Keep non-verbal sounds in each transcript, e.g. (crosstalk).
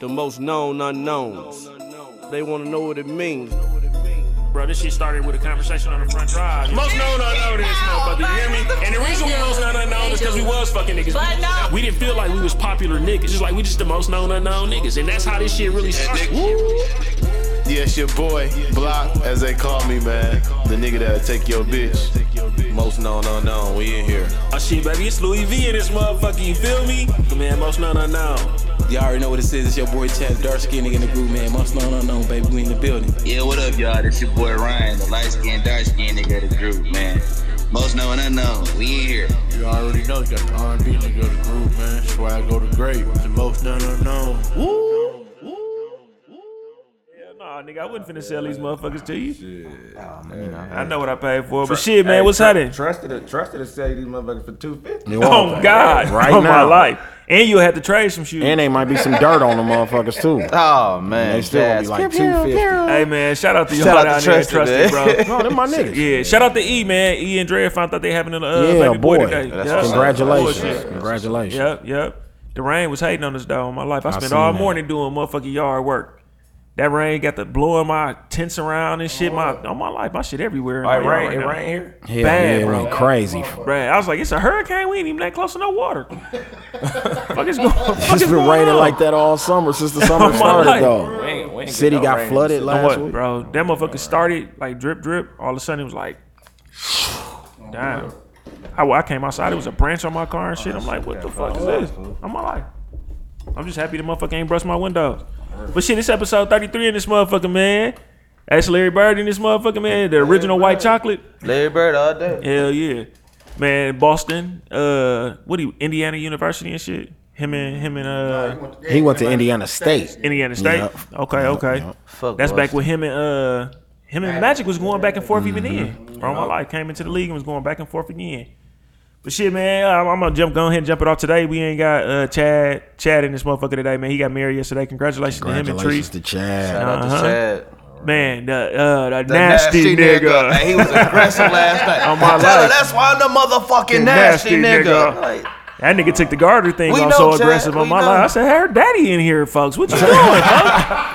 the most known unknowns. They wanna know what it means. Bro, this shit started with a conversation on the front drive. Most known unknown this motherfucker, you hear me? And the reason we most known unknown is because we was fucking niggas. But no. We didn't feel like we was popular niggas. Just like we just the most known unknown niggas. And that's how this shit really started. Yes, your boy, Block, as they call me, man. The nigga that'll take your bitch. Most known unknown, we in here. Oh shit, baby, it's Louis V in this motherfucker, you feel me? Man, most known unknown. Y'all already know what it is. It's your boy Chad, dark skin nigga in the group, man. Most known unknown, baby. We in the building. Yeah, what up, y'all? This your boy Ryan, the light skin, dark skin nigga of the group, man. Most known unknown. We in here. You already know, you got the R&B nigga of the group, man. That's why I go to great. The most known unknown. Woo! Woo! Yeah, nah, nigga, I wouldn't finna sell these motherfuckers to you. Shit, oh, man. I know what I paid for, but shit, man, what's happening? Trusted to trusted to sell these motherfuckers for two fifty. Oh that. God, Right on my now. life, oh, and you'll have to trade some shoes. And they might be some dirt on the motherfuckers too. (laughs) Oh man, They still gonna be like two fifty. Hey man, shout out to y'all Shout out down to there, Trusted, trusted, bro. (laughs) No, them my niggas. Yeah, shout out to E, man. E and Dre found out they having a uh, Yeah, baby boy, boy. today. That's Yep. what's up. Congratulations. Bullshit. Congratulations. Yep, yep. The rain was hating on us though. In my life, I, spent seen all that. morning doing motherfucking yard work. That rain got the blowing my tents around and shit. My oh. on my life, my shit everywhere. in Oh, it yard right it now. rain here. Hell Bad, yeah, it bro. went crazy. Bruh, I was like, it's a hurricane. We ain't even that close to no water. (laughs) fuck is going? (laughs) Fuck It's is been going raining on? like that all summer since the (laughs) summer started life. We though. ain't, we ain't City no got rain flooded this last what, week. bro? That motherfucker started like drip, drip. All of a sudden, it was like, oh, damn. I, I came outside. It was a branch on my car and shit. Oh, I'm like, what the fuck is this? I'm like, I'm just happy the motherfucker ain't brushed my windows. But shit, this episode 33 in this motherfucker, man. That's Larry Bird in this motherfucker, man. The original white chocolate. Larry Bird all day. Hell yeah, man. Boston, uh, what do you? Indiana University and shit. Him and him and uh, He went to Indiana State. Indiana State. Yep. Okay, okay. yep. Fuck That's back Boston. with him and uh him and Magic was going back and forth even then. Bro, my life came into the league and was going back and forth again. But shit, man, I'm, I'm gonna jump, go ahead and jump it off today. We ain't got uh Chad, Chad in this motherfucker today, man. He got married yesterday. Congratulations, to him and Congratulations Trees. to Chad. Shout out to Uh-huh. Chad. Man, the uh the, The nasty, nigga. Hey, he was aggressive last night. (laughs) On my Tell life. that's why I'm the motherfucking The nasty, nasty nigga. nigga. Like, That nigga took the garter thing We off so Chad. aggressive on my know. life. I said, "Her daddy in here, folks. What you doing, (laughs) folks?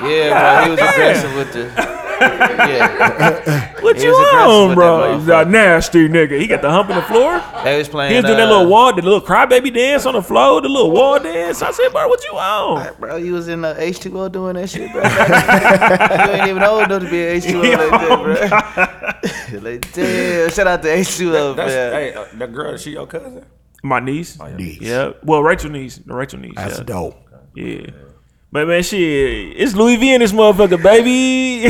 yeah, bro, he was aggressive with the. Yeah, What you on, bro? that He's a nasty nigga. He got the hump in the floor. they was playing. He was doing that uh, little wall, the little crybaby dance on the floor, the little wall dance. I said, bro, what you on? Bro, you was in the H2O doing that shit, bro. (laughs) you ain't even old enough to be an H2O like that, bro. (laughs) (laughs) like, damn. Shout out to H2O, That's, man. hey, uh, that girl, is she your cousin? My niece. My niece. Yeah. Well, Rachel niece. Rachel niece. That's yeah. dope. Yeah. But man, shit, it's Louis V in this motherfucker, baby.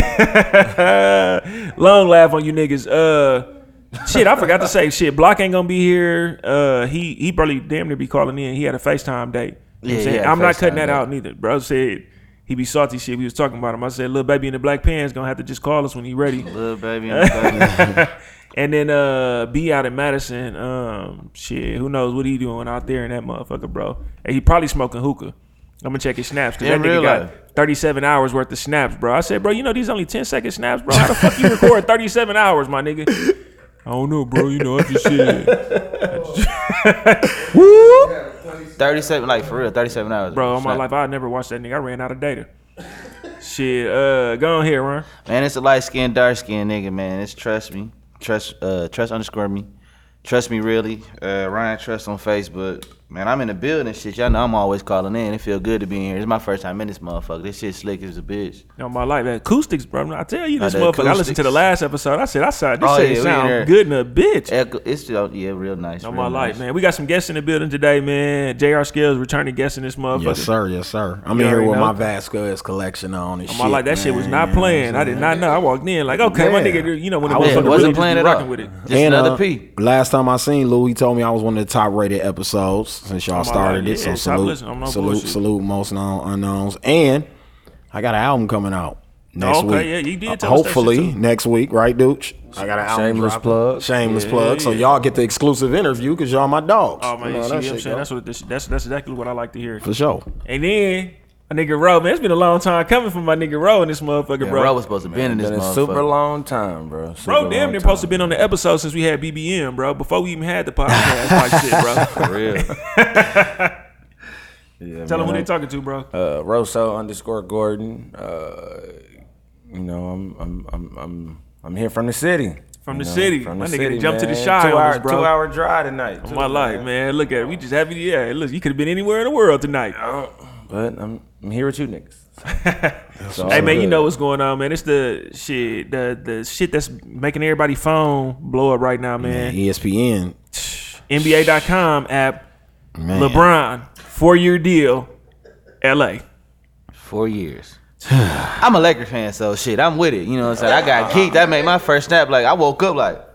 (laughs) Long laugh on you niggas. Uh, shit, I forgot to say, shit, Block ain't gonna be here. Uh, he he probably damn near be calling in. He had a FaceTime date. You know Yeah, I'm he saying? had a I'm not cutting that date. out neither. Bro said he be salty shit. We was talking about him. I said, little baby in the black pants gonna have to just call us when he ready. Little baby in the baby. (laughs) and then uh be out in Madison. Um shit, who knows what he doing out there in that motherfucker, bro. And he probably smoking hookah. I'm gonna check his snaps because that nigga real got 37 hours worth of snaps, bro. I said, bro, you know these only 10 second snaps, bro. How the fuck you (laughs) record 37 hours, my nigga? I don't know, bro. You know, I just said, (laughs) 37, like for real, 37 hours. bro. All my Snap. life, I never watched that nigga. I ran out of data. Shit, uh, go on here, Ron. Man, it's a light skinned, dark skinned nigga, man. It's trust me. Trust uh trust underscore me. Trust me really. Uh Ryan Trust on Facebook. Man, I'm in the building shit. Y'all know I'm always calling in. It feel good to be in here. It's my first time in this motherfucker. This shit slick as a bitch. On my life, the acoustics, bro. I tell you, this the motherfucker. I listened to the last episode. I said, I saw this Oh, shit yeah, we sound good in a bitch. Echo, it's still yeah, real nice. On real my life, nice. man. We got some guests in the building today, man. Jr. Skills returning guest in this motherfucker. Yes, sir. Yes, sir. I'm You in here with know. my Vasquez collection on and On shit. my life, that shit was not You know I'm playing. I did not know. I walked in like, okay, my nigga, you know when the I was- motherfucker Yeah, really wasn't just playing be at rocking all. with it. Just And, another uh, P. Last time I seen Lou, he told me I was one of the top rated episodes since y'all my started life, it. So yeah, stop salute, no salute, bullshit. salute, most known unknowns. And I got an album coming out next okay, week. yeah, you did Uh, tell us that hopefully next week, right, Dooch? I got an album. Shameless dropping. plug. Shameless Yeah, plug. So yeah. y'all get the exclusive interview because y'all my dogs. Oh man, You know you see what that I'm saying? go. That's what this, that's that's exactly what I like to hear. for sure. And then a nigga Ro, man, it's been a long time coming from my nigga Ro in this motherfucker, Yeah, bro. bro was supposed to be in this Been motherfucker. super long time, bro. Super Bro, damn near time. supposed to been on the episode since we had BBM, bro. Before we even had the podcast, like shit, bro. (laughs) For real. (laughs) Yeah, Tell them who they talking to, bro. Uh, Rosso underscore Gordon. Uh, you know, I'm I'm I'm I'm I'm here from the city. From You the know, city. From My the nigga city, jumped to the man. shy Two hour, us, bro. Two hour drive tonight. On too, my life, man. Look at it. We just happy. Yeah, look, you could have been anywhere in the world tonight. But I'm I'm here with you niggas. (laughs) So hey I'm man, you know what's going on, man. It's the shit, the the shit that's making everybody phone blow up right now, man. E ESPN. (sighs) NBA.com app, Man. LeBron, four year deal, LA. Four years. (sighs) I'm a Laker fan, so shit, I'm with it. You know what I'm saying? I got geeked. That made my first snap. Like I woke up like,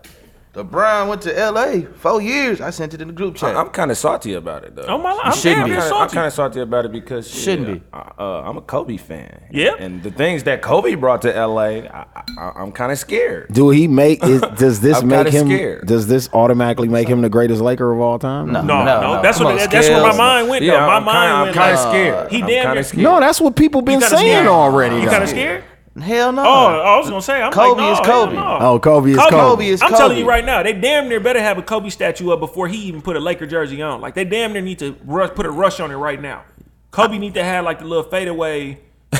LeBron went to L.A. four years. I sent it in the group chat. I'm kind of salty about it though. Oh my, I'm shouldn't be. near I'm kind of salty about it because shit, Shouldn't be. I, uh, I'm a Kobe fan. Yeah. And the things that Kobe brought to LA, I, I, I'm kind of scared. Do he make? Is, (laughs) does this make him? scared. Does this automatically make him the greatest Laker of all time? No. No, no, No, that's come what on, that's where my mind went. Yeah, though. My I'm mind kinda, I'm kind of like, scared. he I'm damn kind of scared. No, that's what people been saying scared? already. You kind of scared? Hell no. Oh, I was gonna say, I'm Kobe like, is Kobe. no. Oh, Kobe is Kobe, Kobe. Kobe is I'm telling you right now, they damn near better have a Kobe statue up before he even put a Laker jersey on. Like they damn near need to rush, put a rush on it right now. Kobe need to have like the little fadeaway.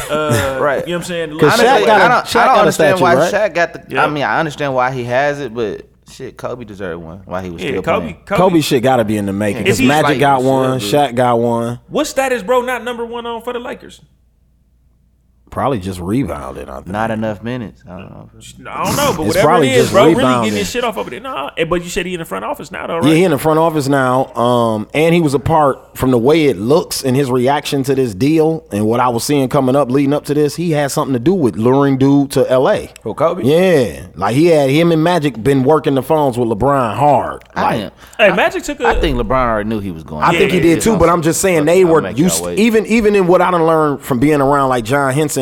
Uh, (laughs) Right. You know what I'm saying? The 'Cause Shaq got a- I don't, Shaq I don't got understand statue, why right? Shaq got the. Yeah. I mean, I understand why he has it, but shit, Kobe deserved one. Why he was yeah, still Kobe, playing. Kobe. Kobe shit got to be in the making Is because Magic like- got one, Should Shaq got one. What status, bro? Not number one on for the Lakers. Probably just rebounded. I think. Not enough minutes. I don't know. I don't know, but It's whatever probably it is, just bro, really getting his shit off over there. Nah, eh, but you said he in the front office now, though, right? Yeah, he in the front office now. Um, and he was a part from the way it looks and his reaction to this deal and what I was seeing coming up leading up to this. He had something to do with luring dude to L.A. Who, Kobe? Yeah, like he had him and Magic been working the phones with LeBron hard. I, Like, think- Hey, Magic took a. I think LeBron already knew he was going. I think he Yeah, did too, but I'm just saying they I'll were used even even in what I done learned from being around like John Henson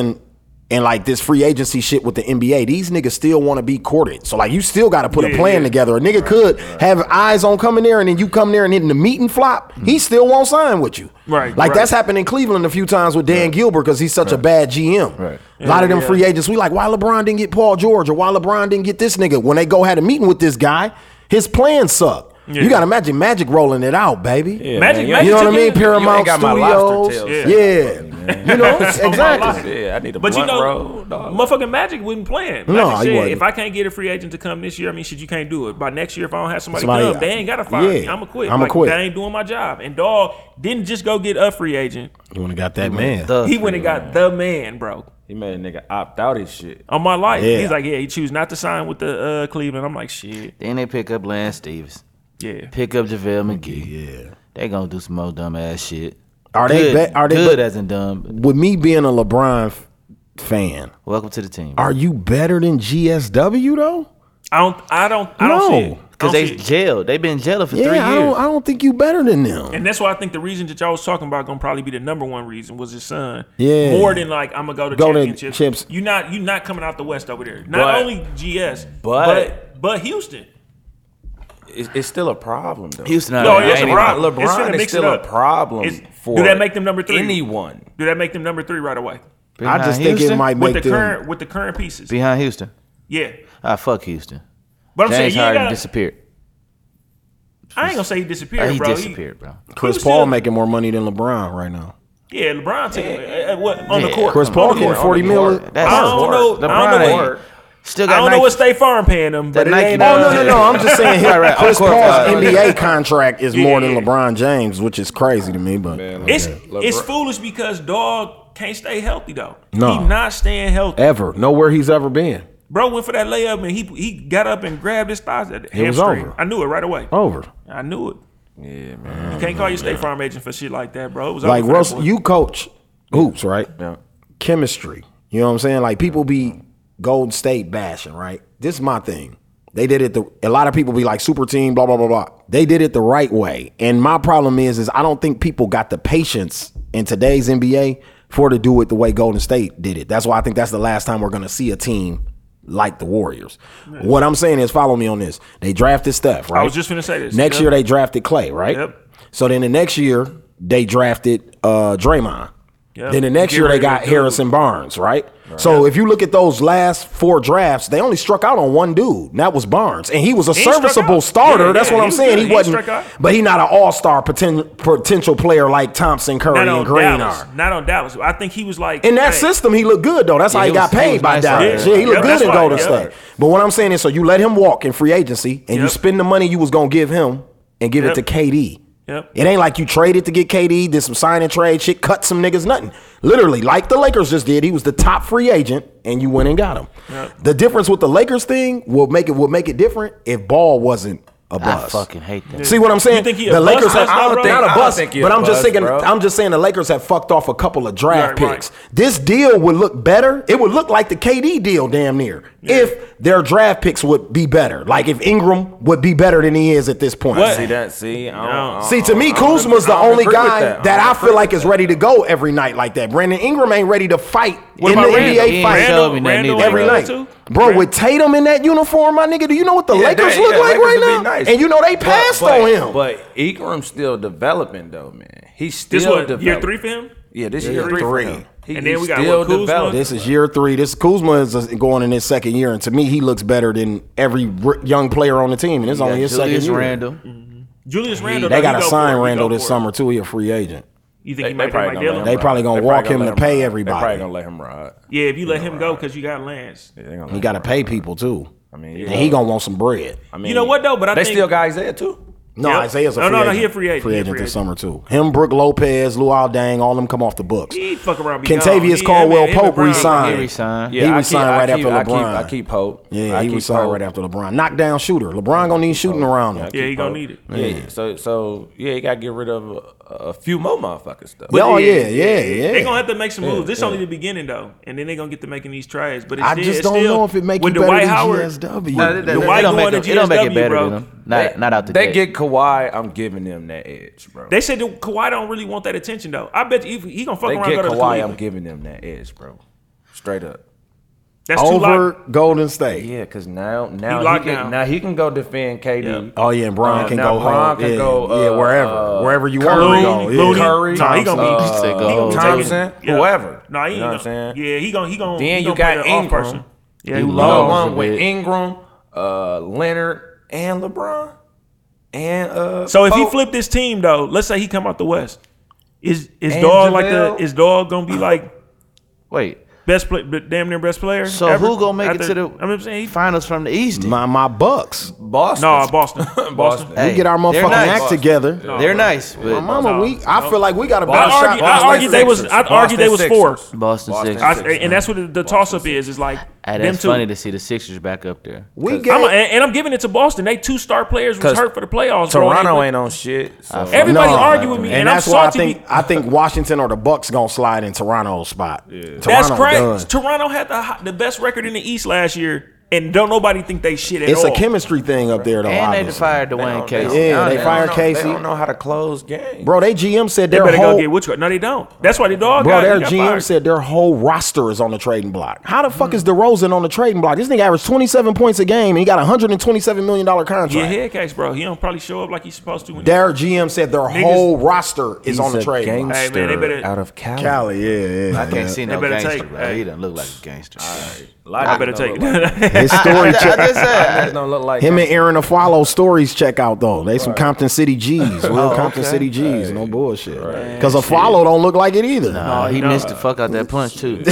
and like this free agency shit with the NBA. These niggas still want to be courted, so like you still got to put a plan yeah. together. A nigga could have eyes on coming there, and then you come there and hitting the meeting flop. Mm-hmm. He still won't sign with you. Right, like right. that's happened in Cleveland a few times with Dan Gilbert because he's such a bad GM. Right. A lot of them Yeah, free agents, we like why LeBron didn't get Paul George or why LeBron didn't get this nigga when they go had a meeting with this guy. His plan suck. Yeah. You got to imagine Magic rolling it out, baby. Yeah, Magic- man, you know what I mean? it- Paramount ain't got my lobster Studios. tail Yeah. set You know, (laughs) exactly. Yeah, I need a But you know, roll, motherfucking Magic wasn't playing. Magic No, he said, wasn't. if I can't get a free agent to come this year, I mean, shit, you can't do it. By next year, if I don't have somebody, Somebody- come, they ain't got to fire me. I'ma quit. I'ma like, quit. That ain't doing my job. And dog didn't just go get a free agent. You want to got that man. He went and got the man, bro. He made a nigga opt out his shit. On my life. Yeah. He's like, yeah, he choose not to sign with the uh, Cleveland. I'm like, shit. Then they pick up Lance Stephenson, Yeah. pick up JaVale McGee. Yeah, they gonna do some more dumb ass shit. Are they Good, be- are they good but- as in dumb? With me being a LeBron f- fan, Welcome to the team. are you better than GSW though? I don't, I don't, I don't see it. Because they see it. jailed. They've been jailed for Yeah, three I years. don't. I don't think you better than them. And that's why I think the reason that y'all was talking about gonna probably be the number one reason was his son. Yeah. More than like I'm gonna go to Go to championships. chips. You're not You're not coming out the West over there. Not But- only GS, but- but but Houston. It's, it's still a problem though. Houston, No, I- I it's a ain't problem. LeBron It's is still it a problem It's- for do that make them number three? anyone. Do that make them number three right away? I Behind just think it Houston? might With the them. current with the current pieces. behind Houston. Yeah. Ah, fuck Houston. But I'm James saying you ain't Harden gotta, disappeared. I ain't gonna say he disappeared, he bro. disappeared, bro. Chris was Paul making more money than LeBron right now. Yeah, LeBron took uh, uh, what on the court. Chris Paul the getting court. forty million. That's I don't know. I don't LeBron know ain't- what, Still I don't Nike. know what State Farm paying him, but That it Nike ain't. ball- Oh no no no! I'm just saying Right, (laughs) right. Chris course, Paul's uh, NBA contract is more than Yeah. LeBron James, which is crazy to me. But It's it's foolish because dog can't stay healthy though. No. he not staying healthy. ever nowhere he's ever been. Bro went for that layup and he he got up and grabbed his thighs. At the It was hamstring. over. I knew it right away. Over. I knew it. Yeah, man. You can't call your State Farm agent for shit like that, bro. It was Like over for that Russ, you coach hoops, right? Yeah. Chemistry. You know what I'm saying? Like people be Golden State bashing, right? This is my thing. They did it the a lot of people be like super team, blah, blah, blah, blah. They did it the right way. And my problem is, is I don't think people got the patience in today's NBA for to do it the way Golden State did it. That's why I think that's the last time we're gonna see a team like the Warriors. What I'm saying is follow me on this. They drafted Steph, right? I was just gonna say this. Next Yep. year they drafted Clay, right? Yep. So then the next year they drafted uh Draymond. Yep. Then the next Get year they got Harrison Barnes, right? So if you look at those last four drafts, they only struck out on one dude, and that was Barnes, and he was a He serviceable starter. Yeah, That's yeah, what I'm was saying. good. He, He wasn't, struck but he not an all star poten- potential player like Thompson, Curry, Not and Green Dallas. are. Not on Dallas. I think he was like In that hey, system, he looked good though. That's Yeah, how he, he got was- he paid was by nice Dallas. out Yeah, he looked Yeah, good in Golden yeah. State. But what I'm saying is, so you let him walk in free agency, and you spend the money you was gonna give him and give Yep. it to KD. Yep. It ain't like you traded to get KD, did some sign and trade shit, cut some niggas, nothing. Literally, like the Lakers just did, he was the top free agent, and you went and got him. The difference with the Lakers thing will make it will make it different if Ball wasn't a I bust. fucking hate that. See what I'm saying? You think he a the bust, Lakers have bust, though, bro? not I a don't bust, think he a but I'm just bust, thinking. bro. I'm just saying the Lakers have fucked off a couple of draft Right, right. picks. This deal would look better. It would look like the KD deal, damn near, if their draft picks would be better. Like if Ingram would be better than he is at this point. What? See that? See, I don't, I don't- See, to me, I don't Kuzma's the I don't only agree with guy that. that, I I don't feel like is ready to go every night like that. Brandon Ingram ain't ready to fight What in the about Randle? NBA He ain't fight showed me that Randle every bro. night. too? Bro, Rand- with Tatum in that uniform, my nigga, do you know what the Yeah, Lakers they- look yeah, like Lakers right now? nice. And you know they But- passed but- on him. But Ingram's still developing though, man. He's still This what developing. year three for him? Yeah, this Yeah, year three. three. For him. He, And then we got, still what, Kuzma? developing. This is year three. This Kuzma is uh, going in his second year, and to me, he looks better than every young player on the team. And it's You only his Julius second year. Julius Randle. Julius Randle. They got to sign for it. He Randle this summer too. He a free agent. You think They, he might, they probably might gonna deal let him? him They ride. probably gonna They walk him to pay ride. everybody. They probably gonna let him ride. Yeah, if you let him go because you got Lance. Yeah, gonna He got to pay people too. I mean, And he gonna want some bread. I mean, You know what, though? But I they think- still got Isaiah too. No, Yep. Isaiah's a No, free no, no, agent. he a free agent. Free He a agent this agent. summer too. Him, Brook Lopez, Luol Deng, all them come off the books. He fuck around. be. Kentavious He- Caldwell him and- him and Pope Brown- resigned. He resigned. He was signed right keep, after I keep, LeBron. I keep hope. Yeah, I he keep was signed hope. right after LeBron. Knockdown shooter. LeBron gonna need shooting around him. Yeah, he gonna need it. Yeah, so so yeah, he gotta get rid of a, a few more motherfuckers stuff. oh yeah, yeah, yeah. They're gonna have to make some moves. This yeah. only the beginning though, and then they're gonna get to making these trades. But it's I just it's don't still- know if it make with you better Dwight than Howard, GSW. No, they, they, The white don't going make to it, it don't make it better bro. than them. Not, not out the they gate. get Kawhi, I'm giving them that edge, bro. They said that Kawhi don't really want that attention though. I bet you he, he gonna fuck They around get and go to Kawhi, I'm giving them that edge, bro. Straight up. That's Over locked. Golden State. Yeah, because now now he, locked can, down. now he can go defend KD. Yeah. Oh yeah, and Brian Uh, can now go Bron home. can yeah, go, yeah, uh, wherever, uh, wherever you Curry, want to go. Yeah. Curry, Nah, he gonna be. uh, He said go he home. gonna take Thompson. Yeah. whoever. Nah, he You ain't know gonna- I'm saying? Yeah, he gonna he gonna. Then he you gonna got play off Ingram. person. Yeah, He he You loves know one with. Ingram, uh, Leonard, and LeBron, and uh. So if he Pope. flip this team though, let's say he come out the West, is is And dog like the is dog gonna be like Wait, best play, damn near best player? so ever? who gonna make it to the I'm saying he, finals from the East? My my Bucks. Boston, no (laughs) Boston, Boston. Boston. Hey, we get our they're motherfucking nice. act together. They're nice, My but mama, No, we. I feel like we got a better I shot. argue, I argue they was I argue they was Boston four. Boston Boston Sixers. I, and that's what the, the toss up is. Is like Hey, them that's funny to see the Sixers back up there. We I'm a, and, and I'm giving it to Boston. They two star players was hurt for the playoffs. Toronto They- ain't on shit. So. Everybody argue with me, and, and, I'm that's why I salty. think I think Washington or the Bucks gonna slide in Toronto's spot. That's Toronto crazy. Toronto had the the best record in the East last year, and don't nobody think they shit at all. It's all. a chemistry thing up there, though. And they obviously. fired They Dwane Casey. Yeah, they don't fired Casey. They don't know how to close games. Bro, they GM said They their better whole go get which No, they don't. That's why the dog. bro, got, their he got GM fired. said their whole roster is on the trading block. How the Mm. fuck is DeRozan on the trading block? This nigga averaged 27 points a game and he got a 127 million dollar contract. He a head case, bro. He don't probably show up like he's supposed to. When Their GM said their Niggas- whole roster is on the a trading block. Hey, man, they better- out of Cali. Cali, yeah, yeah. I can't see They no better gangster, take- bro. hey. He doesn't look like a gangster. I better take it. His (laughs) story I check. just said. don't look like Him and Arron Afflalo stories check out though. They some Compton City G's, real Compton okay. City G's, no bullshit. Because Afalo don't look like it either. Oh, he no. missed the fuck out that punch too. (laughs)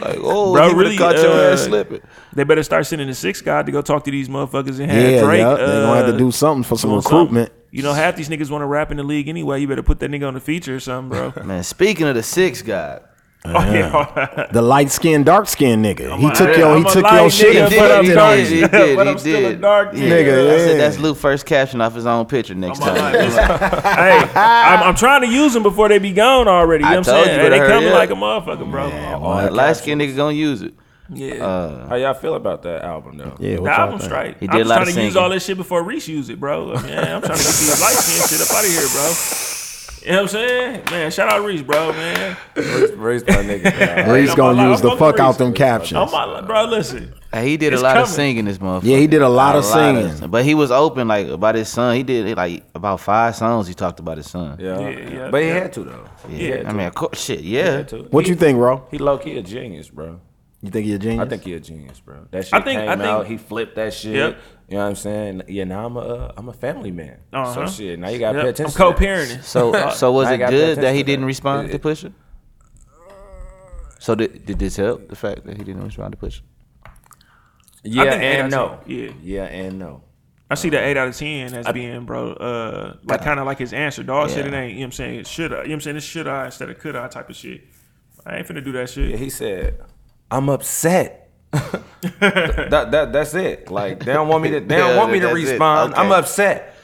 like, oh, Bro, he really, really caught your uh, ass slipping. they better start sending the six guy to go talk to these motherfuckers and have Yeah, Drake. yeah, they gonna have to uh, do something for some doing recruitment. something. You know, half these niggas want to rap in the league anyway. You better put that nigga on the feature or something, bro. Man, speaking of the six guy, oh, yeah. The light skinned, dark skinned nigga. He a- took your he I'm a took light your shit nigga, and he but did, I'm he dark. did, he did, But I'm still a dark Yeah, nigga, I said that's Luke first caption off his own picture next I'm time. (laughs) hey, I'm, I'm trying to use them before they be gone already. You I know what told I'm you, saying? you Hey, they coming hurry like a motherfucker, bro. Uh, light skinned nigga gonna use it. yeah. How y'all feel about that album though? Yeah, the y'all album think? straight. He I'm did a just lot trying to use all this shit before Reese use it, bro. I mean, I'm trying to get these light skin shit up out of here, bro. You know what I'm saying? Man, shout out Reese, bro, man. Reese, Reese my nigga. man. (laughs) Reese I'm gonna use the fucking fuck out them captions. I'm like, bro, listen. Hey, he did It's a lot of singing this motherfucker. Yeah, he did a lot of singing. but he was open like about his son. He did like about five songs. He talked about his son. Yeah. Yeah, yeah, but he yeah. had to though. yeah. I mean, of course, shit, yeah. What He- you think, bro? He low key a genius, bro. You think he a genius? I think he a genius, bro. That shit I think- came I think- out. He flipped that shit. Yep. You know what I'm saying? Yeah. Now I'm a uh, I'm a family man. Uh-huh. So shit. Now you gotta Yep, pay I'm attention. to co-parenting. So, (laughs) so was it good that he didn't that. respond It- to Pusha? So did, did this help the fact that he didn't respond to Pusha? Yeah and AIT no. yeah. Yeah and no. I see the eight out of ten as being, bro, uh, like kind of like his answer. Dog said it ain't. You know what I'm saying? It should I? You know what I'm saying? It's should I instead of could I type of shit. I ain't finna do that shit. Yeah, he said, "I'm upset." (laughs) that, that that's it. Like they don't want me to. They don't Yeah, want me to that's it. respond. I'm upset.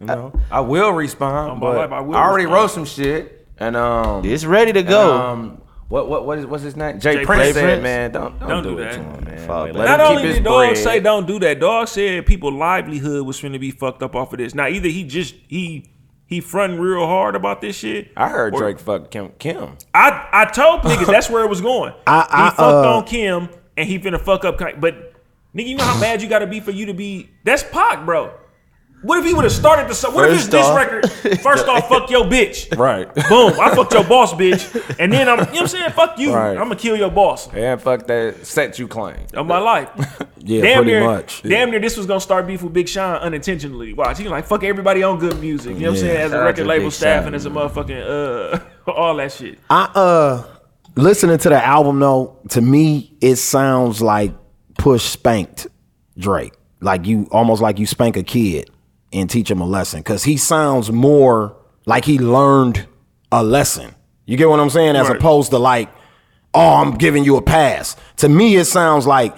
You know, I will respond, On my but life, I will I already respond. wrote some shit, and um, It's ready to and, go. um, what what what is what's his name? Jay, J. Prince Prince. said, "Man, don't don't, Don't do, do it that. to him, man. Fall Like, let Not him only keep did dog bread. say don't do that, dog said people livelihood was finna be fucked up off of this. Now either he just he he fronting real hard about this shit. I heard or- Drake fuck Kim. Kim. I I told niggas (laughs) that's where it was going. I- I, he fucked uh, on Kim and he finna fuck up. But nigga, you know how bad you gotta be for you to be. That's Pac, bro. What if he would have started the song? What if his First diss record? First (laughs) off, fuck your bitch. Right. Boom. I fucked your boss, (laughs) bitch. And then I'm, you know what I'm saying? Fuck you. Right. I'm gonna kill your boss. And fuck that set you claim. Of my life. (laughs) Yeah, damn pretty near, much. Damn near this was gonna start beef with Big Sean unintentionally. Watch, he like fuck everybody on good music. You know what I'm Yeah. saying? As a record label Big staff Sean, and as a motherfucking uh all that shit. I uh listening to the album though, to me it sounds like Push spanked Drake. Like you almost like you spank a kid and teach him a lesson. Cause he sounds more like he learned a lesson. You get what I'm saying? As Right. opposed to like, oh, I'm giving you a pass. To me, it sounds like,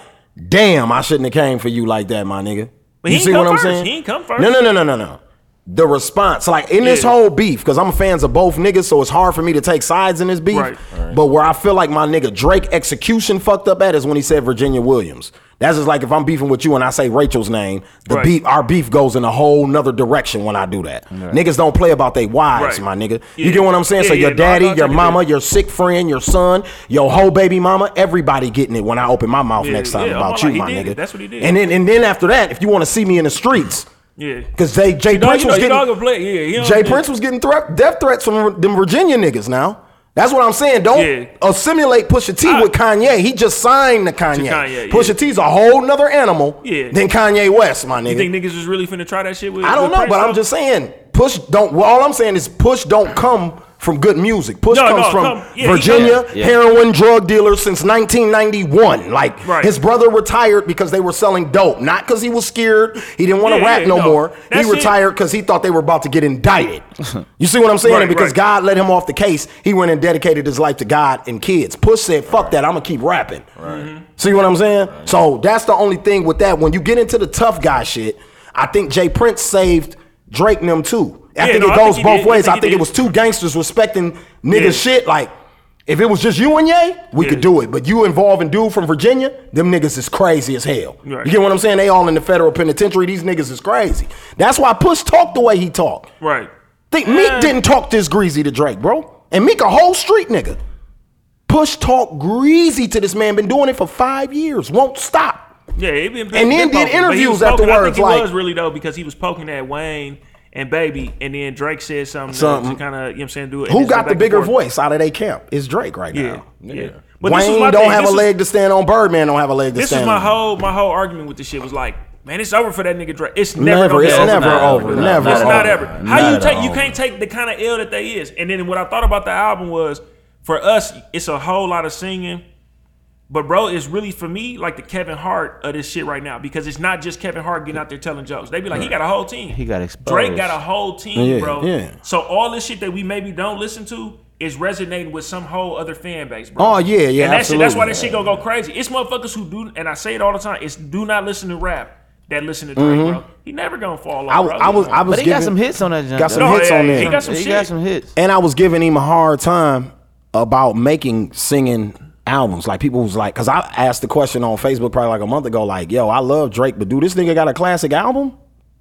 damn, I shouldn't have came for you like that, my nigga. But you he see what come I'm first. saying? He ain't come first. No, no, no, no, no, no. The response, like in this Yeah. whole beef, because I'm fans of both niggas, so it's hard for me to take sides in this beef. Right. But where I feel like my nigga Drake execution fucked up at is when he said Virginia Williams. That's just like if I'm beefing with you and I say Rachel's name, the Right. beef, our beef goes in a whole nother direction when I do that. Niggas don't play about they wives, Right. my nigga. Yeah. You get what I'm saying? Yeah, so your yeah, no, daddy, know, your take it mama, your sick friend, your son, your whole baby mama, everybody getting it when I open my mouth Yeah, next time yeah, about I'm you, like, my nigga. it. That's what he did. And then and then after that, if you want to see me in the streets, Yeah. because they Jay Dog, Prince you know, was you getting play. Yeah, Jay yeah. Prince was getting threat, death threats from them Virginia niggas now. That's what I'm saying. Don't Yeah. assimilate Pusha T I- with Kanye. He just signed to Kanye. Kanye, yeah. Pusha T's a whole nother animal Yeah. than Kanye West, my nigga. You think niggas was really finna try that shit with? I don't with know, Prince, but I'm just saying, Push don't. Well, all I'm saying is Push don't come from good music. Push No, comes no, from come- yeah, Virginia, come- Yeah. heroin drug dealer since 1991. Like Right. his brother retired because they were selling dope, not because he was scared. He didn't want to Yeah, rap yeah, no, no. more. That he retired because he thought they were about to get indicted. (laughs) you see what I'm saying? Right, and because right. God let him off the case, he went and dedicated his life to God and kids. Push said, "Fuck that, I'm gonna keep rapping." Mm-hmm. See what I'm saying? So that's the only thing with that. When you get into the tough guy shit, I think J. Prince saved Drake and them too. I Yeah, think no, it goes think both. I ways. think I think, it was two gangsters respecting niggas' Yeah. shit. Like, if it was just you and Ye, we Yeah. could do it. But you involving dude from Virginia, them niggas is crazy as hell. Right. You get what I'm saying? They all in the federal penitentiary. These niggas is crazy. That's why Push talked the way he talked. Right. Think Meek didn't talk this greasy to Drake, bro. And Meek a whole street nigga. Push talk greasy to this man. Been doing it for five years. Won't stop. Yeah, he been, And then did poking, interviews I afterwards, think it like- was really though because he was poking at Wayne and Baby, and then Drake said something, Something. to, kind of you know what I'm saying do it. Who got the bigger voice out of their camp? It's Drake right Yeah, now. yeah. yeah. But this was Wayne don't thing. have This a was- leg to stand on. Birdman don't have a leg to stand on. This is my whole my whole argument with this shit was like, man, it's over for that nigga Drake. It's never, Never, gonna it's over. never not over. over. Never It's not ever. How Not you take? You can't take the kind of ill that they is. And then what I thought about the album was, for us, it's a whole lot of singing. But bro, it's really for me like the Kevin Hart of this shit right now because it's not just Kevin Hart getting out there telling jokes. They be like, he got a whole team. He got exposed. Drake got a whole team, Yeah, bro. yeah. So all this shit that we maybe don't listen to is resonating with some whole other fan base, bro. Oh, yeah, yeah, And that shit, that's why absolutely. this shit gonna go crazy. It's motherfuckers who do, and I say it all the time. It's do not listen to rap that listen to Drake, bro. He never gonna fall off. Mm-hmm. I, bro. I was, I was But he giving, got some hits on that jump. got some No, hits yeah, on he there. got some he shit. got some hits. and I was giving him a hard time about making singing albums. Like people was like, because I asked the question on Facebook probably like a month ago, like, yo, I love Drake, but do this nigga got a classic album?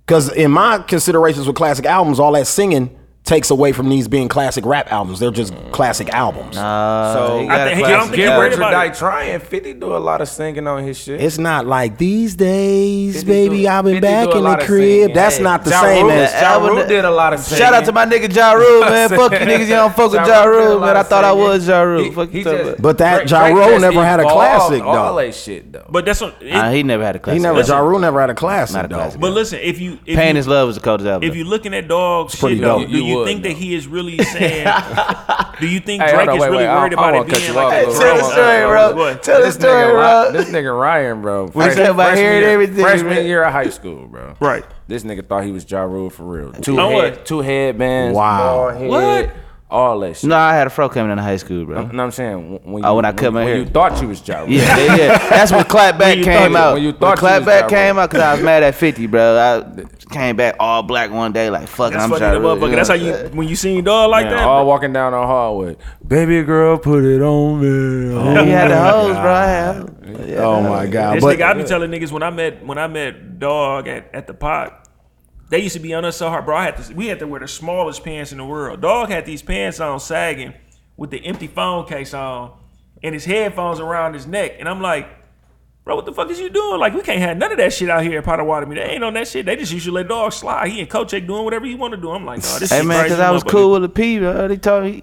Because in my considerations with classic albums, all that singing takes away from these being classic rap albums. They're just classic albums. Uh, So he I think- I classic don't think he Get album. worried about Die it. Trying. 50 do a lot of singing on his shit. It's not like these days, 50 baby. do- I've been 50 back do a in the lot of crib. singing. That's Hey, not the Ja same Rule- as. Ja Rule album- did a lot of singing. Shout out to my nigga Ja Rule, (laughs) man. Fuck you niggas, you don't fuck with Ja Ja Rule did a Rule, lot man. I of thought I singing. was Ja Rule. He- Fuck he you talking just- about. But that Drake- Ja Drake Rule just never had a evolved classic, All though. that shit though. But that's what. It, Nah, he never had a classic. He never. Listen. Ja Rule never had a classic Not a though. classic. but listen, if you if Pain you, is Love was the coldest album. if you're looking at dog pretty shit, though, dope. do You you would, think that he is really (laughs) saying? do you think Drake hold on, is wait, really wait, I- worried I about wanna it being like off. Tell the story, bro. Tell the story, bro. This nigga Ryan, bro. What he about freshman hearing year- everything, Freshman year of high school, bro. Right. This nigga thought he was Ja Rule for real. Two head, two headbands. Wow. What? All that shit. No, I had a fro coming in high school, bro. You know what I'm saying? When Oh, when I cut my when hair. you thought you was Ja Yeah, yeah, yeah. That's when Clapback you came thought- out. when you When thought you was Clapback came out, cause I was mad at 50, bro. I (laughs) came back all black one day, like fuck, That's I'm funny, trying the motherfucker. That's how you when you seen dog like Man, that. all walking down the hallway. Baby girl, put it on me. (laughs) Yeah, he had the oh hoes, bro. I had- Yeah, Oh my god! This But nigga, I be telling niggas when I met when I met Dog at, at the pot, they used to be on us so hard, bro. I had to we had to wear the smallest pants in the world. Dog had these pants on sagging with the empty phone case on and his headphones around his neck, and I'm like. Bro, what the fuck is you doing? Like, we can't have none of that shit out here at Potawatomi. They ain't on that shit. They just usually let dog slide. He and Kochek doing whatever he want to do. I'm like, nah, this Hey man, cause I was cool with the P, bro. They told me,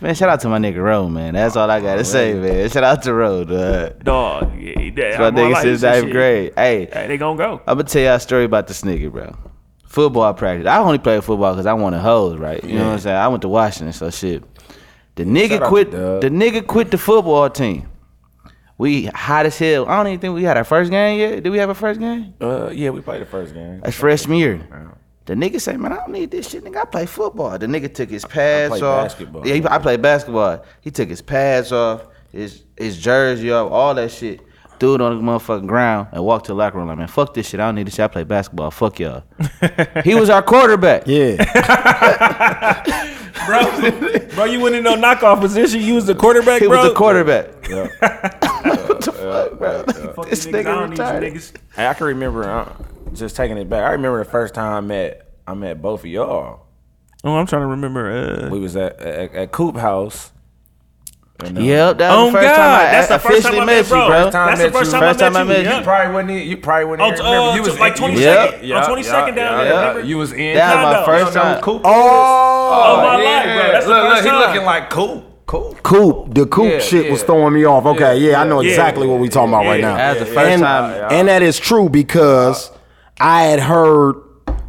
man. Shout out to my nigga Ro, man. That's all I gotta oh, say, man. Shout out to Ro, dog. Dog, yeah, That's my nigga like, since ninth grade. Hey, Hey, they gonna go. I'm gonna tell y'all a story about this nigga, bro. Football practice. I only played football because I wanted hoes, right? You know what I'm saying? I went to Washington, so shit. The nigga Shout quit. The nigga quit the football team. We hot as hell. I don't even think we had our first game yet. Did we have a first game? Uh, yeah, we played the first game. That's freshman year. The nigga say, man, I don't need this shit, nigga. I play football. The nigga took his pads played off. basketball. Yeah, he, I played basketball. He took his pads off, his his jersey off, all that shit. Threw it on the motherfucking ground and walked to the locker room like, man, fuck this shit. I don't need this shit. I play basketball. Fuck y'all. (laughs) he was our quarterback. yeah, (laughs) bro. Bro, you went in no knockoff position. You was the quarterback, He bro. was the quarterback. (laughs) Fuck This these niggas, I nigga don't need you retired. niggas. Hey, I can remember uh, just taking it back. I remember the first time I met I met both of y'all. Oh, I'm trying to remember. Uh, We was at at, at Coop House. And, uh, Yep, that was Oh the first God, time I that's the first officially time I met met you, bro. bro. First time That's the met first you. time First time I met met you. you. You probably wouldn't. You probably wouldn't. Oh, even uh. You was like in- 22nd yeah, on 22nd down there, yeah. remember? You was in. That was my first You time. Coop Oh, Oh, my life, bro. That's the first look, he looking like Coop. Coop. Coop, the Coop Yeah, shit was throwing me off. Okay, yeah, I know exactly what we talking about right Yeah. now. That's the first and, time. and that is true because I had heard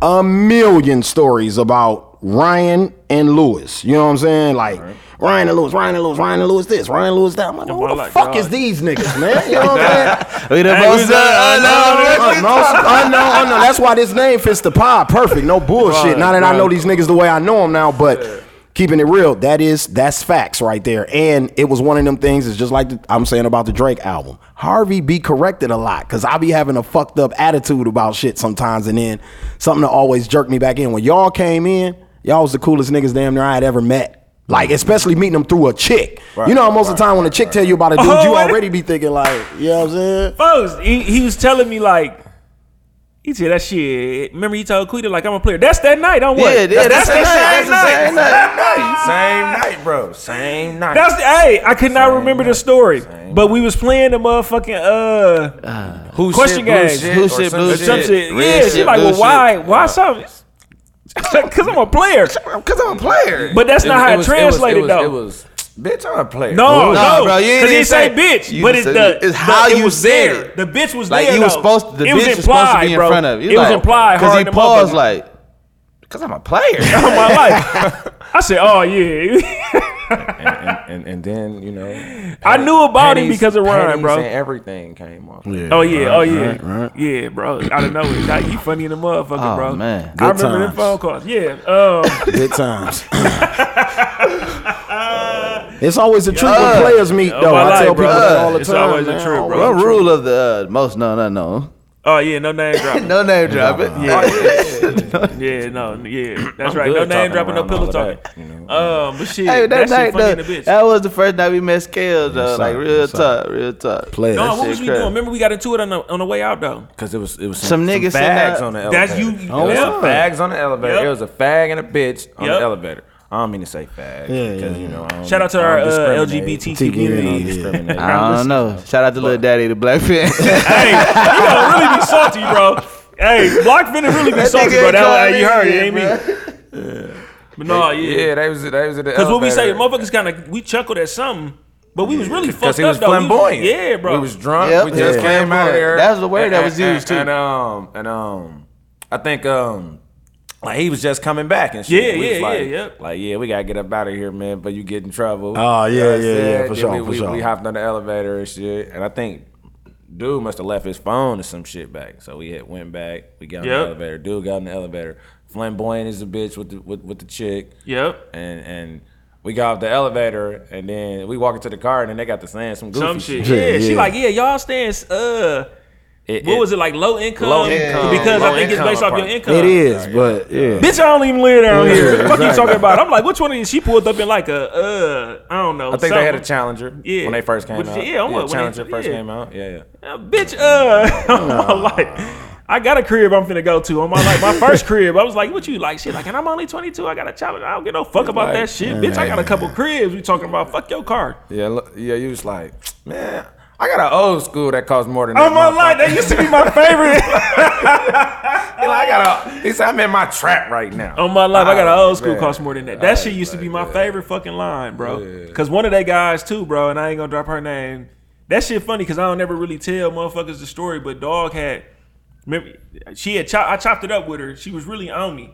a million stories about Ryan and Lewis. You know what I'm saying? Like Ryan and Lewis, Ryan and Lewis, Ryan and Lewis this, Ryan and Lewis that. I'm like, who the like fuck God. is these niggas, man? You know what I'm (laughs) saying? We the most we was, unknown. Unknown, unknown. That's why this name fits the pod. Perfect. No bullshit. Right, now that I know these niggas the way I know them now, but keeping it real, that is that's facts right there. And it was one of them things. It's just like the, I'm saying about the Drake album. Harvey be corrected a lot because I be having a fucked up attitude about shit sometimes, and then something to always jerk me back in. When y'all came in, y'all was the coolest niggas damn near I had ever met. Like, especially meeting them through a chick. you know, most of the time when a chick tell you about a dude, Oh, you already be thinking like, you know what I'm saying? Folks, he, he was telling me like, he said that shit. Remember he told Quita like I'm a player. That's that night. Don't worry. Yeah, yeah, that's, that's the that night. same That's the night. same night. Same night, bro. Same night. That's the, hey, I could not remember the story, but we was playing the motherfucking uh Who question shit, blue games. shit, Who or shit, some blue some shit. shit. Red Yeah, she like, well, why, why something? (laughs) Because I'm a player. (laughs) Because I'm a player. But that's not how it was- translated it was, though. It was, bitch, I'm a player. no, No, no, bro, you ain't because he even say say- bitch, you but it's said- the it's how the, it you was said there. it. The bitch was like there. you was though. supposed to, the it was bitch was supposed to be in bro. front of you. It was like, implied. Because he paused like, because I'm a player. (laughs) All my life. I said, oh yeah. And, and, and, and then, you know. I knew about him because of Ryan, bro. And everything came off. Oh yeah, oh yeah, yeah, bro. I don't know. God, you funny in the motherfucker, Oh, bro. man. I Good remember them phone calls. Yeah. Um, (laughs) Good times. (laughs) it's always a treat when players meet, Oh, though. my I tell people bro. that all the It's time. It's always a man. trip, bro. What rule of the uh, most known unknown? Oh yeah, no name dropping. (laughs) no name drop it. yeah, (laughs) no, yeah, that's I'm right. No name dropping, no around pillow all of talking. that, you know. Um, but shit, Hey, that, that, shit night, funny in the bitch. that was the first night we met Scales, though. Yes, like real Yes, talk, real talk. Play no, that what was we crazy. doing? Remember we got into it on the on the way out though. Because it was it was Some some, niggas some sitting fags on the That's elevator. you- It was yeah. some fags on the elevator. Yep. It was a fag and a bitch on Yep. the elevator. I don't mean to say fag Yeah, yeah, you know. Shout out to our don't uh. LGBT community. yeah. I don't know. Shout out to Lil Daddy, the Black Panther. hey, you gonna really be salty, bro. (laughs) Hey, Block finna really be That salty, nigga bro. That, called hey, you heard it, ain't me? But no, yeah. Yeah, they was they was at the Because what we say, motherfuckers kind of we chuckled at something, but we was really Because fucked he up was though. We was- flamboyant. yeah, bro. We was drunk. Yep. We just Yeah. came out of there. That was the word And- that was and- used, too. And um and um, I think um. Like he was just coming back and shit. Yeah, We was yeah, like, yeah, yep. Like, yeah, we gotta get up out of here, man. But you get in trouble. Oh, yeah, You know what yeah, yeah, for Then sure, we, for we, sure. We hopped on the elevator and shit, and I think dude must have left his phone or some shit back. So we had went back. We got in Yep. the elevator. Dude got in the elevator. Flamboyant is a bitch with the with, with the chick Yep. and and we got off the elevator and then we walk into the car and then they got to saying some goofy Some shit. shit. Yeah, Yeah, she like, yeah, y'all stands uh It- what it- was it like low income? Low income. Because Low I think it's based off your income. It is, but yeah. Bitch, I don't even live down here. Yeah, What you exactly. talking about? I'm like, which one of these? She pulled up in like a, uh, I don't know. I think they had a. Challenger Yeah. when they first came Which- out. yeah, I'm like, when they- Challenger first yeah. came out. Yeah, yeah. Uh, bitch, uh, (laughs) I'm (laughs) like, I got a crib I'm finna go to. On my like my first crib, I was like, what you like? Shit, like, and I'm only 22. I got a challenge. I don't give no fuck about Like, that shit, bitch. I got a couple cribs. We talking about fuck your car. Yeah, look, yeah, you was like, man, I got an old school that costs more than oh, that. On my life, that used to be my favorite. (laughs) I got a, he said, I'm in my trap right now. On my life, I got an old school man. cost more than that. That shit used to be my favorite fucking line, bro. Cause one of they guys too, bro, and I ain't gonna drop her name. That shit funny because I don't ever really tell motherfuckers the story, but dog had, remember, she had chop, I chopped it up with her. She was really on me,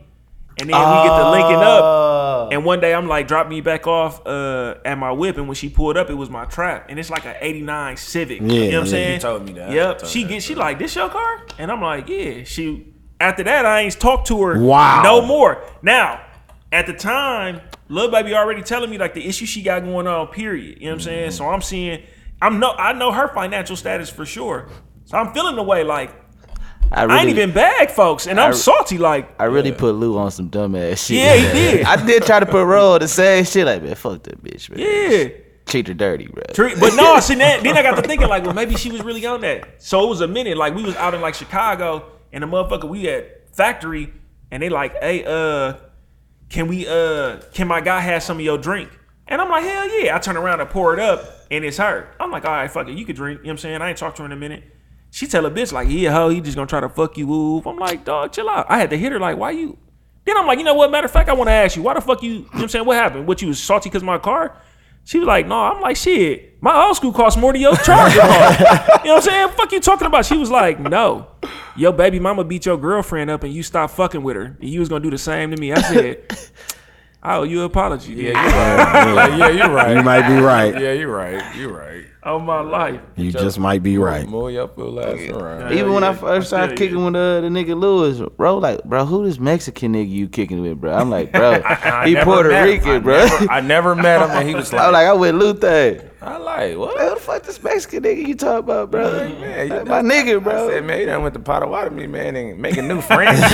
and then we get to linking up. And one day I'm like, drop me back off uh, at my whip, and when she pulled up, it was my trap, and it's like an '89 Civic. you know what Yeah, I'm saying? You told me that. Yep. She get she like this your car, and I'm like, yeah. She after that I ain't talked to her. Wow. No more. Now, at the time, Lil Baby already telling me like the issue she got going on. Period. You know what I'm saying? So I'm seeing, I'm no, I know her financial status for sure. So I'm feeling the way like I, I ain't even bag folks, and I'm I- salty like. I really put Lou on some dumbass shit. Yeah, he (laughs) did. I did try to put Roll the same shit. Like, man, fuck that bitch, man. Yeah. Treat her dirty, bro. Tre- But no, I see, then, then I got to thinking like, well, maybe she was really on that. So it was a minute. Like we was out in like Chicago, and the motherfucker we at factory, and they like, hey, uh, can we, uh, can my guy have some of your drink? And I'm like, hell yeah. I turn around and pour it up, and it's her. I'm like, all right, fuck it, you could drink. You know what I'm saying? I ain't talked to her in a minute. She tell a bitch like, yeah, ho, he just gonna try to fuck you. Ooh. I'm like, dog, chill out. I had to hit her like, why you? Then I'm like, you know what? Matter of fact, I want to ask you, why the fuck you? You know what I'm saying? What happened? What you was salty because my car? She was like, no. I'm like, shit. My old school cost more than your (laughs) charger you know what I'm saying? Fuck you talking about? She was like, no. Your baby mama beat your girlfriend up and you stopped fucking with her. And you was gonna do the same to me. I said, I owe you an apology. Yeah, Like, yeah, you're right. You might be right. Yeah, you're right. You're right. Oh my life. You just might be right. Move your fool ass around. Even when I first started feel you. kicking with uh, the nigga Lewis, bro, like, bro, who this Mexican nigga you kicking with, bro? I'm like, bro, (laughs) he Puerto met him. Rican, I bro. never- I never met him, and he was like, (laughs) I'm like, like, I with Luther. I like what? Hey, who the fuck this Mexican nigga you talking about, bro? Man, you Like, know, my nigga, I bro. said, man, you done went to Potawatomi, man, and making new (laughs) friends. and.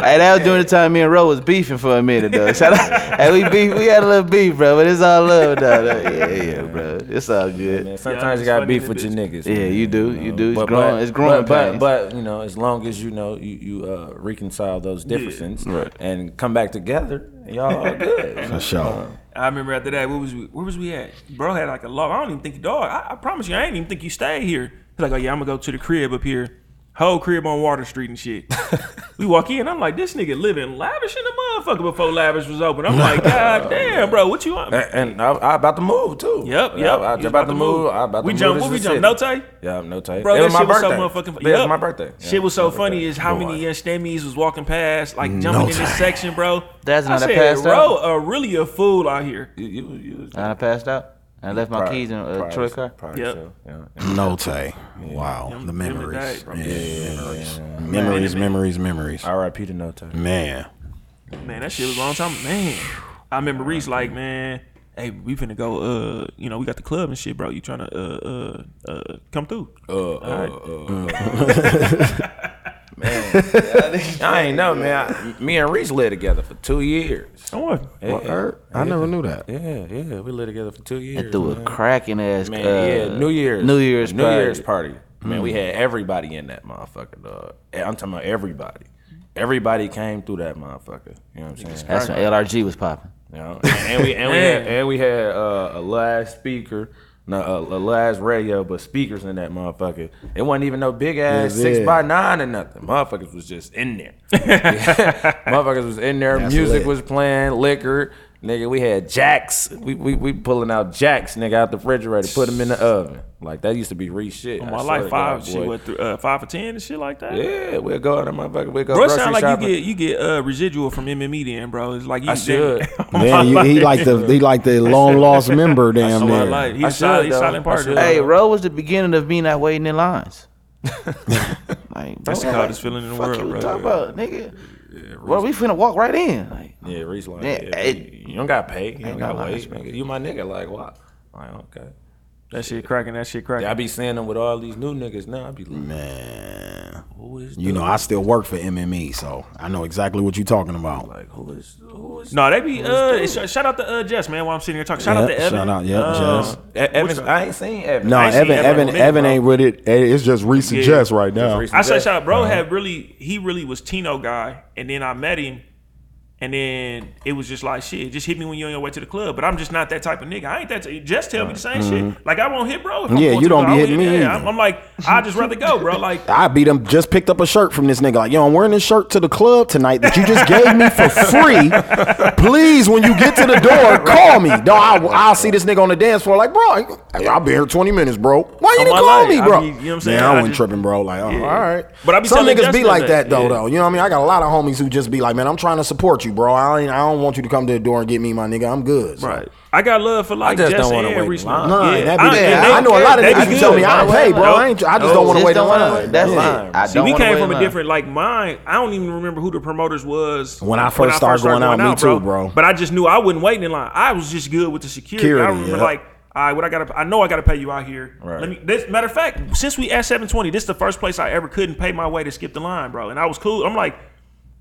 Hey, that was during the time me and Ro was beefing for a minute though. Shout out, hey, we beef, we had a little beef, bro, but it's all love, though. though. Yeah, yeah, bro, it's all good. Man, Yeah, sometimes it's you gotta beef with your niggas. Yeah, man, you do, you do. It's But- growing, but- it's growing but, but, but you know, as long as you know you you uh, reconcile those differences Right. and come back together, y'all all good. (laughs) For sure. I remember after that, where was we? Where was we at? Bro had like a log. I don't even think dog. I, I promise you, I ain't even think you stayed here. He's like, oh yeah, I'm gonna go to the crib up here, whole crib on Water Street and shit. (laughs) we walk in, I'm like, this nigga living lavish in the motherfucker before lavish was open. I'm like, god (laughs) damn, bro, what you want? And, and I, I about to move too. Yep, I, yep. I, He's about, to move. I about we to jump. What we the jump? No tay. Yeah, no tape. Bro, it was my shit was birthday. so motherfucking. Yeah, it was my birthday. Shit was so my funny birthday. is how Boy. many young stemmies was walking past, like No jumping in this section, bro. That's I not a said, passed bro, out? uh, really a fool out here. You, you, you was And I passed out. I left my prior- keys in a prior- uh, Troy car. prior Yep. to, yeah. No Tay. Wow. The memories. days, bro. Yeah, memories. Memories, memories, memories. R.I.P. to No Tape. Man. Man, that shit was a long time. Man, I remember Reese like, man, "Hey, we finna go. Uh, you know, we got the club and shit, bro. You trying to uh uh uh come through? Uh, All right. uh, uh, (laughs) (laughs) man, (laughs) I ain't know, man. I, me and Reese lived together for two years. Oh, Yeah, Word? I never knew that. Yeah, yeah, we lived together for two years. And threw a cracking ass. Man, uh, yeah, New Year's, New Year's, New party. Year's party. Man, we had everybody in that motherfucker, dog. Eh, I'm talking about everybody. Everybody came through that motherfucker. You know what I'm saying? That's when LRG was popping. You know, and, and we and we had, (laughs) and we had uh, a live speaker, no, a, a live radio, but speakers in that motherfucker. It wasn't even no big ass six yeah. by nine or nothing. Motherfuckers was just in there. (laughs) (laughs) motherfuckers was in there. That's Music lit. was playing, liquor. Nigga, we had jacks. We, we we pulling out jacks, nigga, out the refrigerator, put them in the oven. Like that used to be re shit. My life, five God, shit, boy. what, uh, five for ten and shit like that. Yeah, we'll go out there, motherfucker. We'll go Bro, sound like shopping. you get you get uh, residual from MME then, bro. It's like you I should. (laughs) Man, you, he like the he like the (laughs) long lost (laughs) member. Damn I near. like he I a silent, should, he though. silent I partner. Hey, Ro was the beginning of me not waiting in lines. like, That's the bro, coldest feeling in the fuck world, you bro. Talk about, nigga? Bro, we finna walk right in. Like, Yeah, Reese like, Yeah, it- you don't got pay. You don't got wait. You my nigga. Like, what? Like, okay. That shit cracking. That shit cracking. Yeah, I be seeing them with all these new niggas now. I be like, Man, who is you know I still work for MME, so I know exactly what you're talking about. like who is who is no, they be uh. sh- Shout out to uh Jess, man. While I'm sitting here talking, shout out to Yeah, Evan. shout out, yeah, Uh, Jess. E- Evans? I ain't seen Evan. No, I ain't seen Evan, Evan Evan, Evan ain't with it. It's just Reese and Yeah. Jess right now. I say Jess. shout out, bro. Uh-huh. Had really he really was Tino guy, and then I met him, and then it was just like shit. Just hit me when you're on your way to the club. But I'm just not that type of nigga. I ain't that. T- just tell me the same shit. Like I won't hit, bro. If I'm Mm-hmm. Yeah, you don't be hitting me yeah. I'm, I'm like, I just rather go, bro. Like (laughs) I beat him. Just picked up a shirt from this nigga. Like, yo, I'm wearing this shirt to the club tonight that you just gave me for free. (laughs) Please, when you get to the door, call me. No, I'll, I'll see this nigga on the dance floor. Like, bro, I- I'll be here 20 minutes, bro. Why you didn't call life, me, I bro? be- you know what I'm saying? Man, I I wasn't tripping, bro. Like, oh, all right. But I be some niggas be like that, that though, yeah. though. You know what I mean? I got a lot of homies who just be like, man, I'm trying to support you, bro. I ain't, I don't want you to come to the door and get me, my nigga. I'm good. So. right. I got love for like just Jess don't wanna and wait in Reese. line. No, yeah, that be, I- yeah, and I know a lot of niggas be who tell me good. I Nope. pay, bro. Nope. I, ain't, I just Nope. don't want to wait in don't line. That's Yeah. it. I See, we came from a different like mine. I don't even remember who the promoters was When I first started going out, me too, bro. But I just knew I wasn't waiting in line. I was just good with the security. I remember like, all right, what I got to, I know I got to pay you out here. Right. Let me. This matter of fact, since we at seven twenty, this is the first place I ever couldn't pay my way to skip the line, bro. And I was cool. I'm like,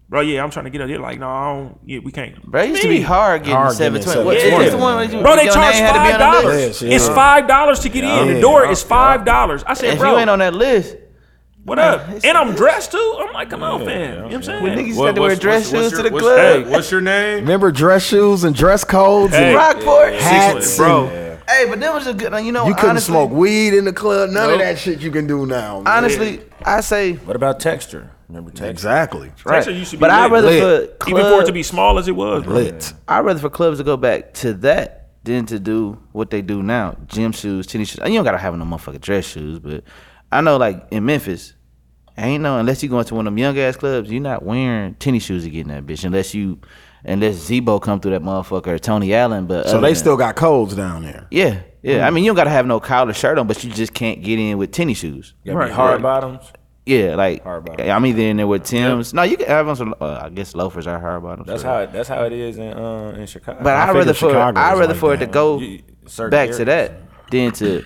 bro, yeah, I'm trying to get out here. Like, no, I don't. Yeah, we can't. Bro, it used to be hard getting Hard getting 720. What, in what's the 720. one where you, Bro, they charge name had to be five on the dollars. list? Yeah, It's five dollars to get in. The Yeah. door is five dollars. I said, If bro, you ain't on that list, what up? And I'm dressed too. I'm like, come on, fam. You know what I'm saying? when niggas What- had to wear dress what's shoes your- to the club. Hey, what's your name? Remember dress shoes and dress codes Hey. and Rockport. hats, bro. And- Hey, but that was a good. You know, You couldn't honestly, smoke weed in the club. None Nope. of that shit you can do now. man. Honestly, I say What about texture? Remember texture? exactly. right. Texas used to be But I'd lit. rather Lit. for Even for it club- to be small as it was, bro. Lit. I'd rather for clubs to go back to that than to do what they do now. Gym shoes, tennis shoes. You don't gotta have no motherfucking dress shoes, but I know like in Memphis, ain't no unless you go into one of them young ass clubs, you're not wearing tennis shoes to get in that bitch unless you unless Z-Bo come through that motherfucker or Tony Allen. But So they than- still got codes down there. yeah. Yeah, I mean you don't gotta have no collar shirt on, but you just can't get in with tennis shoes. You Right, hard right. bottoms. Yeah, like I'm either in there with Tim's. No, you can have on some. Uh, I guess loafers are hard bottoms. That's sure. how it, that's how it is in uh, in Chicago. But I'd rather for Chicago I'd rather like for it to go You- certain back to that than to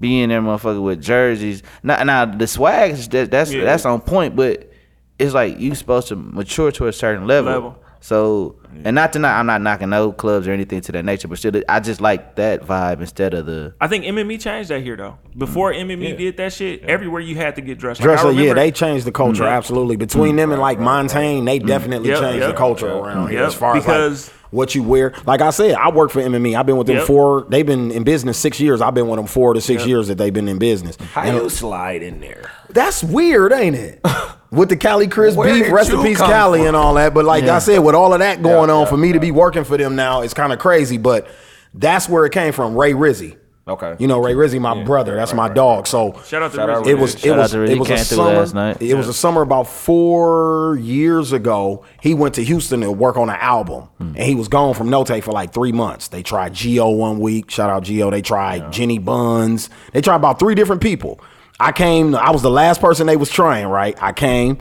be in there, motherfucker, with jerseys. Now, now the swag is that, that's Yeah. that's on point, but it's like you supposed to mature to a certain level. Level. So, and not to not, I'm not knocking no clubs or anything to that nature, but still, I just like that vibe instead of the. I think MME changed that here though. Before MME did that shit, everywhere you had to get dressed. Like, Dress I yeah, they changed the culture Mhm. absolutely. Between mm. them and like Montaigne, they mm. definitely Yep, changed yep. the culture around here Yep, as far because- as like what you wear. Like I said, I work for MME. I've been with them Yep. four. They've been in business six years. I've been with them four to six Yep. years that they've been in business. How And you slide in there? that's weird, ain't it? (laughs) with the Cali Chris Where beef, did rest in peace, Cali, from? and all that. But like Yeah. I said, with all of that going Yeah, on, yeah, for me to be working for them now, is kind of crazy. But that's where it came from. Ray Rizzy. Okay. You know, Ray Rizzy, my brother. That's my dog. So Shout out to Shout out it was Shout it was it was a summer. last night. It was a summer about four years ago. He went to Houston to work on an album, Hmm. and he was gone from Note for like three months. They tried Geo one week. Shout out Geo. They tried Jenny Buns. They tried about three different people. I came. I was the last person they was trying. Right. I came.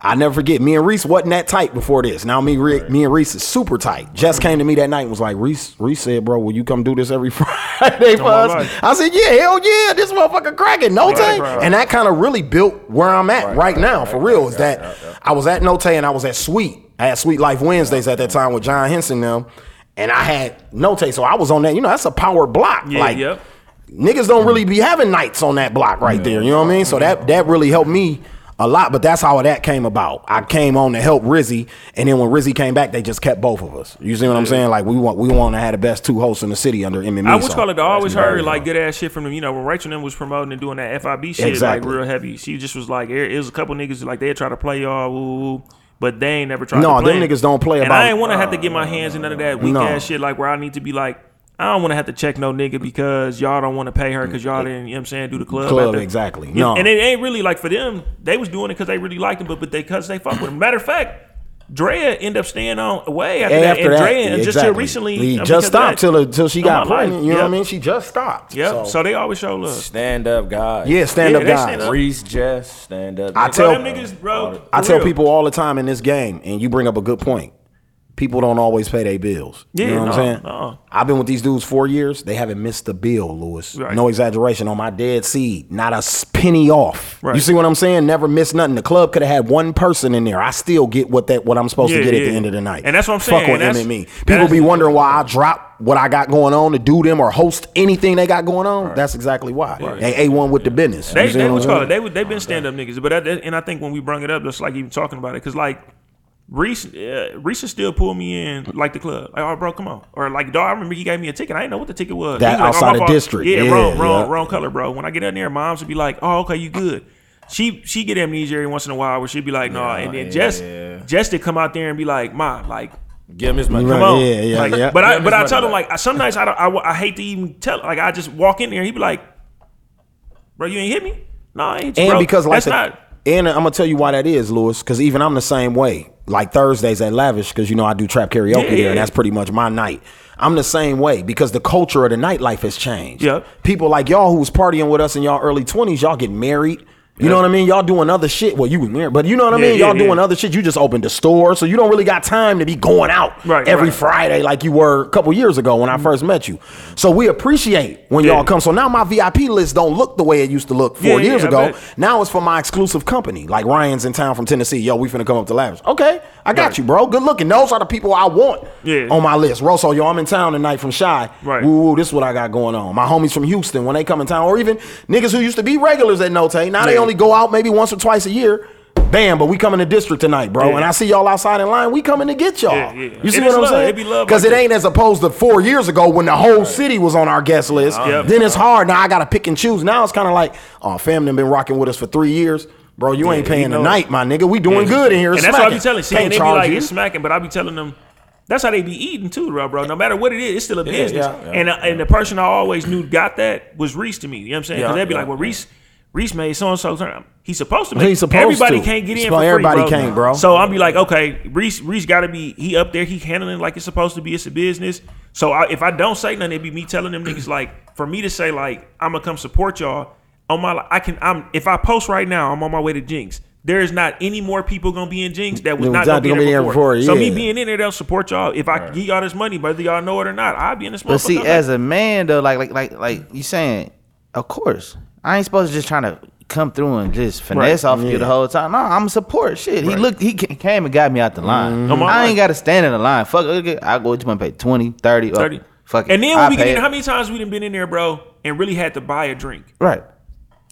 I never forget. Me and Reese wasn't that tight before this. Now me, Re- me and Reese is super tight. Just came to me that night and was like, Reese, Reese said, bro, will you come do this every (laughs) Friday for us? life. I said, yeah, hell yeah, this motherfucker cracking. No Right, right. And that kind of really built where I'm at right, now, for real. Is that I was at Note and I was at Sweet. I had Sweet Life Wednesdays at that time with John Henson them. And I had Note, so I was on that. You know, that's a power block. Yeah, like yep. Niggas don't really mm. be having nights on that block right there. You know what I mean? So that that really helped me a lot. But that's how that came about. I came on to help Rizzy, and then when Rizzy came back, they just kept both of us. You see what I'm saying? Like we want we want to have the best two hosts in the city under MMA. I so call it. I always heard like good ass shit from them. You know, when Rachel and them was promoting and doing that FIB shit, Exactly. like real heavy. She just was like, it, was a couple niggas like they try to play y'all, woo, woo, woo, but they ain't never tried. No, to play them niggas don't play And about- I ain't want to have to get my uh, hands in none of that weak No. ass shit. Like where I need to be like. I don't want to have to check no nigga because y'all don't want to pay her because y'all didn't, you know what I'm saying, do the club. Club, after. exactly. No. And it ain't really like for them, they was doing it because they really liked him, but but they because they fuck with him. Matter of fact, Drea ended up staying on away after, that. After And that, Drea just till recently he just stopped till till she got life. pregnant. You know what I mean? She just stopped. Yep. So, So, they always show love. Stand up guys. yeah, stand Yeah, up they guys. stand up. Reese, Jess, stand up. I niggas. tell- Bro, them niggas, bro. I tell real. people all the time in this game, and you bring up a good point. People don't always pay their bills. you Yeah, know what I'm saying? no. I've been with these dudes four years. They haven't missed a bill, Lewis. Right. No exaggeration. On my dead seed, not a penny off. Right. You see what I'm saying? Never missed nothing. The club could have had one person in there. I still get what that what I'm supposed Yeah, to get at yeah. the end of the night. And that's what I'm saying. Fuck with MME. People be wondering why I drop what I got going on to do them or host anything they got going on. That's exactly why. They A1 with the business. They, You they what what call it. They would- they been stand up niggas, but that, and I think when we brung it up, just like even talking about it, because like Reese, uh, Reese would still pull me in like the club. Like, oh, bro, come on. Or like, dog, I remember he gave me a ticket. I didn't know what the ticket was. That He was like, oh, outside my of fault. district. Yeah, Yeah, wrong, wrong, yeah. wrong color, bro. When I get in there, moms would be like, oh, okay, you good. She she get amnesia every once in a while where she'd be like, no, and then Jess Jess to come out there and be like, ma, like Give him his money. Come on. yeah, yeah, Like, yeah. But I but I tell them like sometimes I, don't, I I hate to even tell like I just walk in there and he be like, bro, you ain't hit me. No, I ain't. And bro. because like that's the- not. And I'm gonna tell you why that is, Lewis. Because even I'm the same way. Like Thursdays at Lavish, because you know I do trap karaoke Yeah, there, yeah. and that's pretty much my night. I'm the same way because the culture of the nightlife has changed. Yep. People like y'all who was partying with us in y'all early 20s, y'all get married. You know what I mean? Y'all doing other shit. Well, you was married, but you know what I mean? yeah, y'all yeah. doing other shit. You just opened a store, so you don't really got time to be going out Right, every right. Friday like you were a couple years ago when I mm-hmm. first met you. So we appreciate when y'all come. So now my VIP list don't look the way it used to look four years ago. Now it's for my exclusive company. Like Ryan's in town from Tennessee. Yo, we finna come up to Lavish. Okay, I got Right. you, bro. Good looking. Those are the people I want on my list. Rosso, yo, I'm in town tonight from Chi. Right. Woo, woo, this is what I got going on. My homies from Houston, when they come in town, or even niggas who used to be regulars at Note, now they Yeah. Only go out maybe once or twice a year. Bam, but we coming to district tonight, bro. Yeah. And I see y'all outside in line. We coming to get y'all. Yeah, yeah. You see And what I'm love. saying? It Because like it ain't as opposed to four years ago when the whole city was on our guest list. Yep. Then it's hard. Now I gotta pick and choose. Now it's kind of like, oh, fam, been rocking with us for three years. Bro, you ain't paying tonight, my nigga. We doing good in here. And that's what I be smacking. telling. See, Can't they be like you. it's smacking, but I be telling them that's how they be eating too, bro. bro. No matter what it is, it's still a business. and uh, and the person I always knew got that was Reese to me. You know what I'm saying? Because they'd be like, well, Reese. Reese made so and so. Time. He's supposed to make. He's supposed everybody to. can't get in Supposed- for free, everybody bro. can't, bro. So I'll be like, okay, Reese. Reese got to be. He up there. He handling like it's supposed to be. It's a business. So I, if I don't say nothing, it'd be me telling them niggas like, for me to say like, I'm gonna come support y'all on my. I can. I'm if I post right now, I'm on my way to Jinx. There is not any more people gonna be in Jinx that was That not was gonna be gonna there be there before. before, So me being in there, they'll support y'all. If I give y'all this money, whether y'all know it or not, I'll be in this. But see, as a man though, like like like like you saying, of course, I ain't supposed to just trying to come through and just finesse off you the whole time. No, I'm a support. Shit, he looked, he came and got me out the line. Mm-hmm. My I ain't got to stand in the line. Fuck, I go. You want to pay 20, 30, 30. Oh, fuck it. And then when I we get in, how many times we done been in there, bro, and really had to buy a drink? right?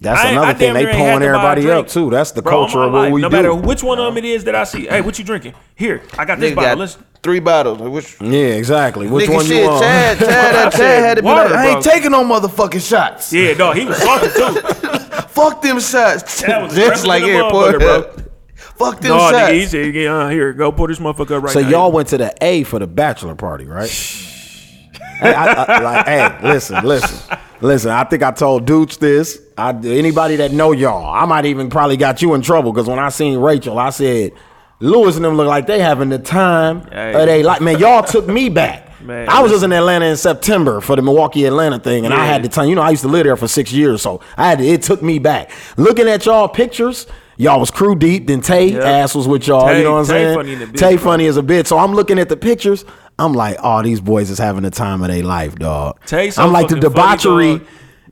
That's I another I thing. They near ain't had pulling to buy a everybody up too. That's the Bro, culture of what life, we no do. No matter which one of them it is that I see. Hey, what you drinking? Here, I got this Nigga bottle. got Let's. three bottles. Which yeah, exactly. Which nigga one shit? you (laughs) on? Chad, Chad, I Chad had to be water, like, I ain't bro. taking no motherfucking shots. Yeah, dog, he was salty too. (laughs) Fuck them shots. That was (laughs) Just like than a airport, motherfucker, bro. Fuck them No, shots. nigga, he said, yeah, uh, here, go pull this motherfucker up right So now. y'all went to the A for the bachelor party, right? hey, I, I, like, hey, listen, listen, listen. I think I told Dooch this. I, anybody that know y'all, I might even probably got you in trouble because when I seen Rachel, I said, Lewis and them look like they having the time Hey. of they like. Man, y'all took me back. (laughs) Man, I was just in Atlanta in September for the Milwaukee Atlanta thing, and I had the time. You know, I used to live there for six years, so I had to, it took me back. Looking at y'all pictures Y'all was crew deep. Then Tay Yep. ass was with y'all. Tay- you know what I'm saying? funny Tay funny as a bitch. So I'm looking at the pictures. I'm like, oh, these boys is having the time of their life, dog. Tay I'm like the fucking funny, debauchery.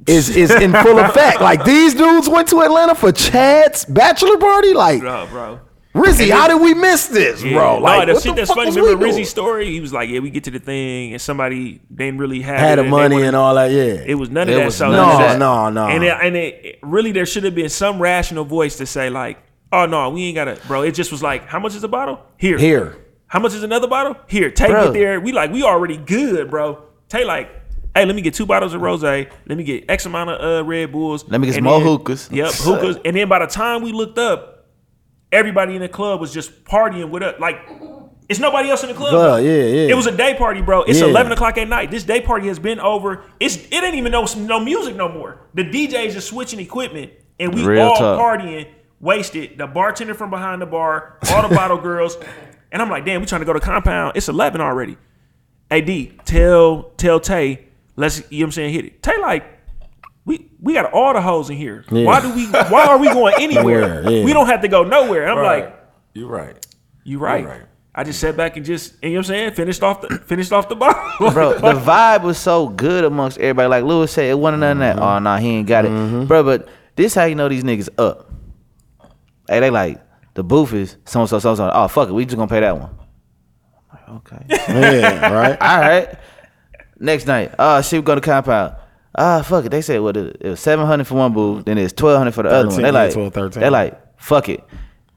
Is, is in full (laughs) effect. Like these dudes went to Atlanta for Chad's bachelor party. Like Bro, bro. Rizzy, how did we miss this, Yeah. bro? no, the what shit the that's fuck funny. Remember? Rizzy's story? He was like, "Yeah, we get to the thing, and somebody didn't really have Had it, the and money wanted- and all that. Yeah, It was none of It that. was so no, that. no, no. And it, and it it- really there should have been some rational voice to say like, "Oh no, we ain't gotta, bro." It just was like, "How much is a bottle? Here, Here. How much is another bottle? Here, take Bro. it there. We like, we already good, bro. Tay like, hey, let me get two bottles of rose. Let me get X amount of uh, Red Bulls. Let me get some more hookahs. Yep, (laughs) hookahs. And then by the time we looked up, everybody in the club was just partying with us. Like, it's nobody else in the club. Bro. yeah, yeah. It was a day party, bro. It's Yeah. eleven o'clock at night. This day party has been over. It's it ain't even no no music no more. The DJs is switching equipment, and we Real all talk. partying, wasted. The bartender from behind the bar, all the bottle (laughs) girls, and I'm like, damn, we trying to go to compound. It's eleven already. Ad, tell tell Tay, let's you know what I'm saying, hit it. Tay like. We, we got all the hoes in here. Yeah. Why do we? Why are we going (laughs) anywhere? Where? Yeah. We don't have to go nowhere. I'm Right. like, You're right. you right. right. I just sat back and just, and you know what I'm saying, finished off the finished off the bottle. Bro, the (laughs) vibe was so good amongst everybody. Like Lewis said, it wasn't none of that. Mm-hmm. Oh no, he ain't got it, mm-hmm. bro. But this how you know these niggas up. Hey, they like the booth is so and so so so. Oh fuck it, we just gonna pay that one. I'm like, okay, (laughs) yeah, right. (laughs) all right. Next night, oh shit, we go to compound. Ah fuck it. They said what it, it was seven hundred for one booth, then it's twelve hundred for the other one. They like 12, 13. they like fuck it.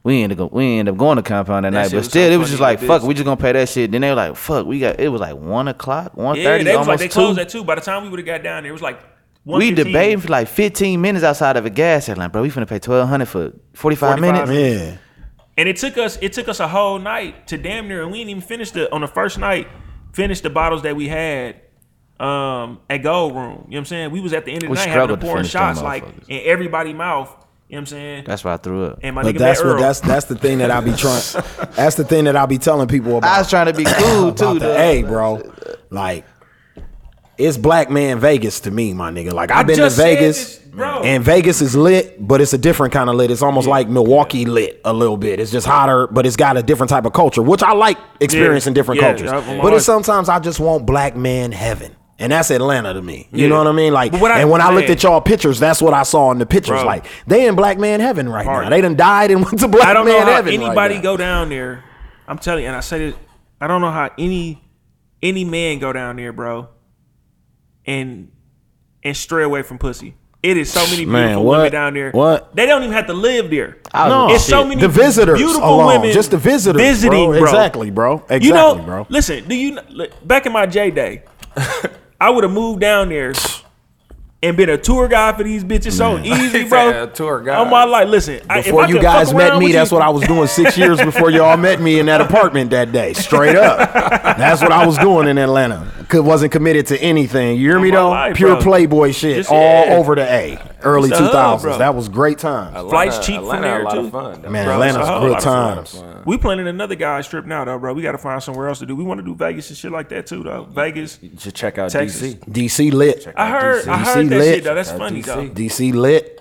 We end up we ended up going to compound that, night, but was so still it was just like fuck. bitch. We just gonna pay that shit. Then they were like fuck. We got it was like one o'clock, one yeah, thirty, they was like almost they two. closed at two. By the time we would have got down there, it was like We debating for like 15 minutes outside of a gas station. Like, bro, we finna pay 1200 for 45, 45 minutes. Yeah. And it took us it took us a whole night to damn near, and we didn't even finish the on the first night. Finish the bottles that we had um at Gold Room. You know what I'm saying? We was at the end of the We night having struggled to to pouring finish shots like in everybody mouth. You know what I'm saying? That's why I threw up. and my But nigga that's what that's that's the thing that I be trying. (laughs) That's the thing that I be telling people about. I was trying to be cool (coughs) too, about the though. A, bro. Like, it's black man Vegas to me, my nigga. Like I've been to Vegas, this, and Vegas is lit, but it's a different kind of lit. It's almost like Milwaukee lit a little bit. It's just hotter, but it's got a different type of culture, which I like experiencing Yeah, different yeah, cultures. But always- it's sometimes I just want black man heaven. And that's Atlanta to me. You Yeah. know what I mean? Like, when I- and when I looked at y'all pictures, that's what I saw in the pictures. Bro. Like, they in black man heaven right Party. now. They done died and (laughs) went to black I don't man know how heaven. right anybody now. go down there. I'm telling you, and I said it. I don't know how any any man go down there, bro, and and stray away from pussy. It is so many Man, beautiful what? women down there. What? They don't even have to live there. No, it's so many the visitors beautiful alone, women just the visitors, visiting, bro. bro. Exactly, bro. Exactly, you know, bro. listen. Do you back in my J day? (laughs) I would have moved down there and been a tour guide for these bitches so easy, (laughs) bro. A tour guide. On my life, listen. I- if Before I you could guys fuck met around me, with that's you- what I was doing six years before y'all met me in that apartment that day. Straight up. That's what I was doing in Atlanta. Cause wasn't committed to anything. You hear me my though? life, Pure bro. playboy shit. Just- all yeah. over the A. Early It's the two hub, thousands. bro. That was great times. Flights cheap from there, a lot too. of fun. though. Man, Bro, Atlanta's it's a good lot times. We planning another guy's trip now, though, bro. We got to find somewhere else to do. We want to do Vegas and shit like that too, though. Vegas. You should check out Texas. DC. DC lit. I heard, I DC heard that lit. shit though. That's That's funny DC. though. DC lit.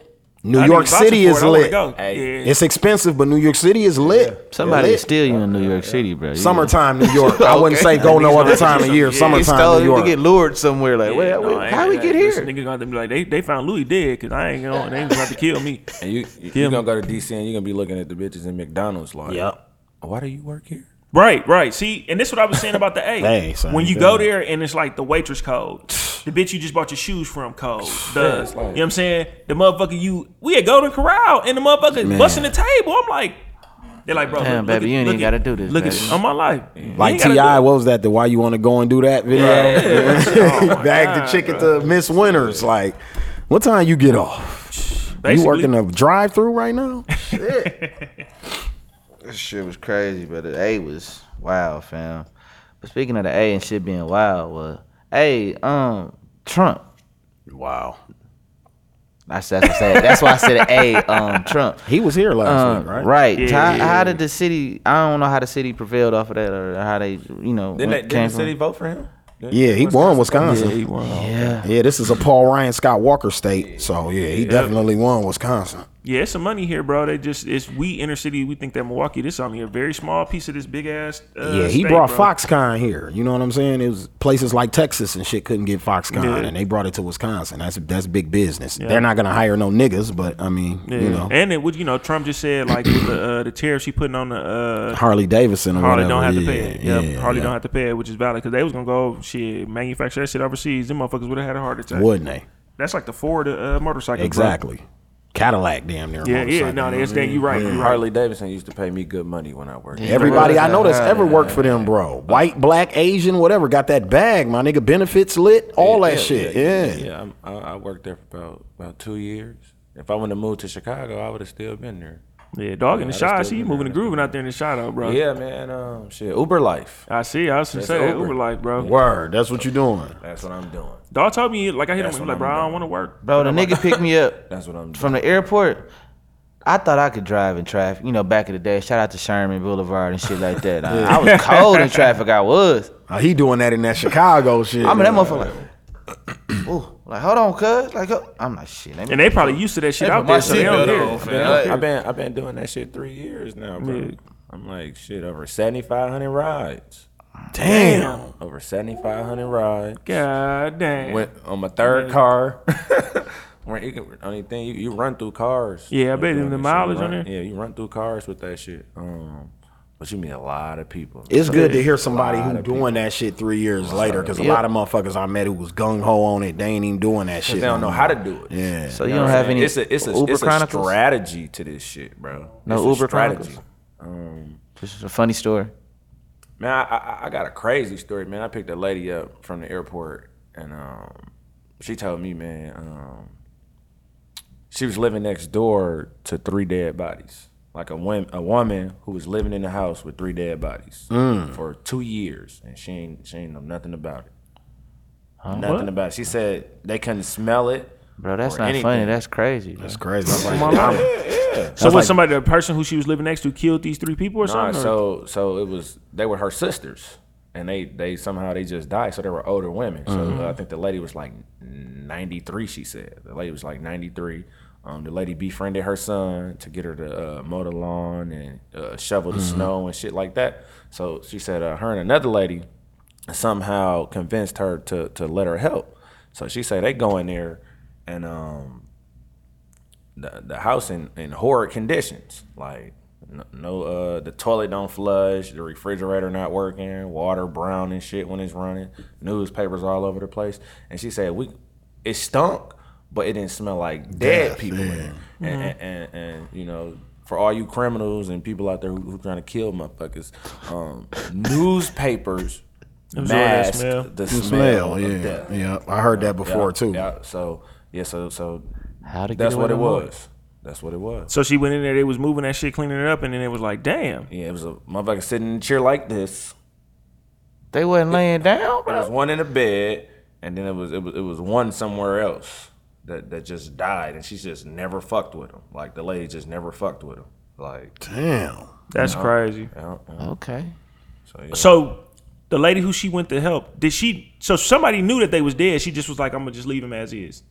New I York City is it. Lit. Hey. Yeah. It's expensive, but New York City is lit. Somebody Lit. is still you in New York City, bro. You- Summertime New York. (laughs) I wouldn't say go no other time of year. He Summertime stole New you to get lured somewhere. Like, Yeah, wait, no, wait, I how we I- get listen, here? Niggas gonna be like, they, they found Louis dead because I ain't going. They ain't about to kill me. And you you Kill gonna me. go to DC and you're gonna be looking at the bitches in McDonald's like, Yep. Why do you work here? Right, right. See, and this is what I was saying about the (laughs) A. Hey, son, when you you go done. there and it's like the waitress code, (sighs) the bitch you just bought your shoes from code, the Yeah, like- you know what I'm saying, the motherfucker you we at Golden Corral and the motherfucker busting the table. I'm like, they're like, bro, Damn, look, look baby, at- you ain't even gotta do this, Look baby. at on my life, You Like Ti, what was that? The why you want to go and do that video? (laughs) Oh Bag the chicken to Miss Winters. Like, what time you get off? (sighs) You working a drive through right now? (laughs) This shit was crazy, but the A was wild, fam. But speaking of the A and shit being wild, was hey, um, Trump. Wow. That's that's what I said. That's why I said A, um, Trump. He was here last Um, week, right? right. Yeah, how, yeah, how did the city? I don't know how the city prevailed off of that, or how they, you know, Didn't, they, went- didn't the city from. vote for him? Yeah, he won Wisconsin. Yeah, he won. Yeah, Yeah, this is a Paul Ryan Scott Walker state. So yeah, he definitely won Wisconsin. Yeah, it's some money here, bro. They just it's we inner city. We think that Milwaukee. This only a very small piece of this big ass. Uh, yeah, he state, brought bro. Foxconn here. You know what I'm saying? It was places like Texas and shit couldn't get Foxconn, Yeah. and they brought it to Wisconsin. That's that's big business. Yeah. They're not gonna hire no niggas, but I mean, Yeah. you know, and it would you know Trump just said like with the uh, the tariffs he putting on the uh, Harley Davidson Harley whatever. don't have to pay it. Yep. yeah, Harley don't have to pay it, which is valid because they was gonna go shit manufacture that shit overseas. Them motherfuckers would have had a heart attack. Wouldn't they? That's like the Ford uh, motorcycle. bro. Exactly. Cadillac, damn near. Yeah, yeah. No, that's that. You right. You right. Harley Davidson used to pay me good money when I worked. Everybody I know that's ever worked for them, bro. White, black, Asian, whatever, got that bag, my nigga. Benefits lit, all that shit. Yeah. yeah. I'm- I, I worked there for about about two years. If I wouldn't have moved to Chicago, I would have still been there. Yeah, dog in the shot. still See you been moving there. and grooving out there in the shot, out, bro. Yeah, man. Um, shit, Uber life. I see. I was gonna That's say Uber. Uber life, bro. Word. That's what you doing. That's what I'm doing. Dog told me like I hit him. That's He what like, I'm bro, I don't doing. want to work. Bro, the nigga picked me up (laughs) That's what I'm doing. from the airport. I thought I could drive in traffic. You know, back in the day. Shout out to Sherman Boulevard and shit like that. I, I was (laughs) cold in traffic. I was. Uh, he doing that in that Chicago shit. I mean, that motherfucker like, (coughs) ooh, like hold on, cuz. Like, uh, I'm like, shit. Let me And they probably used to that shit Hey, out put my there, so they don't care. on, They don't. I've been I've been doing that shit three years now, bro. Yeah. I'm like shit over seventy five hundred rides. Damn. Over seventy five hundred rides. God damn. Went on my third car. Where you can, only thing you, you run through cars. Yeah, I bet doing the mileage You on run- there. Yeah, you run through cars with that shit. Um, but you meet a lot of people. It's good to hear somebody lot who doing people. that shit three years later, because a lot of motherfuckers I met who was gung ho on it, they ain't even doing that shit. They don't know how to do it. Yeah. So you, know don't have any It's a it's a, Uber it's a Chronicles? strategy to this shit, bro. No It's a Uber strategy. Chronicles? This is a funny story. Man, I, I I got a crazy story, man. I picked a lady up from the airport, and um, she told me, man, um, she was living next door to three dead bodies, like a woman, a woman who was living in the house with three dead bodies for two years, and she ain't she ain't know nothing about it. nothing what? about it. She said they couldn't smell it. Bro, that's not anything. funny. That's crazy. Bro. That's crazy. That's like, My life. Yeah. So was like- somebody the person who she was living next to killed these three people or Nah, something? or- so so it was they were her sisters, and they they somehow they just died. So they were older women. So Mm-hmm. uh, I think the lady was like ninety three. She said the lady was like ninety three. Um, the lady befriended her son to get her to uh, mow the lawn and uh, shovel Mm-hmm. the snow and shit like that. So she said uh, her and another lady somehow convinced her to to let her help. So she said they go in there and um the the house in, in horrid conditions. Like no, no uh the toilet don't flush, the refrigerator not working, water brown and shit when it's running, newspapers all over the place. And she said we it stunk, but it didn't smell like dead Death, people in there. And, and, and and you know for all you criminals and people out there who, who trying to kill motherfuckers, um, (laughs) newspapers Absorb that mask smell. the the smell, smell, of yeah, death. yeah. I heard that before Yeah, too. Yeah, so yeah, so so How to get that's what it with more. was. That's what it was. So she went in there. They was moving that shit, cleaning it up, and then it was like, damn. Yeah, it was a motherfucker sitting in a chair like this. They wasn't laying down, There was one in a bed, and then it was it was it was one somewhere else that that just died, and she just never fucked with him. Like the lady just never fucked with him. Like Damn. That's crazy. yeah, yeah. Okay. so yeah. So the lady who she went to help, did she? So somebody knew that they was dead. She just was like, I'm gonna just leave him as is.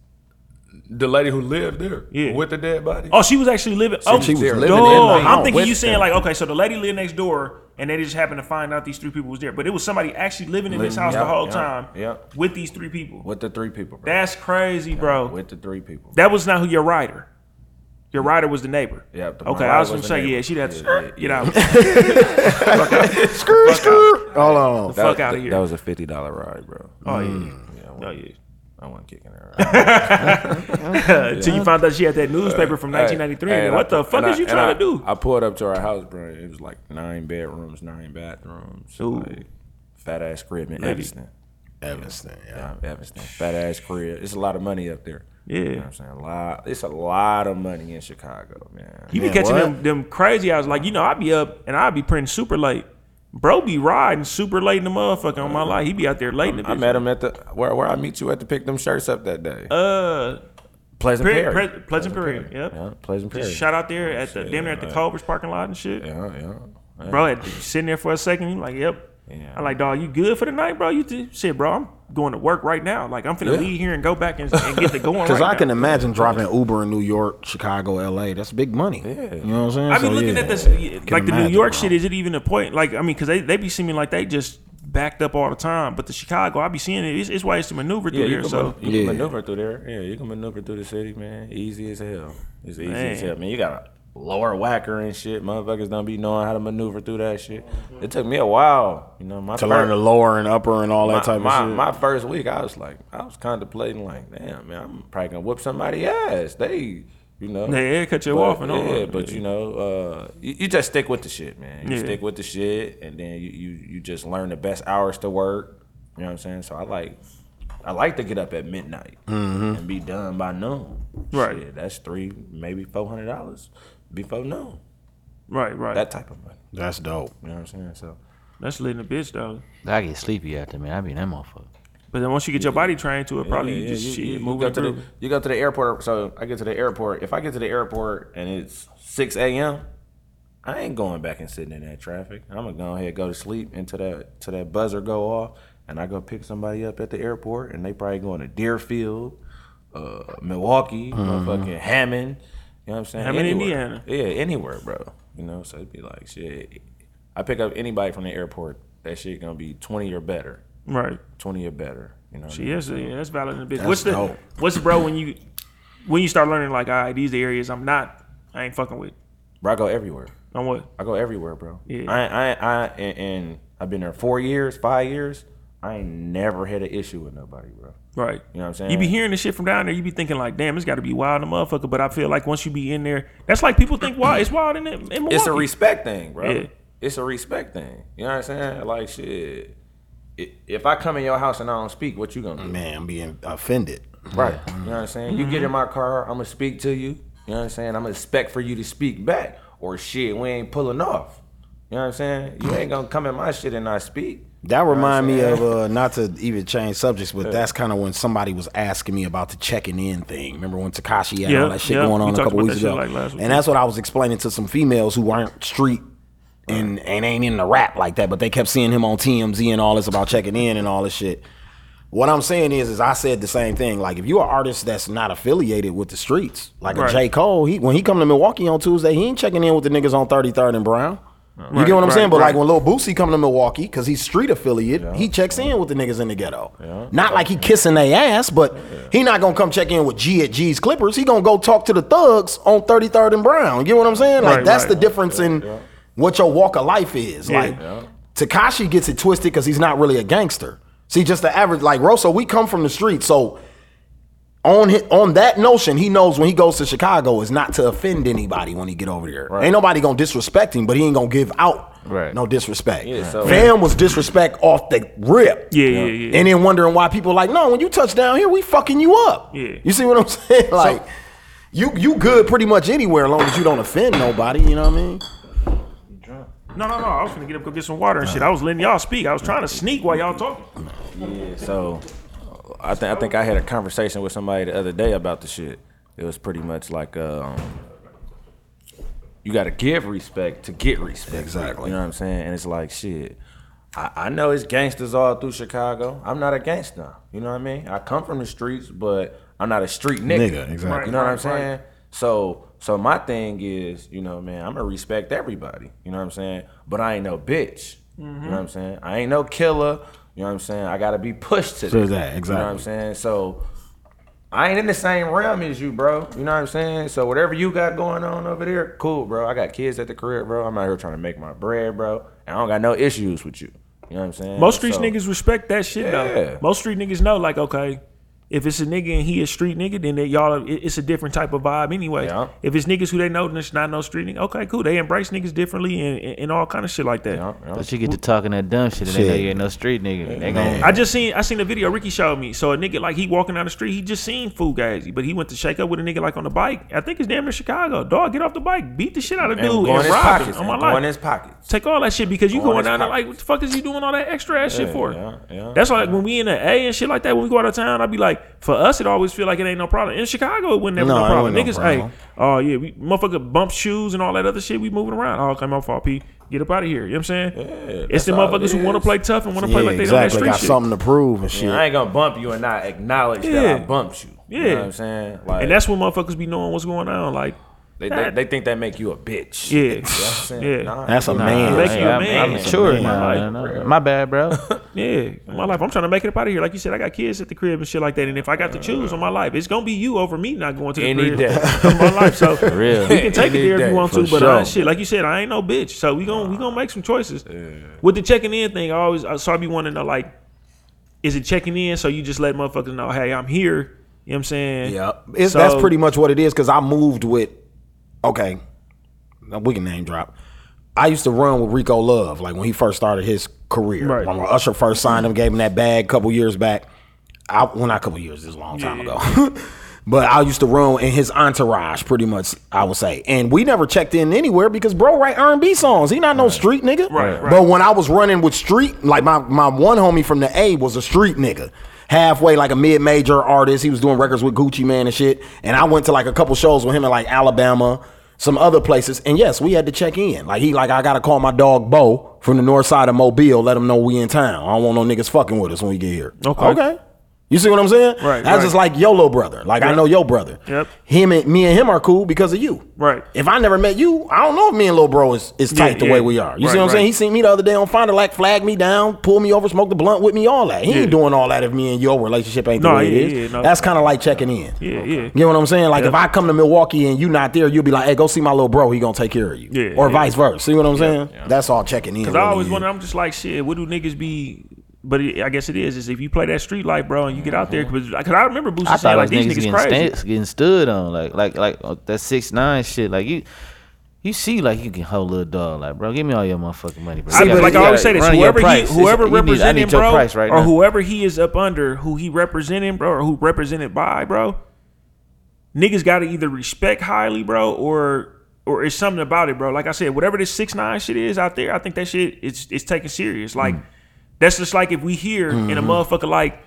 The lady who lived there Yeah. with the dead body. Oh, she was actually living. Oh, she was there. living Dog, in the I'm house thinking you saying them. like, okay, so the lady lived next door, and they just happened to find out these three people was there, but it was somebody actually living in this Living- house the whole yeah, time yeah. with these three people. with the three people. Bro. That's crazy, bro. With the three people. That was not who your rider. Your rider was the neighbor. Yeah, Okay, I was rider gonna say, the yeah, she'd have to Yeah, yeah, get (laughs) out. Screw, screw. Hold on. The fuck that, out of here. That was a fifty dollar ride, bro. oh yeah. Mm, yeah, I Oh yeah. I wasn't kicking her. Out. Until (laughs) you found out she had that newspaper uh, from 1993. Hey, and what I- the fuck and is I- you trying I- to do? I pulled up to our house, bro. It was like nine bedrooms, nine bathrooms, Ooh. like fat ass crib in Evanston. Evanston. Yeah. Yeah, Evanston, fat ass crib. It's a lot of money up there. Yeah. You know what I'm saying? A lot. It's a lot of money in Chicago, man. You be Man, catching what? them them crazy hours. Like, you know, I'd be up and I'd be printing super late. Bro be riding super late in the motherfucker on my life. He be out there late in the I bitch. met him at the where where I meet you at to pick them shirts up that day. Uh, Pleasant Perry. Pre- Pleasant Prairie. Yep. Yeah, Pleasant Perry. Just shot out there at the damn near at the right. Culver's parking lot and shit. Yeah, yeah. yeah. Bro, sitting there for a second. He like, yep. Yeah. I like, dog, you good for the night, bro? You th- shit, bro. I'm going to work right now. Like, I'm finna Yeah. leave here and go back and, and get the (laughs) going. Because right I can now. imagine driving Uber in New York, Chicago, L.A. That's big money. Yeah. You know what I'm saying? I be So, looking yeah, at this, can like the New York bro. shit. Is it even a point? Like, I mean, because they, they be seeming like they just backed up all the time. But the Chicago, I be seeing it. It's, why it's ways to maneuver through Yeah, here. So man- you can Yeah. maneuver through there. Yeah, you can maneuver through the city, man. Easy as hell. It's easy as hell, man. You got a lower Wacker and shit. Motherfuckers don't be knowing how to maneuver through that shit. It took me a while, you know. My To learn the lower and upper and all that my, type my, of shit. my first week, I was like, I was contemplating, like, damn, man, I'm probably gonna whip somebody ass. They, you know, They yeah, cut you but, off and all. Yeah, but you know, uh, you, you just stick with the shit, man. You Yeah. stick with the shit, and then you, you you just learn the best hours to work. You know what I'm saying? So I like, I like to get up at midnight and be done by noon. Right. Shit, that's three, maybe four hundred dollars before noon. right, right. That type of money. That's dope. You know what I'm saying? So That's lit in a bitch, though. I get sleepy after man. I be in that motherfucker. But then once you get your body trained to it, probably Yeah, you just you, shit you- you moving go to the you go to the airport. So I get to the airport. If I get to the airport and it's six a.m., I ain't going back and sitting in that traffic. I'm gonna go ahead go to sleep until that till that buzzer go off, and I go pick somebody up at the airport, and they probably going to Deerfield, uh, Milwaukee, motherfucking Hammond. You know what I'm saying? Hammond, Anywhere. Indiana. Yeah, anywhere, bro. You know, so it'd be like shit. I pick up anybody from the airport. That shit gonna be twenty or better. Right. Twenty or better. You know. what I She mean? is, yeah, that's valid in a bitch. That's what's the dope. what's bro when you when you start learning like, all right, these are areas I'm not, I ain't fucking with. Bro, I go everywhere. On what? I go everywhere, bro. Yeah. I, I, I, and, and I've been there four years, five years. I ain't never had an issue with nobody, bro. Right. You know what I'm saying? You be hearing the shit from down there. You be thinking like, damn, it's got to be wild, in the motherfucker. But I feel like once you be in there, that's like people think wild. It's wild in, in Milwaukee. It's a respect thing, bro. Yeah. It's a respect thing. You know what I'm saying? Like shit. If I come in your house and I don't speak, what you gonna do? Man, I'm being offended. Right. You know what I'm saying? You get Mm-hmm. in my car, I'm gonna speak to you. You know what I'm saying? I'm gonna expect for you to speak back. Or shit, we ain't pulling off. You know what I'm saying? You ain't gonna come in my shit and not speak. That remind me of uh, not to even change subjects, but that's kind of when somebody was asking me about the checking in thing. Remember when Tekashi had Yeah, all that shit yeah, going we on a couple weeks ago, like last week. and that's what I was explaining to some females who aren't street and and ain't in the rap like that, but they kept seeing him on TMZ and all this about checking in and all this shit. What I'm saying is, is I said the same thing. Like, if you're an artist that's not affiliated with the streets, like Right. a J. Cole, he when he come to Milwaukee on Tuesday, he ain't checking in with the niggas on 33rd and Brown. You Right, get what I'm right, saying? But like when Lil Boosie come to Milwaukee, because he's street affiliate, he checks in with the niggas in the ghetto. Not like he kissing their ass, but he not gonna come check in with G at G's Clippers. He gonna go talk to the thugs on 33rd and Brown. You get what I'm saying? Like that's the difference in what your walk of life is. Yeah. Like Tekashi gets it twisted because he's not really a gangster. See, just the average like Rosso, we come from the street, so on hi- on that notion, he knows when he goes to Chicago is not to offend anybody when he get over there. Ain't nobody gonna disrespect him, but he ain't gonna give out Right. no disrespect. Yeah, so- Fam was disrespect off the rip. Yeah, yeah, yeah. And then wondering why people like, no, when you touch down here, we fucking you up. Yeah. You see what I'm (laughs) saying? Like, you you good pretty much anywhere as long as you don't offend nobody. You know what I mean? No, no, no. I was gonna get up go get some water and shit. I was letting y'all speak. I was trying to sneak while y'all talking. Yeah, so I think I think I had a conversation with somebody the other day about the shit. It was pretty much like um, you got to give respect to get respect. Exactly. You know what I'm saying? And it's like shit. I, I know it's gangsters all through Chicago. I'm not a gangster. You know what I mean? I come from the streets, but I'm not a street nigga. Nigga, exactly. You know what I'm Right, right. saying? So so my thing is, you know, man, I'm gonna respect everybody. You know what I'm saying? But I ain't no bitch. You know what I'm saying? I ain't no killer. You know what I'm saying? I gotta be pushed to So that. that, You know what I'm saying? So I ain't in the same realm as you, bro. You know what I'm saying? So whatever you got going on over there, cool, bro. I got kids at the crib, bro. I'm out here trying to make my bread, bro. And I don't got no issues with you. You know what I'm saying? Most street So- niggas respect that shit Yeah. though. Most street niggas know, like, okay, if it's a nigga and he a street nigga, then they, y'all, it's a different type of vibe anyway. Yeah. If it's niggas who they know, then it's not no street nigga. Okay, cool. They embrace niggas differently and, and, and all kind of shit like that. Yeah, yeah. But you get to talking that dumb shit and they know you ain't no street nigga. They Man. gon' I just seen I seen a video Ricky showed me. So a nigga like he walking down the street, he just seen Fugazi, but he went to shake up with a nigga like on the bike. I think it's damn near Chicago. Dog, get off the bike, beat the shit out of And dude, go and rob pockets. him on and my go in his pockets. Take all that shit because you Go going down there like what the fuck is you doing all that extra ass shit for? yeah, yeah. That's like when we in the A and shit like that. When we go out of town, I'd be like, like for us, it always feel like it ain't no problem. In Chicago, it wasn't never No, no problem. wasn't no Niggas, problem. hey, oh yeah, we motherfucker bump shoes and all that other shit. We moving around. Oh, okay, my fault, P. Get up out of here. You know what I'm saying? it's the all it motherfuckers who want to play tough and want to play Yeah, like they exactly. on that street Got shit. something to prove and shit. Yeah, I ain't gonna bump you and not acknowledge that I bumped you. Yeah, You Yeah. know what I'm saying? Like, and that's when motherfuckers be knowing what's going on. Like, they, they, they think that make you a bitch. Yeah. You know what I'm? Yeah. Nah, That's a nah. man. Make you a I'm, man. I'm That's a mature man. now. Like. No, My bad, bro. (laughs) yeah, my life, I'm trying to make it up out of here. Like you said, I got kids at the crib and shit like that. And if I got to choose on my life, it's gonna be you over me not going to the Any crib day. (laughs) of my life. So (laughs) real. you can take it Any there if day, you want to, but I, sure. shit, like you said, I ain't no bitch. So we gonna we gonna make some choices. With the checking in thing, I always so I be wanting to know like, is it checking in? So you just let motherfuckers know, hey, I'm here. You know what I'm saying? Yeah, it's, So- that's pretty much what it is. Because I moved with, okay, we can name drop. I used to run with Rico Love, like when he first started his career. Right. When Usher first signed him, gave him that bag a couple years back. I, well, not a couple years, this is a long time ago. (laughs) but I used to run in his entourage, pretty much. I would say, and we never checked in anywhere because bro write R and B songs. He not no street nigga. Right, right. But when I was running with street, like my my one homie from the A was a street nigga. Halfway like a mid major artist. He was doing records with Gucci Mane and shit. And I went to like a couple shows with him in like Alabama, some other places. And yes, we had to check in. Like he like I gotta call my dog Bo from the north side of Mobile, let him know we in town. I don't want no niggas fucking with us when we get here. Okay. Okay. You see what I'm saying? Right, That's right. just like your little brother. Like I know your brother. Yep. Him and me and him are cool because of you. Right. If I never met you, I don't know if me and little bro is, is Yeah, tight the yeah. way we are. You Right, see what I'm saying? He seen me the other day on Finder like flag me down, pull me over, smoke the blunt with me, all that. He Yeah. ain't doing all that if me and your relationship ain't the No, way yeah, it is. yeah, no. That's kind of like checking in. Yeah, yeah. You know what I'm saying? Like Yeah. if I come to Milwaukee and you not there, you'll be like, "Hey, go see my little bro. He gonna take care of you." Yeah, or yeah. vice versa. See what I'm saying? That's all checking in. Cause I really always wonder. I'm just like, shit. What do niggas be? But it, I guess it is. Is if you play that street life, bro, and you get out there, because I remember Boosie Mm-hmm. I saying like these niggas niggas getting, crazy. sta- getting stood on, like like like uh, that six nine shit. Like you, you see, like you can hold a little dog, like bro, give me all your motherfucking money, bro. I, gotta- like I always say this, whoever he, whoever It's- representing, bro, right or now. whoever he is up under, who he representing, bro, or who represented by, bro, niggas got to either respect highly, bro, or or it's something about it, bro. Like I said, whatever this six nine shit is out there, I think that shit is it's taken serious. Like Mm. That's just like if we here in a Mm-hmm. motherfucker like.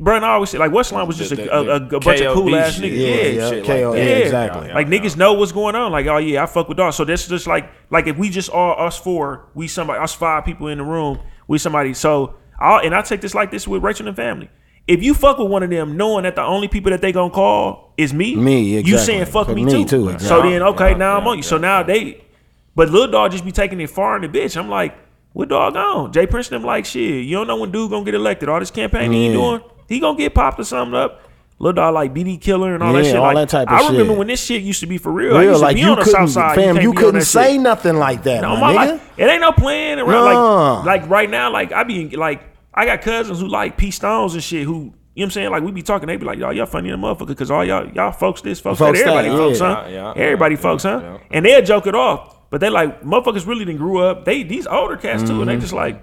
Bro, and I always say like Westline was just a, The- a, a, a bunch of cool ass shit. niggas. Yeah, Yeah, yeah, shit KO, like yeah, that. exactly. like niggas know what's going on. Like, oh yeah, I fuck with dogs. So that's just like like if we just all us four, we somebody us five people in the room, we somebody. So I and I take this like this with Rachel and family. If you fuck with one of them, knowing that the only people that they gonna call is me, Me, you saying fuck me, Me too. too, So then okay, Yeah, now I'm yeah, on you. So now they, but little dog just be taking it far in the bitch. I'm like, what dog on? J. Prince them like shit. You don't know when dude gonna get elected. All this campaign he Yeah. doing, he gonna get popped or something up. Little dog like BD Killer and all that Yeah, shit. all like, that type of shit. I remember shit. when this shit used to be for real. I Real, used to like be you on the couldn't, south side. fam, can't you couldn't say shit. nothing like that, No, my my nigga. life, it ain't no plan around. Nah. Like, like right now, like I be like, I got cousins who like P Stones and shit. Who you know what I'm saying? Like we be talking, they be like, y'all, y'all funny in the motherfucker because all y'all, y'all folks this, folks, Folks that. Everybody that, folks, yeah. huh? Yeah, yeah, Everybody yeah, folks, huh? yeah. And they'll joke it off, but they like motherfuckers really didn't grew up. They these older cats too, Mm-hmm. and they just like,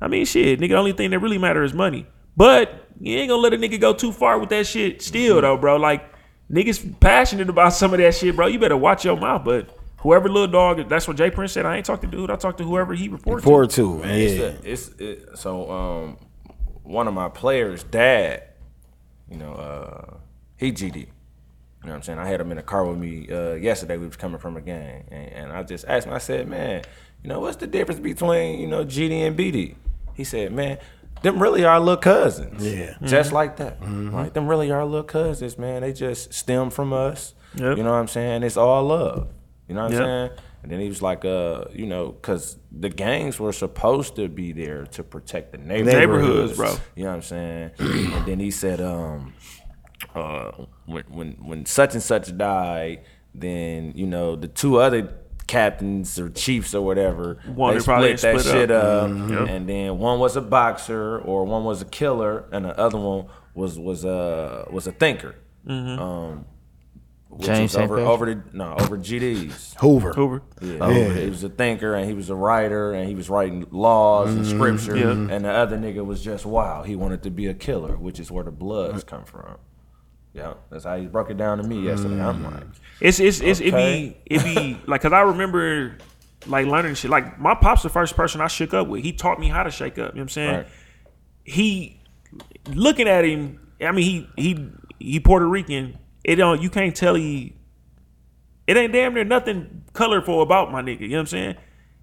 I mean, shit, nigga. The only thing that really matter is money. But you ain't gonna let a nigga go too far with that shit. Still though, bro, like niggas passionate about some of that shit, bro. You better watch your mouth. But whoever little dog, that's what J. Prince said. I ain't talk to dude. I talk to whoever he reports. to. Four two, yeah. It's, a, it's it, so um one of my players' dad, you know, uh he GD. You know what I'm saying? I had him in the car with me uh, yesterday. We was coming from a game, and, and I just asked him. I said, "Man, you know what's the difference between you know GD and BD?" He said, "Man, them really are little cousins. Yeah. just like that. Like them really are little cousins, man. They just stem from us. Yep. You know what I'm saying? It's all love. You know what Yep. I'm saying?" And then he was like, uh, you know, because the gangs were supposed to be there to protect the neighborhoods, Neighborhoods, bro. You know what I'm saying? (clears throat) and then he said, um, uh, when when when such and such died, then you know the two other captains or chiefs or whatever, One they they split that split shit up. up, Mhm. and then one was a boxer or one was a killer, and the other one was was a was a thinker. Mm-hmm. Um, which James was St. over Patrick? over the no over GDs. (laughs) Hoover. Hoover. Yeah. He was a thinker and he was a writer and he was writing laws and scripture. Yeah. And the other nigga was just wow. He wanted to be a killer, which is where the bloods come from. Yeah, that's how he broke it down to me yesterday. I'm mm. like, It's it's, it's Okay. it be it (laughs) be like because I remember like learning shit. Like my pop's the first person I shook up with. He taught me how to shake up. You know what I'm saying? Right. He looking at him I mean, he he he Puerto Rican. It don't. You can't tell he. It ain't damn near nothing colorful about my nigga. You know what I'm saying?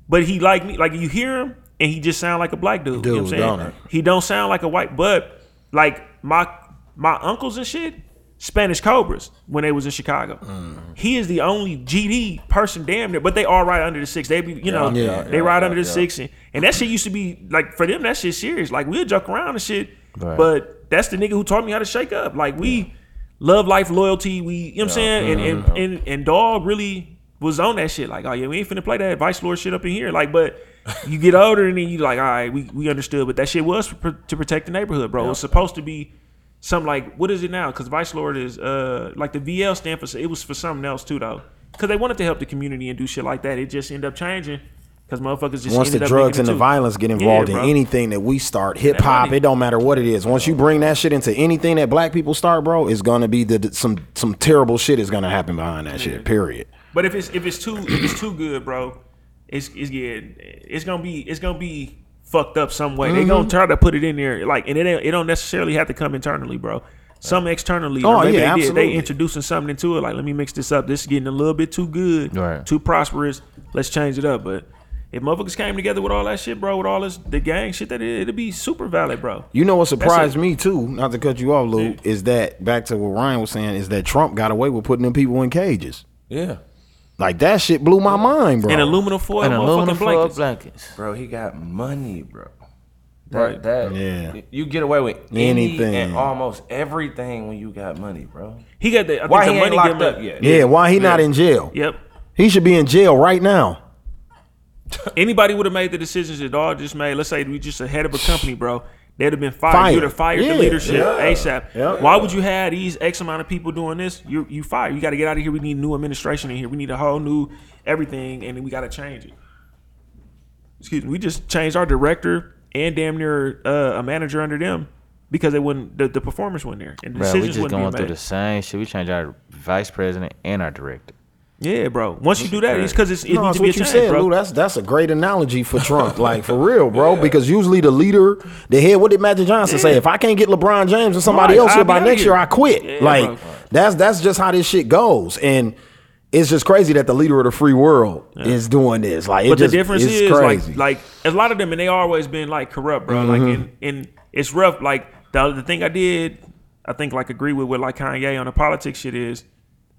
But he like me. Like you hear him, and he just sound like a black dude. you know what I'm saying? don't? He don't sound like a white. But like my my uncles and shit, Spanish Cobras when they was in Chicago. Mm. He is the only GD person damn near, but they are right under the six. They be, you know, Yeah, they yeah, yeah, under the yeah. six, and, and that shit used to be like for them. That shit serious. Like we'll joke around and shit, Right. but that's the nigga who taught me how to shake up. Like we love life, loyalty. We, you know what I'm saying? And, and and and dog really was on that shit. Like, oh yeah, we ain't finna play that vice lord shit up in here. Like, but you get (laughs) older and then you like, all right, we we understood. But that shit was to protect the neighborhood, bro. It was supposed to be. Something like what is it now? Because Vice Lord is uh like the VL stand for it was for something else too though. Because they wanted to help the community and do shit like that. It just ended up changing because motherfuckers just Once the drugs and the violence get Yeah, involved in anything that we start, hip hop, it don't matter what it is. Once you bring that shit into anything that black people start, bro, it's gonna be the, some some terrible shit is gonna happen behind that shit. Period. But if it's if it's too if it's too good, bro, it's it's yeah, it's gonna be it's gonna be fucked up some way. They Mm-hmm. gonna try to put it in there, like, and it ain't- it don't necessarily have to come internally, bro. Some externally, Oh, maybe yeah, they did. They introducing something into it. Like, let me mix this up. This is getting a little bit too good, Right. too prosperous. Let's change it up. But if motherfuckers came together with all that shit, bro, with all this the gang shit, that it, it'd be super valid, bro. You know what surprised me too, not to cut you off, Lou, is that back to what Ryan was saying, is that Trump got away with putting them people in cages. Yeah. Like that shit blew my mind, bro. And aluminum foil, And motherfucking aluminum foil blankets. blankets. Bro, he got money, bro. That, Right. That, Yeah. You get away with anything Anything. and almost everything when you got money, bro. He got the. I Why the he ain't money locked up yet? yeah, why he not in jail? Yep. He should be in jail right now. Anybody would have made the decisions that dog just made. Let's say we just a head of a company, bro. They'd have been fired. Fired. You'd have fired Yeah, the leadership yeah, ASAP. yeah. Why would you have these X amount of people doing this? You you fired. You got to get out of here. We need new administration in here. We need a whole new everything, and then we got to change it. Excuse me. We just changed our director and damn near uh, a manager under them because they wouldn't. The, the performance wasn't there, and the Bro, we decisions just going through made. the same shit. We changed our vice president and our director. Yeah, bro. Once you do that, it's because it's, it No, needs to be a what you change, said, bro. Lou. That's that's a great analogy for (laughs) Trump, like for real, bro. Because usually the leader, the head, what did Magic Johnson say? If I can't get LeBron James or somebody Right, else here by next year, I quit. Yeah, like bro. that's that's just how this shit goes, and it's just crazy that the leader of the free world is doing this. Like, But just, the difference is crazy. like like a lot of them, and they always been like corrupt, bro. Like Mm-hmm. and and it's rough. Like the the thing I did, I think like agree with what like Kanye on the politics shit is.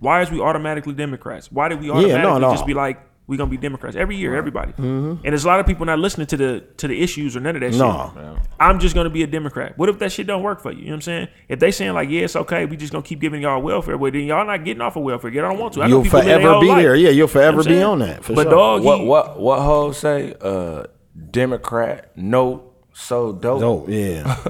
Why is we automatically Democrats? Why did we automatically no, no. just be like we're gonna be Democrats every year, everybody? And there's a lot of people not listening to the to the issues or none of that No. shit. I'm just gonna be a Democrat. What if that shit don't work for you? You know what I'm saying? If they saying like, yeah, it's okay, we just gonna keep giving y'all welfare, well then y'all not getting off of welfare. Y'all don't want to. I know you'll people live their forever be life. there. Yeah, you'll You know forever be on that. For but sure. dog, What what what hoes say? Uh, Democrat, no, so dope. dope. Yeah,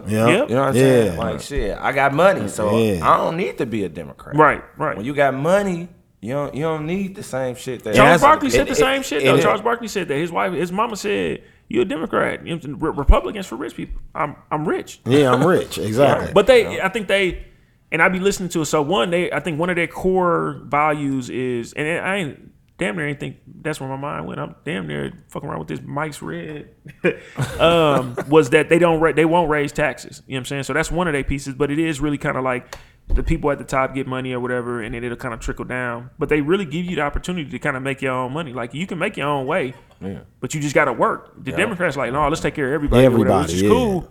(laughs) yeah, Yep. You know what I'm yeah. saying? Like shit, I got money, so Yeah. I don't need to be a Democrat. Right, right. When you got money, you don't you don't need the same shit that Charles that's- Barkley it- said the it- same shit it- though. it- Charles Barkley said that his wife, his mama said, "You're a Democrat. You know, Re- Republicans for rich people. I'm I'm rich." yeah, I'm rich. (laughs) Exactly. But they, I think they, and I'd be listening to it. So one, they, I think one of their core values is, and I ain't damn near anything. that's where my mind went. I'm damn near fucking around with this Mike's Red. (laughs) um, was that they don't ra- they won't raise taxes. You know what I'm saying? So that's one of their pieces. But it is really kind of like the people at the top get money or whatever, and then it'll kind of trickle down. But they really give you the opportunity to kind of make your own money. Like you can make your own way, yeah. but you just got to work. The Democrats like, no, let's take care of everybody. or whatever, which is yeah. cool.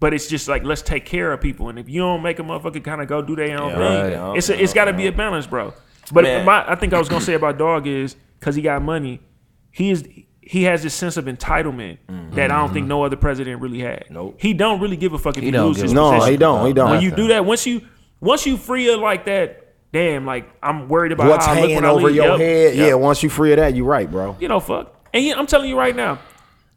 But it's just like let's take care of people, and if you don't make a motherfucker kind of go do their own thing, right. it's a, it's got to be a balance, bro. But Man. my, I think I was gonna say about dog is because he got money, he is he has this sense of entitlement that I don't think no other president really had. Nope. he don't really give a fuck if he, He loses his a- no, position. he don't. He don't. When you do that, once you once you free it like that, damn, like I'm worried about What's how I look hanging when I over leave. your Yep. head? Yep. Yeah, once you free of that, you right, bro. you know, fuck. And he, I'm telling you right now,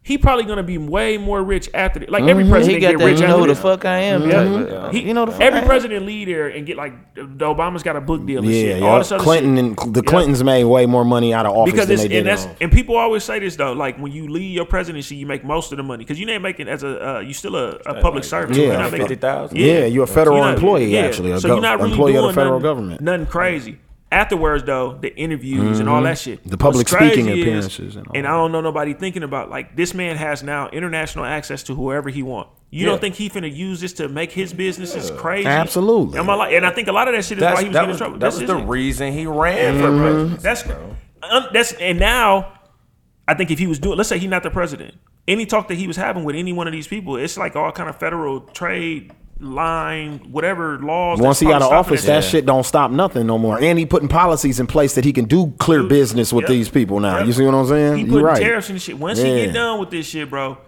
he probably gonna be way more rich after this. Like every president He got get that. rich You know after who the this. fuck I am. type of- He, You know the fuck every I president lead there and get like the the Obama's got a book deal and Yeah, shit. yeah. All this other Clinton shit. and the Yeah. Clintons made way more money out of office because than it's they did. and that's and people always say this though, like when you leave your presidency, you make most of the money because you ain't making as a uh, you still a, a public servant. Yeah. You're not making- 50,000? Yeah, you're a federal You're not- employee, yeah. actually, a so gov- you're not really employee of doing the federal nothing, government. Nothing crazy. Afterwards, though, the interviews and all that shit. The public What's crazy speaking is- appearances and all and I don't know nobody thinking about like this man has now international access to whoever he want. You Yeah. don't think he finna use this to make his business is crazy? Absolutely. Am I like, and I think a lot of that shit is That's, why he was that getting was, in trouble. that This was is the reason he ran Mm-hmm. for president. That's um, that's and now, I think if he was doing, let's say he's not the president, any talk that he was having with any one of these people, it's like all kind of federal trade line, whatever laws. Once he got probably of office, that shit don't stop nothing no more. And he putting policies in place that he can do clear business with Yep. these people now. Yep. You see what I'm saying? He putting right. tariffs and shit. Once he get done with this shit, bro,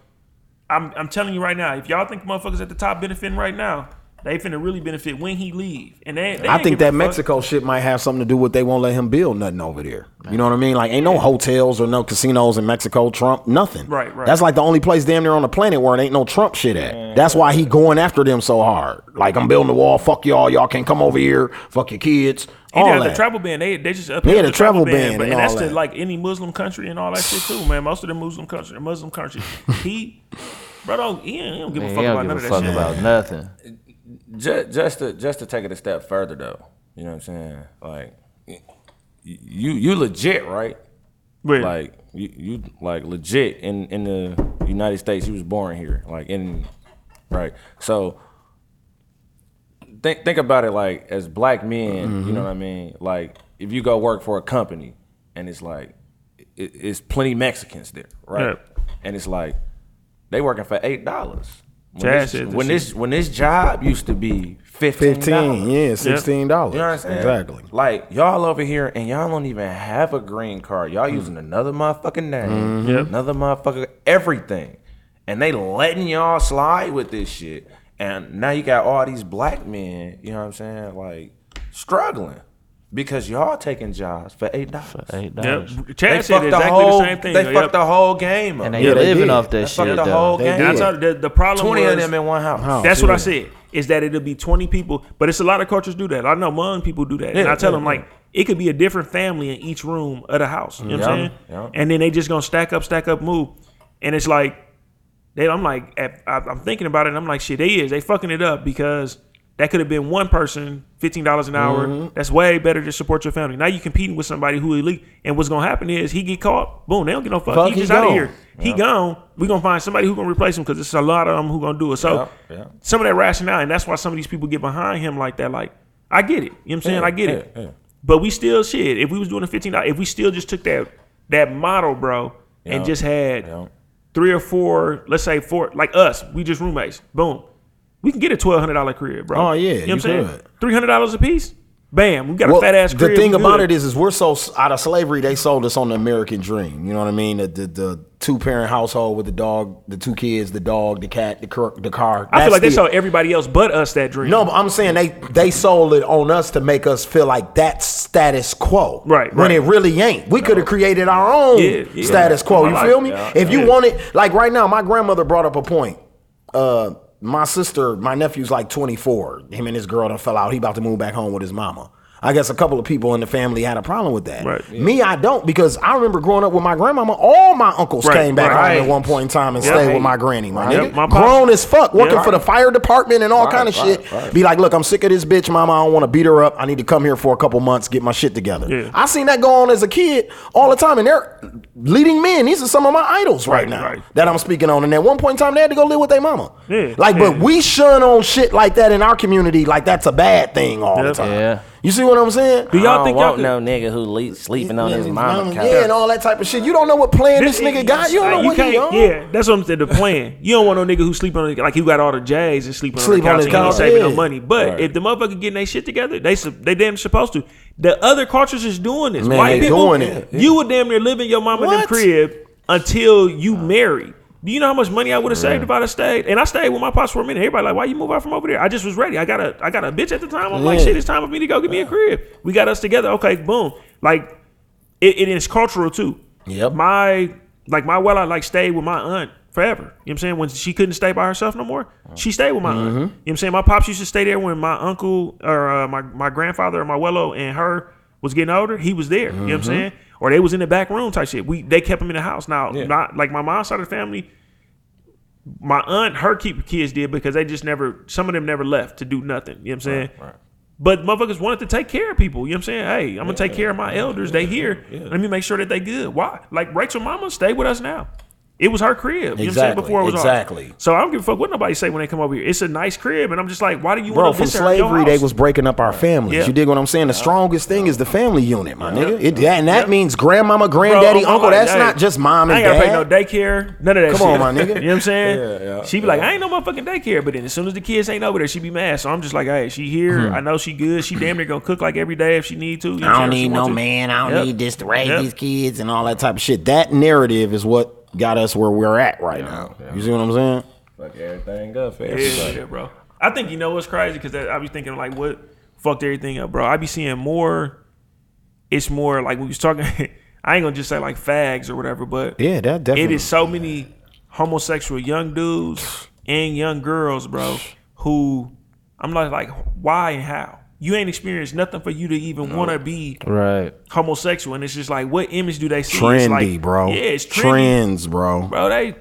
I'm I'm telling you right now, if y'all think motherfuckers at the top benefiting right now, they finna really benefit when he leave. And they, they I think that a fuck. Mexico shit might have something to do with they won't let him build nothing over there. You know what I mean? Like ain't no hotels or no casinos in Mexico, Trump, nothing. Right, right. That's like the only place damn near on the planet where it ain't no Trump shit at. That's why he going after them so hard. Like I'm building the wall, fuck y'all, y'all can't come over here, fuck your kids. He all did have the travel ban. They they just up Yeah, the travel ban but, and and that's all to like any Muslim country and all that shit too, man. Most of the Muslim country, Muslim countries, (laughs) he, bro, don't, he, he don't give a Man, fuck he about don't none give of a that fuck shit. about nothing. (laughs) just, just to just to take it a step further though, you know what I'm saying? Like you you legit, right? Wait. Like you, you like legit in in the United States. You was born here, like in right. So think think about it like as black men, you mm-hmm. know what I mean? Like if you go work for a company and it's like it, it's plenty Mexicans there, right? And it's like they working for eight dollars. When, Chad this, when this when this job used to be fifteen, 15 yeah, sixteen dollars. you know what I'm saying? Exactly. Like y'all over here and y'all don't even have a green card. Y'all using another motherfucking name, Mm-hmm. Yep. another motherfucker, everything, and they letting y'all slide with this shit. And now you got all these black men. You know what I'm saying? Like struggling because y'all taking jobs for eight dollars. Eight Yep. dollars. Chad said exactly whole, the same thing. They though. fucked the whole game up. And they Yeah, they living did. off that They shit fucked the though. whole They game. did. That's how the, the problem Twenty was, of them in one house. House. That's what I said. Is that it'll be twenty people, but it's a lot of cultures do that. I know Hmong people do that, and I tell yeah, them like it could be a different family in each room of the house. You know what I'm saying? yeah. And then they just gonna stack up, stack up, move, and it's like, they, I'm like, at, I, I'm thinking about it. and I'm like, shit, they is they fucking it up because that could have been one person, fifteen dollars an hour. Mm-hmm. That's way better to support your family. Now you're competing with somebody who elite, and what's gonna happen is he get caught, boom, they don't get no fuck. Fuck, he he just out of here. He gone. We gonna find somebody who gonna replace him because it's a lot of them who gonna do it. So Yeah, yeah. some of that rationale, and that's why some of these people get behind him like that. Like, I get it. You know what I'm saying? Yeah, I get yeah, it. yeah. But we still shit. If we was doing a fifteen dollars, if we still just took that that model, bro, and just had yeah. three or four, let's say four, like us, we just roommates. Boom, we can get a twelve hundred dollar crib, bro. Oh, yeah, you know what I'm saying? Three hundred dollars a piece. Bam, we got a fat ass crib. the thing about it is, is we're so out of slavery. They sold us on the American dream. You know what I mean? The the, the two parent household with the dog, the two kids, the dog, the cat, the car. The car. I feel like they the- sold everybody else but us that dream. No, but I'm saying they they sold it on us to make us feel like that's status quo. Right, When right. it really ain't. We could have created our own Yeah, yeah. status quo. You feel me? Yeah, if you wanted, like right now, my grandmother brought up a point. Uh, my sister, my nephew's like 24. Him and his girl done fell out. He about to move back home with his mama. I guess a couple of people in the family had a problem with that. Right. Me, I don't because I remember growing up with my grandmama. All my uncles Right, came back right. home at one point in time and Yeah. stayed with my granny. My Right. nigga, My grown as fuck, working Yeah. for the fire department and all Right, kind of right, shit. right. Be like, look, I'm sick of this bitch, mama. I don't want to beat her up. I need to come here for a couple months, get my shit together. Yeah. I seen that go on as a kid all the time, and they're leading men. These are some of my idols right, Right, now right. that I'm speaking on. And at one point in time, they had to go live with their mama. Yeah, like, yeah. but we shun on shit like that in our community, like that's a bad thing all the time. Yeah. You see what I'm saying? Do y'all I don't think y'all want could, no nigga who le- sleeping on his mama couch. Yeah, and all that type of shit. You don't know what plan this, nigga got. You don't know you what he on. Yeah, that's what I'm saying. The plan. You don't want no nigga who sleeping on like you got all the J's and sleeping Sleep on on the his couch and he ain't couch, saving no yeah. money. But Right. if the motherfucker getting their shit together, they su- they damn supposed to. The other cultures is doing this. Man, White they people, doing it. You would damn near live in your mama them What? crib until you marry. Do you know how much money I would have saved if I'd have stayed? And I stayed with my pops for a minute. Everybody like, why you move out from over there? I just was ready. I got a I got a bitch at the time. I'm like, shit, it's time for me to go get me a crib. We got us together. Okay, boom. Like it, it is cultural too. Yep. My like my well I like stayed with my aunt forever. You know what I'm saying? When she couldn't stay by herself no more, she stayed with my aunt. You know what I'm saying? My pops used to stay there when my uncle or uh, my my grandfather or my wello and her was getting older. He was there. You know what I'm saying? Or they was in the back room type shit. We they kept them in the house. Now Yeah. not like my mom's side of the family. My aunt, her keep kids did because they just never. Some of them never left to do nothing. You know what I'm saying? right. But motherfuckers wanted to take care of people. You know what I'm saying? Hey, I'm gonna take care of my elders. They here. Let me make sure that they good. Why? Like Rachel Mama, stay with us now. It was her crib. You know what I'm saying? Exactly, Before it was ours. exactly. So I don't give a fuck what nobody say when they come over here. It's a nice crib, and I'm just like, why do you Bro, want to from visit her at your slavery, they was breaking up our families. Yeah. You dig what I'm saying? The strongest thing is the family unit, my nigga. It, and that means grandmama, granddaddy, Bro, uncle. like, That's hey, not just mom I and ain't gotta pay no daycare, none of that Come shit. on, my nigga. (laughs) you know what I'm saying? Yeah, yeah, she be like, I ain't no motherfucking daycare, but then as soon as the kids ain't over there, she be mad. So I'm just like, hey, she here. Mm-hmm. I know she good. She damn near gonna cook like every day if she need to. You know I don't saying? If she need no man. I don't need this to raise these kids and all that type of shit. That narrative is what got us where we're at right now. You see what I'm saying? Fuck everything up for Yeah, everybody. yeah, bro. I think you know what's crazy because I be thinking like, what fucked everything up, bro. I be seeing more. It's more like we was talking. (laughs) I ain't gonna just say like fags or whatever, but Yeah, that definitely. it is so many homosexual young dudes and young girls, bro, who I'm like, like, why and how? You ain't experienced nothing for you to even want to be Right. homosexual, and it's just like, what image do they see? It's trendy, like, bro. Yeah, it's trendy, Trends, bro. bro. They.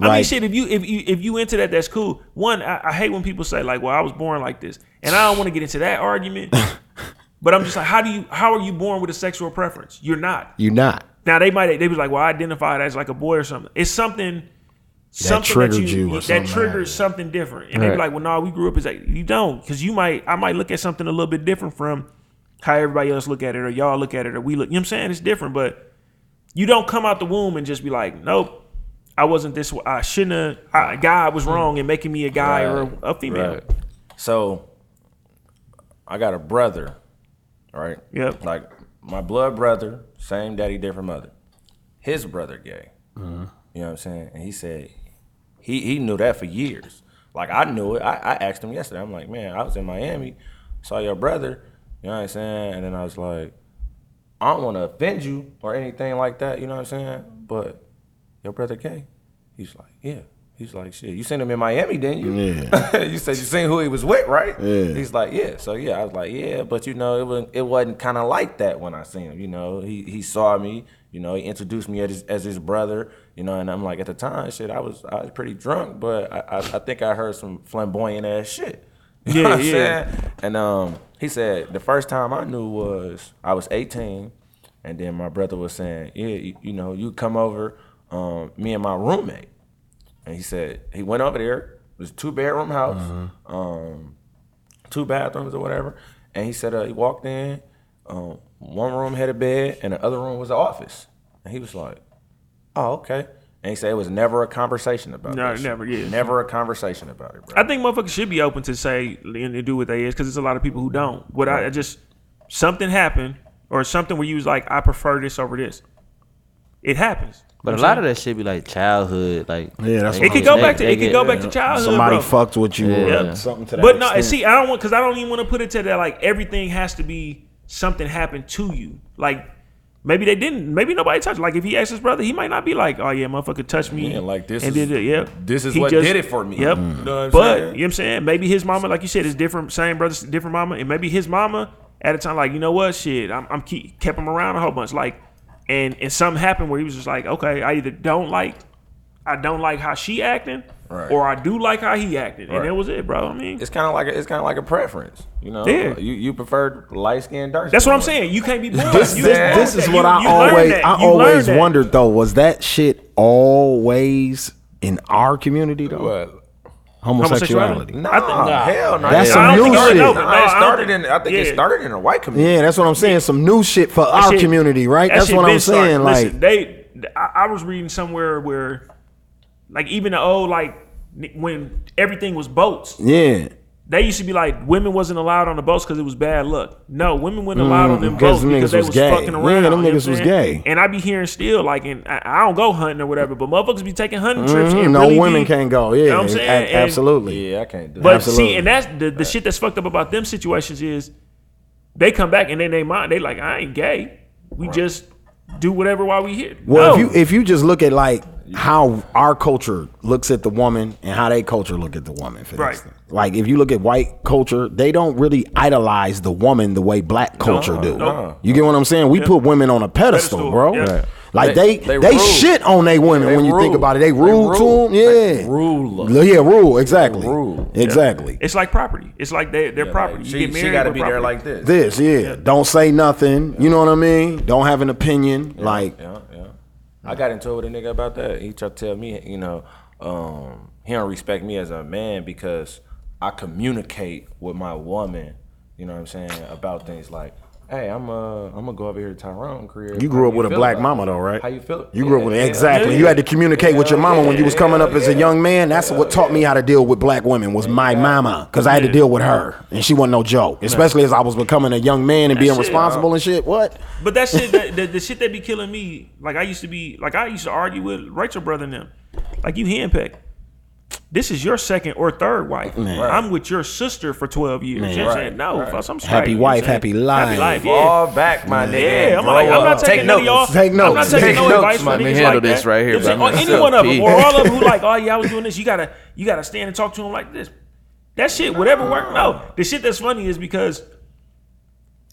I mean, shit. If you if you if you into that, that's cool. One, I, I hate when people say like, "Well, I was born like this," and I don't want to get into that argument. (laughs) but I'm just like, how do you how are you born with a sexual preference? You're not. You're not. Now they might they be like, well, I identified as like a boy or something. It's something something triggered you or that something triggers something different. And they be like, well, no, we grew up as like you don't, because you might I might look at something a little bit different from how everybody else look at it or y'all look at it or we look. You know what I'm saying? It's different, but you don't come out the womb and just be like, nope. I wasn't this. way. I shouldn't have. I, God was wrong in making me a guy or a, a female. Right. So I got a brother, right? Yep. Like my blood brother, same daddy, different mother. His brother gay. Mm-hmm. You know what I'm saying? And he said he he knew that for years. Like I knew it. I, I asked him yesterday. I'm like, man, I was in Miami, saw your brother. You know what I'm saying? And then I was like, I don't want to offend you or anything like that. You know what I'm saying? But your brother gay. He's like, yeah. He's like, shit. You seen him in Miami, didn't you? Yeah. (laughs) you said you seen who he was with, right? Yeah. He's like, yeah. So yeah, I was like, yeah, but you know, it was it wasn't kind of like that when I seen him. You know, he he saw me. You know, he introduced me as his, as his brother. You know, and I'm like, at the time, shit, I was I was pretty drunk, but I I, I think I heard some flamboyant ass shit. (laughs) You know Yeah, what yeah. saying? And um, he said the first time I knew was I was 18, and then my brother was saying, yeah, you, you know, you come over, um, me and my roommate. And he said he went over there. It was a two bedroom house, um, two bathrooms or whatever. And he said uh, he walked in. Um, one room had a bed, and the other room was the office. And he was like, "Oh, okay." And he said it was never a conversation about it. No, that never, yeah. never a conversation about it, bro. I think motherfuckers should be open to say and to do what they is because there's a lot of people who don't. What I, I just something happened or something where you was like, I prefer this over this. It happens. But a lot of that shit be like childhood, like Yeah, that's they- It could go back to it could go back to childhood. Somebody bro. fucked with you or Yeah. something to that But no, extent. see, I don't want because I don't even want to put it to that like everything has to be something happened to you. Like maybe they didn't. Maybe nobody touched. Like if he asked his brother, he might not be like, "Oh yeah, motherfucker touched me." Yeah, like, this and is- did it. Yeah, this is He what did it for me. Yep. Mm. You know what I'm but saying? you know what I'm saying? Maybe his mama, like you said, is different. Same brother, different mama, and maybe his mama at a time like, you know what, shit, I'm, I'm keep kept him around a whole bunch. Like, and and something happened where he was just like, okay, I either don't like. I don't like how she acting, Right. or I do like how he acted, and Right. that was it, bro. I mean, it's kind of like a, it's kind of like a preference, you know. Yeah. You you prefer light skin, dark. That's what I'm saying. You can't be born. this, you this, this is that. what You- I you always. I You learn always wondered though. Was that shit always in our community though? What? Homosexuality. Nah, I think- hell no. That's some I don't new think it- shit. Nah, No, I it don't started think- in. I think it started in a white community. Yeah, that's what I'm saying. Some new shit for That our shit- community, right? that That's what I'm been started. saying. Like, Listen, they, I, I was reading somewhere where, like, even the old like n- when everything was boats, yeah, they used to be like women wasn't allowed on the boats because it was bad luck. No, women weren't allowed on them Mm, 'cause boats them because they was was gay. fucking Yeah, around. them you know niggas was saying? gay. And I be hearing still like, and I, I don't go hunting or whatever, but motherfuckers be taking hunting trips. Mhm, and no really women be- can't go. Yeah, you know what I'm saying? a- And- absolutely. Yeah, I can't do But. Absolutely. see, and that's the, the shit that's fucked up about them situations is they come back and then they mind they like I ain't gay. We just do whatever while we here. Well, No. if you if you just look at like how our culture looks at the woman and how they culture look at the woman, for Right. instance. Like if you look at white culture, they don't really idolize the woman the way black culture do. no. You get what I'm saying? We put women on a pedestal, Pedestal, bro. yeah. Right. Like they They- they, they shit on they women They when you think about it. They They rule to them. Yeah. They rule. Yeah, rule exactly. Rule. Exactly. it's like property. It's like they, their property. Like, you she, get married, she got to with be there like this. This, yeah. Don't say nothing. You know what I mean? Don't have an opinion. like yeah, yeah. I got into it with a nigga about that. He tried to tell me, you know, um, he don't respect me as a man because I communicate with my woman. You know what I'm saying about things like. Hey, I'm uh, I'm gonna go over here to Tyrone crib. You grew up with a black mama it? though, right? How you feel? You grew up with Yeah, exactly. yeah, You had to communicate with your Hell mama when you was yeah, coming up hell as a young man. That's what taught me how to deal with black women was my mama, because I had to deal with her, and she wasn't no joke. Especially as I was becoming a young man and being shit, responsible and shit. What? But that shit, that, (laughs) the, the shit that be killing me, like I used to be, like I used to argue with Rachel brother and them. Like you handpicked. This is your second or third wife. I'm with your sister for 12 years. You know what I'm Right, saying? No, right. fuck, I'm straight. Happy you know wife, happy life. Happy life, Fall back, my nigga. Yeah, I'm Grow like, I'm not taking Take none of y'all. notes. I'm not notes. taking Take no notes, advice from my niggas man. like Handle that. this right here, Listen, bro. Uh, or any one of them, or all of them who like, oh yeah, I was doing this. You gotta, you gotta stand and talk to them like this. That shit, whatever worked. No, the shit that's funny is because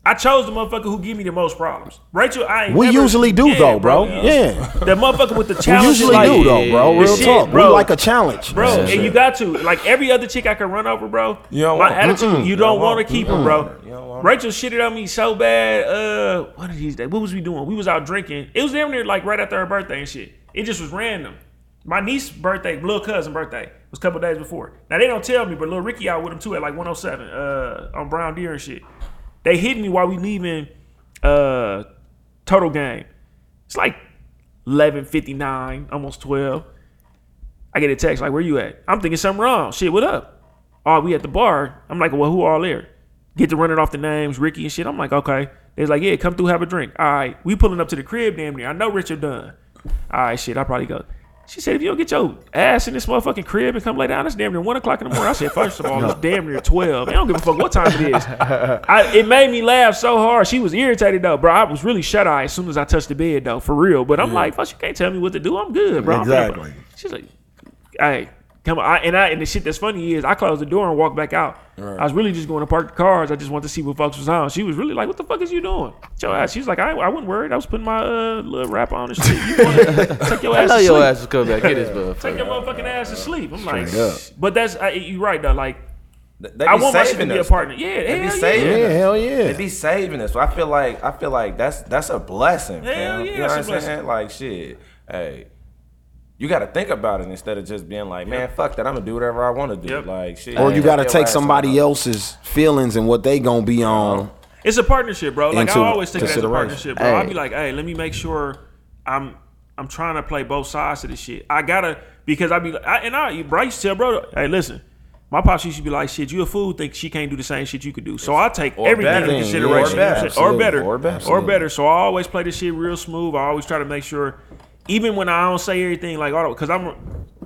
I chose the motherfucker who give me the most problems. Rachel, I ain't We never- usually do Yeah, though, bro. Yeah. Yeah. The motherfucker with the (laughs) challenge. We usually like, do though, bro. Real shit, talk. bro. We like a challenge, Bro, man. and you got to like every other chick I can run over, bro. You don't my want- attitude, Mm-mm. you You don't, don't want to keep her, Mm-mm. bro. You don't want- Rachel shitted on me so bad. Uh, what did he? What was we doing? We was out drinking. It was damn near like right after her birthday and shit. It just was random. My niece's birthday, little cousin birthday, was a couple days before. Now they don't tell me, but little Ricky out with him too at like 107 uh, on Brown Deer and shit. They hit me while we leaving uh, Total Game. It's like 11:59, almost 12. I get a text like, "Where you at?" I'm thinking something wrong. Shit, what up? Oh, we at the bar. I'm like, "Well, who all there?" Get to running off the names, Ricky and shit. I'm like, "Okay." They was like, "Yeah, come through, have a drink." All right, we pulling up to the crib, damn near. I know Richard done. All right, shit. I probably go. She said, "If you don't get your ass in this motherfucking crib and come lay down, it's damn near one o'clock in the morning." I said, first of all, it's damn near twelve. I don't give a fuck what time it is." I, it made me laugh so hard. She was irritated though, bro. I was really shut eye as soon as I touched the bed though, for real. But I'm like, fuck, you can't tell me what to do. I'm good, bro. Exactly. She's like, hey, come on. I, and I and the shit that's funny is I closed the door and walked back out. I was really just going to park the cars. I just wanted to see what folks was on. She was really like, what the fuck is you doing? Get Your ass. She was like, I, I wasn't worried. I was putting my uh, little rap on and shit. You want to (laughs) take your I ass know to your sleep. ass is coming back. Get this (laughs) Take your motherfucker. motherfucking ass to sleep. I'm like, Straight up. but that's I, you right though. Like, They I want my shit to saving be a partner. Yeah, They be hell saving yeah. Yeah, us. hell yeah. They be saving us. So I feel like I feel like that's that's a blessing. Hell fam. yeah, you know that's what a I'm saying? Like shit. Hey, you got to think about it instead of just being like, man, fuck that. I'm gonna do whatever I want to do. Yep. Like shit. Or you got to take somebody on. else's feelings and what they gonna be on. It's a partnership, bro. Like I always take it as a partnership, bro. I'll Hey. be like, hey, let me make sure I'm I'm trying to play both sides of this shit. I gotta because I be like, I, and I, bro, I used to tell bro, hey, listen. My pops used to be like, shit, you a fool, think she can't do the same shit you could do. So I take Or everything better. into consideration. Yeah, Or or better. better. Or better. Or better. Or better. So I always play this shit real smooth. I always try to make sure, even when I don't say everything like, all because I'm a,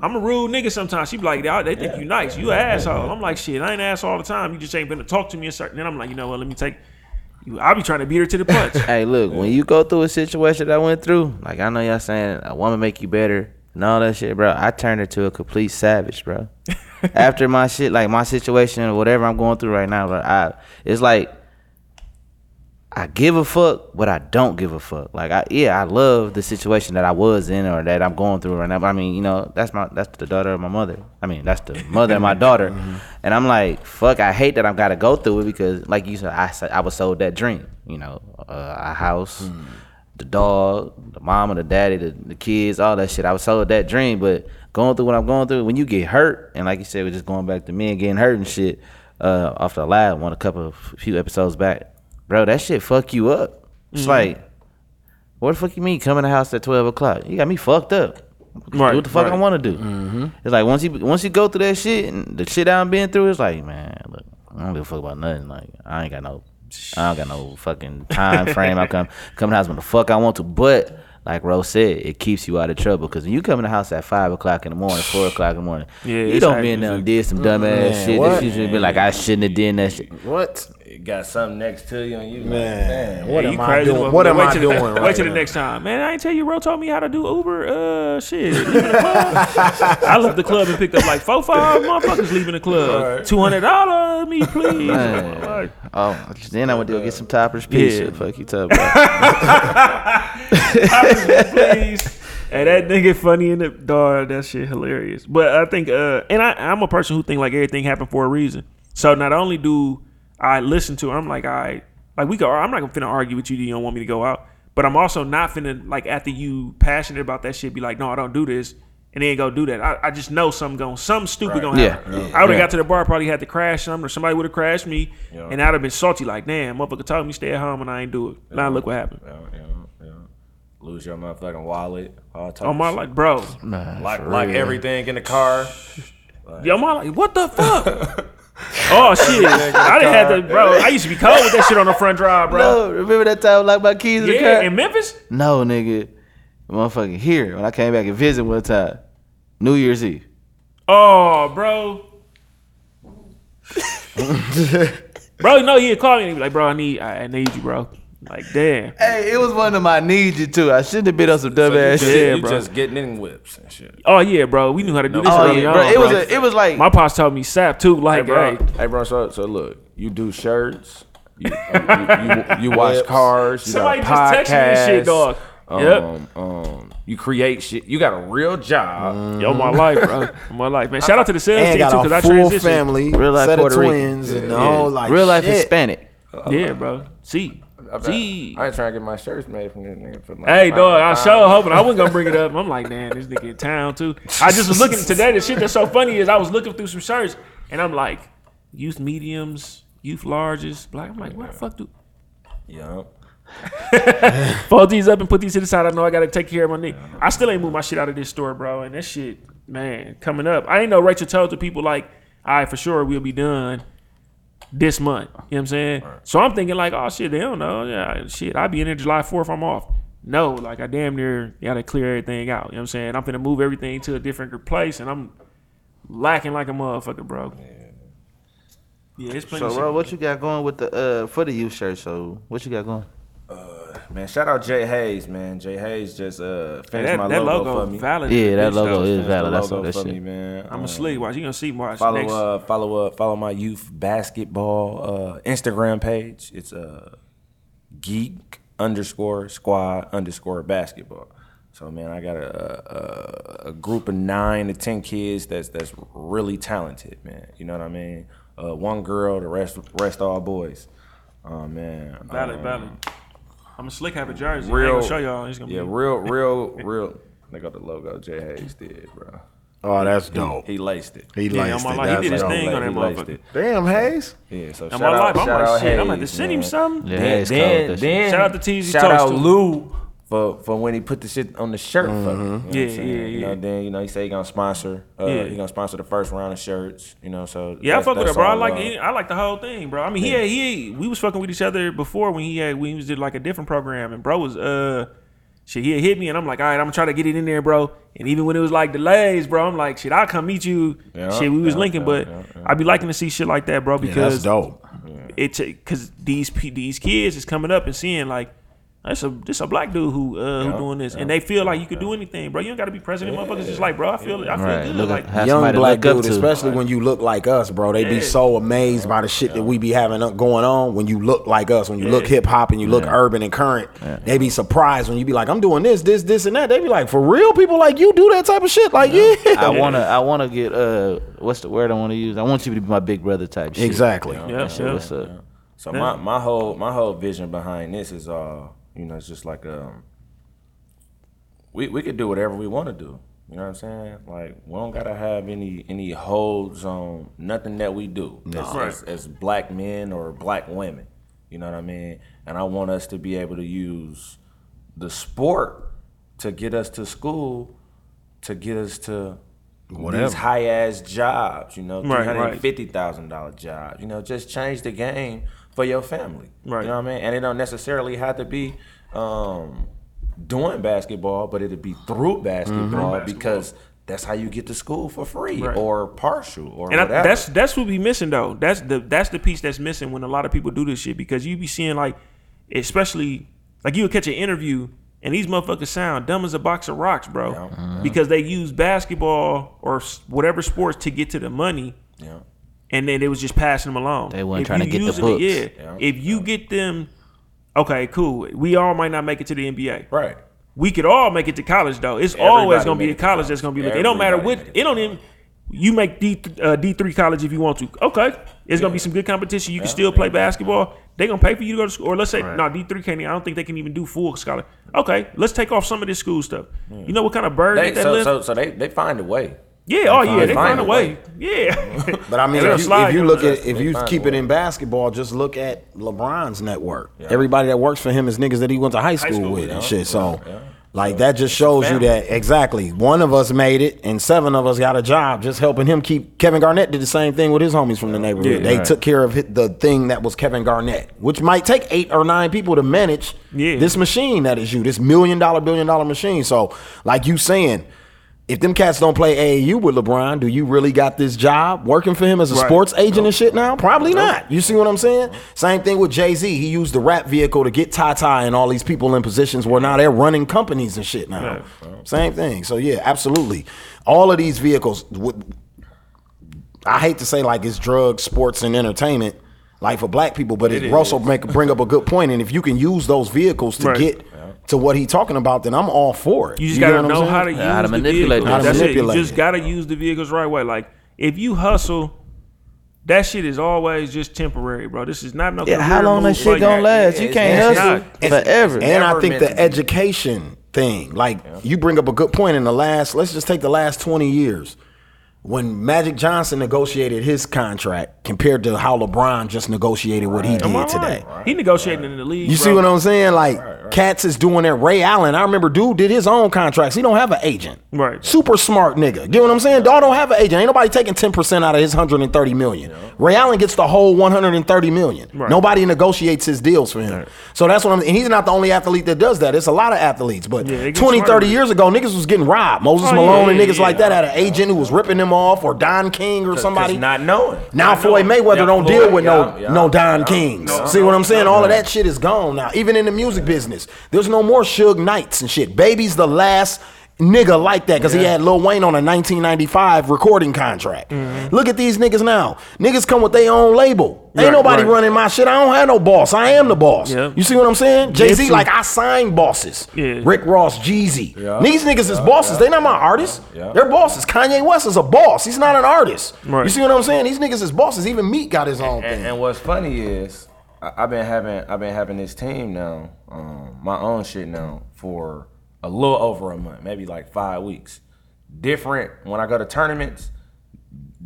I'm a rude nigga sometimes. She be like, "They- they think you nice. You an asshole. I'm like, shit, I ain't asshole all the time. You just ain't been to talk to me a certain. Then I'm like, you know what? Let me take. You, I'll be trying to beat her to the punch. (laughs) Hey, look, when you go through a situation that I went through, like I know y'all saying a woman make you better and all that shit, bro. I turned her to a complete savage, bro. (laughs) After my shit, like my situation or whatever I'm going through right now, bro, I it's like I give a fuck, but I don't give a fuck. Like I yeah, I love the situation that I was in or that I'm going through right now. But I mean, you know, that's my that's the daughter of my mother. I mean, that's the mother of my (laughs) daughter. And I'm like, fuck, I hate that I've got to go through it because, like you said, I I was sold that dream. You know, uh, a house, the dog, the mom and the daddy, the, the kids, all that shit. I was sold that dream, but going through what I'm going through, when you get hurt, and like you said, we're just going back to men getting hurt and shit. Uh, off the last one, a couple of few episodes back, bro, that shit fuck you up. It's like, what the fuck you mean come in the house at twelve o'clock? You got me fucked up. Right, do what the fuck I want to do. It's like once you once you go through that shit and the shit I've been through, it's like man, look, I don't give a fuck about nothing. Like I ain't got no, I don't got no fucking time frame. I come (laughs) come the house when the fuck I want to. But like Rose said, it keeps you out of trouble because when you come in the house at five o'clock in the morning, four (sighs) o'clock in the morning, Yeah, you don't be in there and did some dumb ass shit what? that you should be like I shouldn't have did that shit. What? You got something next to you and you like, Man, man, what Yeah, am you I crazy doing? motherfucker. What am wait I till the- doing Wait right till the next time, man. I ain't tell you, bro. Told me how to do Uber. Uh, shit. Leaving the club. (laughs) I left the club and picked up like four, five (laughs) motherfuckers leaving the club. Two hundred dollar, me please. Man. Like, Oh, then I went to go get some toppers pizza. Yeah. Fuck you, talking (laughs) about. please. Hey, that nigga funny in the dog. That shit hilarious. But I think, uh, and I, I'm a person who think like everything happened for a reason. So not only do I listen to, her, I'm like, I like we go. I'm not gonna finna argue with you. that You don't want me to go out. But I'm also not finna like after you passionate about that shit, be like, no, I don't do this, and then go do that. I, I just know something going, something stupid gonna Yeah. happen. Yeah. I would have Yeah. got to the bar, probably had to crash something, or somebody would have crashed me, and I'd have been salty, like, damn, motherfucker told me stay at home, and I ain't do it. Now look what happened. Yeah, yeah, yeah. Lose your motherfucking wallet. All types Oh my, like, shit. bro, like like everything in the car. yo, my, like, what the fuck? (laughs) oh shit, I didn't have to, bro. I used to be cold with that shit on the front drive, bro. No, remember that time I locked my keys in the yeah, car? in Memphis. No, nigga. Motherfucking here when I came back and visit one time. New Year's Eve. Oh, bro. (laughs) bro, no, he'd call me and he'd be like, bro, I need, I, I need you, bro. Like, damn. Hey, it was one of my need you too. I shouldn't have been on some dumb So ass shit. you bro. just getting in whips and shit. Oh yeah, bro. We knew how to do this Oh early yeah, on. bro. It was bro. a, it was like My pops told me sap too. Like Hey, Like, bro. hey, Hey, bro. So, so look, you do shirts. You you, you, you watch cars. You somebody got just text me this shit, podcasts, dog. Um, Yep. um, you create shit. You got a real job. Yo, my life, bro. My life, man. (laughs) Shout out to the sales team too, because I full transitioned. family, Real life set of Puerto Rican. twins, and the whole like real life shit. Hispanic. Yeah, bro. See, I, bet-. I ain't trying to get my shirts made from this nigga. For like Hey, dog, I sure hoping I wasn't gonna bring it up. (laughs) I'm like, man, this nigga in town too. I just was looking today. The shit that's so funny is I was looking through some shirts and I'm like, youth mediums, youth larges, black. I'm like, what the fuck do? Yeah. (laughs) Fold these up and put these to the side. I know I gotta take care of my nigga. I still ain't moved my shit out of this store, bro. And that shit, man, coming up. I ain't know Rachel told the people like, all right, for sure we'll be done this month. You know what I'm saying? So I'm thinking like, oh shit, they don't know. Yeah, shit, I'll be in there July 4th. I'm off. No, like I damn near gotta clear everything out. You know what I'm saying? I'm gonna move everything to a different place, and I'm lacking like a motherfucker, bro. Yeah, it's plenty. So, of shit. bro, what you got going with the uh for the youth shirt? So, what you got going? Man, shout out Jay Hayes, man. Jay Hayes just uh finished that, my that logo, logo for me. valid. Yeah, that bitch, logo though. is Finished valid. That's logo all that for shit. me, man. I'm Um, a sleep. Watch, you gonna see watch Follow next. uh follow uh follow my youth basketball uh Instagram page. It's uh geek underscore squad underscore basketball. So man, I got a, a a group of nine to ten kids that's that's really talented, man. You know what I mean? Uh, one girl, the rest rest all boys. Oh man, Valid, Um, valid. I'm a slick have a jersey. I Real, ain't gonna show y'all. It's gonna yeah, be real, (laughs) real, real. They got the logo Jay Hayes did, bro. Oh, that's dope. He laced it. He Yeah, laced my it. life, he did his dope. thing on that motherfucker. Damn, Hayes. Yeah, so In shout my out, life, I'm shout like, out shit, I'm gonna have to send him something. Yeah, Then, Hayes then, then Shout out to TZ Shout Toast, out. Lou for for when he put the shit on the shirt for me. You know what Yeah, I'm saying? yeah, You yeah. know, then you know he said he gonna sponsor. Uh, Yeah. He gonna sponsor the first round of shirts. You know, so Yeah, I fuck with it, bro. I like love. it. I like the whole thing, bro. I mean, yeah. he had, he we was fucking with each other before when he had when he was did like a different program, and bro was uh shit. He hit me, and I'm like, all right, I'm gonna try to get it in there, bro. And even when it was like delays, bro, I'm like, shit, I'll come meet you. Yeah, shit, we was yeah, linking, yeah, but yeah, yeah. I'd be liking to see shit like that, bro, Yeah, because that's dope. it's because these these kids is coming up and seeing like that's a this a black dude who uh who Yeah, doing this, yeah, and they feel like you could do anything, bro. You don't got to be president, motherfuckers. Just like, bro, I feel I feel Right, good. look like, Young black look up dude, to. especially when you look like us, bro. They be so amazed by the shit that we be having up- going on when you look like us, when you look hip hop and you look urban and current. They be surprised when you be like, I'm doing this, this, this, and that. They be like, for real, people like you do that type of shit. Like, yeah. I wanna, I wanna get uh, what's the word I want to use? I want you to be my big brother type shit. Exactly. yeah, That shit, yeah. what's up? So my, my whole my whole vision behind this is uh you know it's just like um we we could do whatever we want to do. You know what I'm saying? Like we don't gotta have any any holds on nothing that we do as, as, as black men or black women. You know what I mean? And I want us to be able to use the sport to get us to school, to get us to Whatever. these high ass jobs. You know, three Right, hundred right. fifty thousand dollar jobs. You know, just change the game for your family. Right. You know what I mean? And it don't necessarily have to be um, doing basketball, but it'd be through basketball because that's how you get to school for free Right. or partial or And I, that's that's what we missing though. That's the that's the piece that's missing when a lot of people do this shit because you be seeing like, especially like you would catch an interview and these motherfuckers sound dumb as a box of rocks, bro, Yeah. because they use basketball or whatever sports to get to the money, yeah. And then they was just passing them along. They weren't If trying to get the books. It, yeah. Yeah. If you get them, okay, cool. We all might not make it to the NBA. Right. We could all make it to college though. It's always gonna be made a college college. that's gonna be looking. It don't matter what. it It don't to even. You make D uh, D three college if you want to. Okay, it's gonna be some good competition. You can still play basketball. They gonna pay for you to go to school. Or let's say no D three can't. I don't think they can even do full scholarship. Okay, let's take off some of this school stuff. You know what kind of burden They, that so, lift? so, so they, they find a way. Yeah, oh yeah, they find find a a way. way. Yeah, (laughs) But I mean, if you, if you you look at if you keep it in basketball, just look at LeBron's network. Everybody that works for him is niggas that he went to high school, school with with, and shit. So, like that just shows you that exactly one of us made it and seven of us got a job just helping him keep. Kevin Garnett did the same thing with his homies from the neighborhood. Yeah, they right. took care of the thing that was Kevin Garnett, which might take eight or nine people to manage Yeah. this machine that is you, this million dollar, billion dollar machine. So, like you saying. If them cats don't play AAU with LeBron, do you really got this job working for him as a Right. sports agent and shit now? Probably not. You see what I'm saying? Same thing with Jay Z. He used the rap vehicle to get Tata and all these people in positions where now they're running companies and shit now. Same thing. So yeah, absolutely. All of these vehicles. I hate to say like it's drugs, sports, and entertainment, like for black people, but it, Russell make bring up a good point. And if you can use those vehicles to Right. get to what he's talking about, then I'm all for it. You just get gotta what I'm know how to use how to the manipulate vehicles. How to That's manipulate it. You just gotta use the vehicles right way. Like if you hustle, that shit is always just temporary, bro. This is not no. Yeah, how long that shit Like, gonna last? You can't it's hustle not- forever. And I think the education thing, like you bring up a good point in the last, let's just take the last 20 years. When Magic Johnson negotiated his contract compared to how LeBron just negotiated what he did today. right? He negotiating in the league. You see what I'm saying? Like Cats is doing that. Ray Allen, I remember dude did his own contracts. He don't have an agent. Right. Super smart nigga. Get what I'm saying? Dog don't have an agent. Ain't nobody taking 10% out of his 130 million. Ray Allen gets the whole 130 million. Right. Nobody negotiates his deals for him. So that's what I'm and he's not the only athlete that does that. It's a lot of athletes. But Yeah, 20, 30 years ago, niggas was getting robbed. Moses Oh, yeah, Malone and niggas yeah. like that had an agent who was ripping them off or Don King or somebody. Not knowing. Now Not Floyd knowing. Mayweather Yeah, don't Floyd, deal with no yeah, yeah, no Don yeah. Kings. No, See no, what I'm saying? no, All of that shit is gone now. Even in the music business, there's no more Suge Knights and shit. Baby's the last nigga like that because he had Lil Wayne on a 1995 recording contract. Look at these niggas now. Niggas come with their own label. Ain't Right, nobody right. running my shit. I don't have no boss. I am the boss. Yeah. You see what I'm saying? Jay Z, like I sign bosses. Yeah. Rick Ross, Jeezy. These niggas is bosses. They not my artists. They're bosses. Kanye West is a boss. He's not an artist. Right. You see what I'm saying? These niggas is bosses. Even Meek got his own thing. And, and what's funny is I, I've been having I've been having this team now, um, my own shit now for a little over a month, maybe like five weeks. Different when I go to tournaments,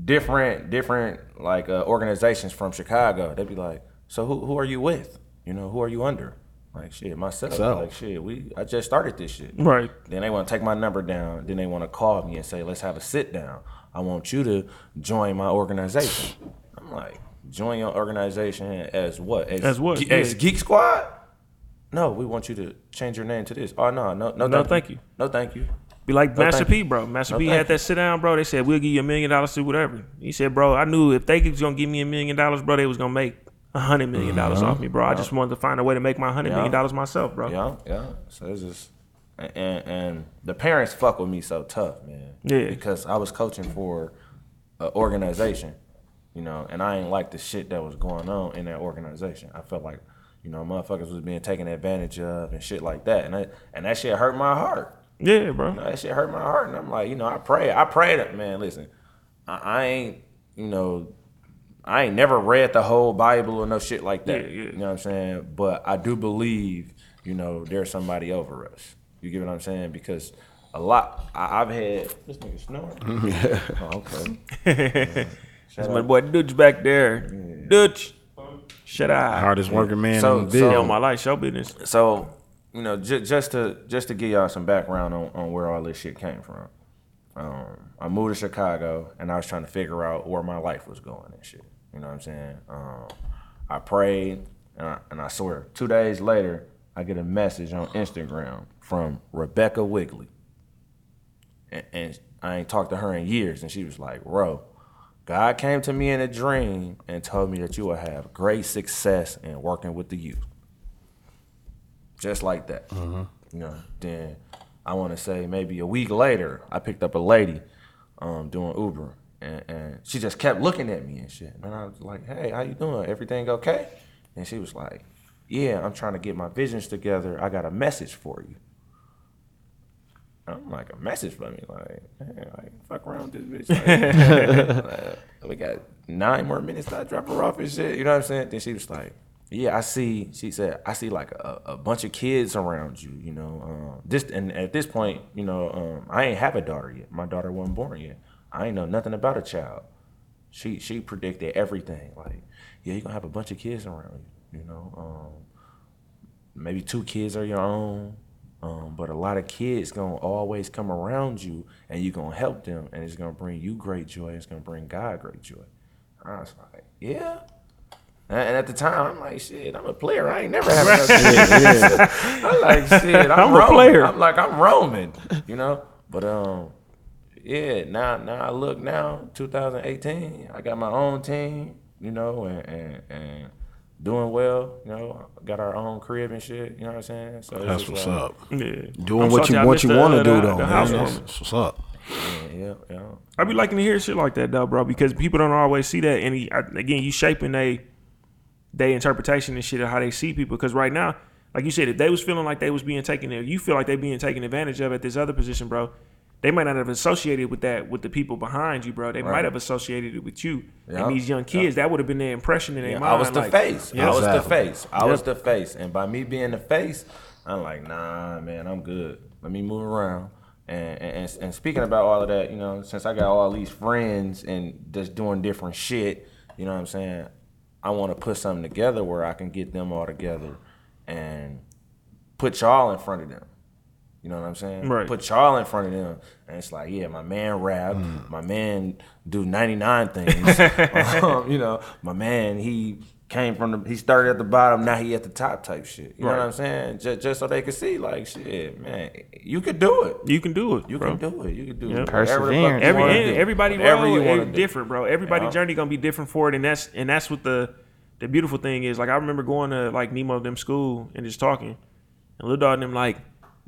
different different like uh, organizations from Chicago. They'd be like, "So who who are you with? You know, who are you under?" Like shit, myself. So. Like shit, we I just started this shit. Right. Then they want to take my number down. Then they want to call me and say, "Let's have a sit down. I want you to join my organization." I'm like, "Join your organization as what? As as what? Ge- As Yeah. Geek Squad?" No, we want you to change your name to this. Oh no, no, no, No, thank you. No, thank you. Be like No, Master P, bro. Master No, P had that sit down, bro. They said we'll give you a million dollars to whatever. He said, bro, I knew if they was gonna give me a million dollars, bro, they was gonna make a hundred million dollars mm-hmm. off me, bro. I just wanted to find a way to make my hundred million Yeah. dollars myself, bro. Yeah, yeah. So it's just, and, and and the parents fuck with me so tough, man. Yeah. Because I was coaching for an organization, you know, and I ain't like the shit that was going on in that organization. I felt like, you know, motherfuckers was being taken advantage of and shit like that, and I, and that shit hurt my heart. Yeah, bro. You know, that shit hurt my heart, and I'm like, you know, I pray, I pray that man. Listen, I, I ain't, you know, I ain't never read the whole Bible or no shit like that. Yeah, yeah. You know what I'm saying? But I do believe, you know, there's somebody over us. You get what I'm saying? Because a lot, I, I've had this nigga snoring. (laughs) oh, okay. (laughs) That's my boy Dutch back there. Dutch. Shut up. Hardest working man So- in the so- business. Yo, my life, show business. So, you know, j- just to just to give y'all some background on, on where all this shit came from. Um, I moved to Chicago and I was trying to figure out where my life was going and shit. You know what I'm saying? Um, I prayed and I, and I swear, two days later, I get a message on Instagram from Rebecca Wigley. And, and I ain't talked to her in years. And she was like, Ro, God came to me in a dream and told me that you will have great success in working with the youth just like that. Mm-hmm. You know, then I want to say maybe a week later, I picked up a lady um, doing Uber, and, and she just kept looking at me and shit. And I was like, "Hey, how you doing? Everything okay?" And she was like, "Yeah, I'm trying to get my visions together. I got a message for you." I'm like a message for me, like, man, like fuck around with this bitch. Like, uh, (laughs) (laughs) we got nine more minutes to drop her off and shit. You know what I'm saying? Then she was like, yeah, I see. She said, I see like a, a bunch of kids around you. You know, um, this and at this point, you know, um, I ain't have a daughter yet. My daughter wasn't born yet. I ain't know nothing about a child. She she predicted everything. Like, yeah, you're gonna have a bunch of kids around you. You know, um, maybe two kids are your own. Um, but a lot of kids gonna always come around you, and you gonna help them, and it's gonna bring you great joy. It's gonna bring God great joy. I was like, yeah. And and at the time, I'm like, shit, I'm a player. I ain't never had no kids. (laughs) (laughs) I'm like, shit, I'm, I'm a player. I'm like, I'm Roman, you know. But um, yeah. Now, now I look now, 2018. I got my own team, you know, and and, and doing well. You know, got our own crib and shit. You know what I'm saying? So That's just what's like- up. Yeah. Doing I'm what you what you want to uh, do though, the man. That's, warming. that's what's up. Yeah, yeah, yeah. I be liking to hear shit like that though, bro, because people don't always see that. And he, I, again, you shaping they they interpretation and shit of how they see people. Because right now, like you said, if they was feeling like they was being taken, if you feel like they being taken advantage of at this other position, bro, they might not have associated with that with the people behind you, bro. They might have associated it with you Yeah. and these young kids. That would have been their impression in their Yeah, mind. I was the like, face. Yeah. I was the face. I was the face. And by me being the face, I'm like, nah, man, I'm good. Let me move around. And, and and speaking about all of that, you know, since I got all these friends and just doing different shit, you know what I'm saying? I want to put something together where I can get them all together and put y'all in front of them. You know what I'm saying? Right. Put y'all in front of them. And it's like, yeah, my man rap, my man do 99 things. um, (laughs) (laughs) you know, my man, he came from the, he started at the bottom, now he at the top type shit. You know what I'm saying? Just, just so they could see, like, shit, man, you could do it. You can do it. You bro. can do it. You can do Yeah. it. Whatever the fuck Perseverance. you Every wanna and do. everybody Whatever road you wanna is do. different, bro. Everybody Yeah. journey gonna be different for it, and that's and that's what the the beautiful thing is. Like I remember going to like Nemo them school and just talking, and little dog and them like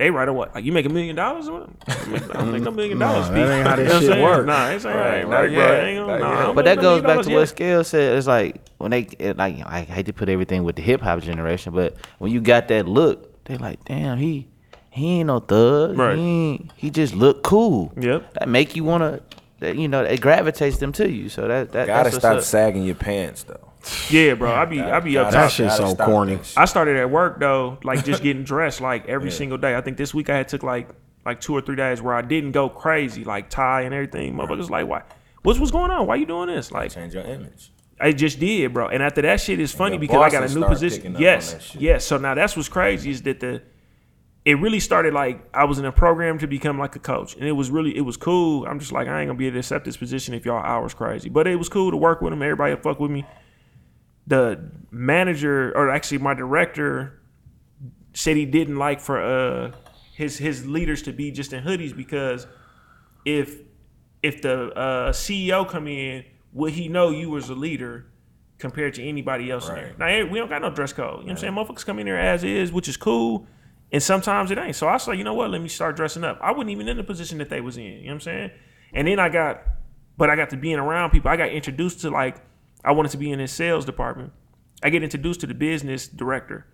they right away like you make a million dollars. or what? I don't make a million (laughs) Nah, dollars. that ain't how (laughs) this You know shit saying? work. Nah, it's ain't Right, right, not right, bro. yet, Ain't not gonna- nah, But that goes back dollars to what. Scale said. It's like when they it, like I hate to put everything with the hip hop generation, but when you got that look, they like, damn, he he ain't no thug. Right. He ain't, he just look cool. Yep. That make you wanna, that, you know, it gravitates them to you. So that that Gotta that's what's stop up. sagging your pants, though. Yeah, bro. I be I be up Gotta- That top. shit's so corny. I started at work though, like just getting (laughs) dressed like every single day. I think this week I had took like like two or three days where I didn't go crazy, like tie and everything. Motherfuckers like, why? What's what's going on? Why you doing this? Like Change your image. I just did, bro. And after that shit is funny because I got a new position. picking up on Yes, yes. So now that's what's crazy is that the it really started like I was in a program to become like a coach, and it was really it was cool. I'm just like I ain't gonna be able to accept this position if y'all hours crazy, but it was cool to work with them. Everybody fuck with me. The manager, or actually my director, said he didn't like for uh his his leaders to be just in hoodies because if if the uh, CEO come in, would he know you as a leader compared to anybody else in there? Right. Now we don't got no dress code. You know what I'm saying? Motherfuckers come in there as is, which is cool. And sometimes it ain't. So I say, you know what? Let me start dressing up. I wasn't even in the position that they was in. You know what I'm saying? And then I got, but I got to being around people. I got introduced to like, I wanted to be in his sales department. I get introduced to the business director.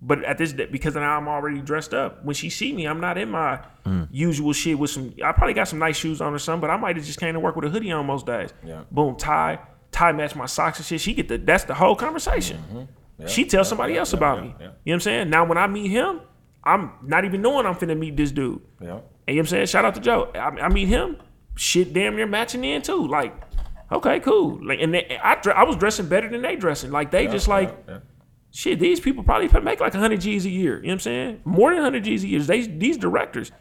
But at this because now I'm already dressed up. When she see me, I'm not in my mm. usual shit with some. I probably got some nice shoes on or something, but I might have just came to work with a hoodie on most days. Yeah. Boom, tie, tie match my socks and shit. She get the that's the whole conversation. Mm-hmm. she tells somebody else about me. yeah. You know what I'm saying? Now when I meet him, I'm not even knowing I'm finna meet this dude. Yeah. And you know what I'm saying? Shout out to Joe. I, I meet him, shit damn near matching in too. Like, okay, cool. Like, and they, I I was dressing better than they dressing. Like they just like yeah. shit. These people probably make like hundred G's a year. You know what I'm saying? More than hundred G's a year. They these directors.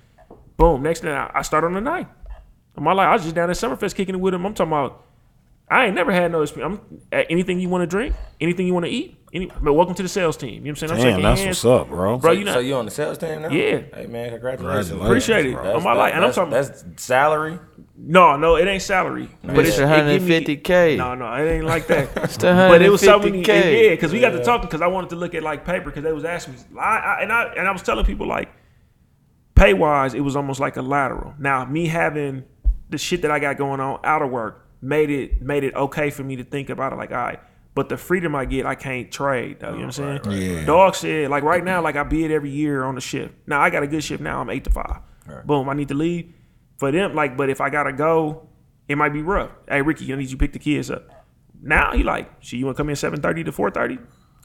Boom. Next thing I, I start on the night. In my life, I was just down at Summerfest kicking it with them. I'm talking about. I ain't never had no experience. I'm, uh, anything you want to drink, anything you want to eat. Any, but welcome to the sales team. You know what I'm saying? I'm Damn, shaking that's hands. what's up, bro. bro. You know, so you on the sales team now? Yeah. Hey man, congratulations. Congratulations, appreciate it. bro. On my life, and I'm talking. That's salary. No, no, it ain't salary. But it's Mr. it me- 150K. No, no, it ain't like that. (laughs) Mr. but it was so many. 150K. Yeah, because we got to talking because I wanted to look at like paper because they was asking me, I, I, and I and I was telling people like, pay wise, it was almost like a lateral. Now me having the shit that I got going on out of work made it made it okay for me to think about it like, all right. But the freedom I get, I can't trade though. You know what I'm saying? Yeah. Dog said, like right now, like I bid every year on the shift. Now I got a good shift now. I'm eight to five. Boom, I need to leave. For them, like, but if I gotta go, it might be rough. Hey, Ricky, I need you to pick the kids up. Now he like, shit, you wanna come in seven thirty to four thirty?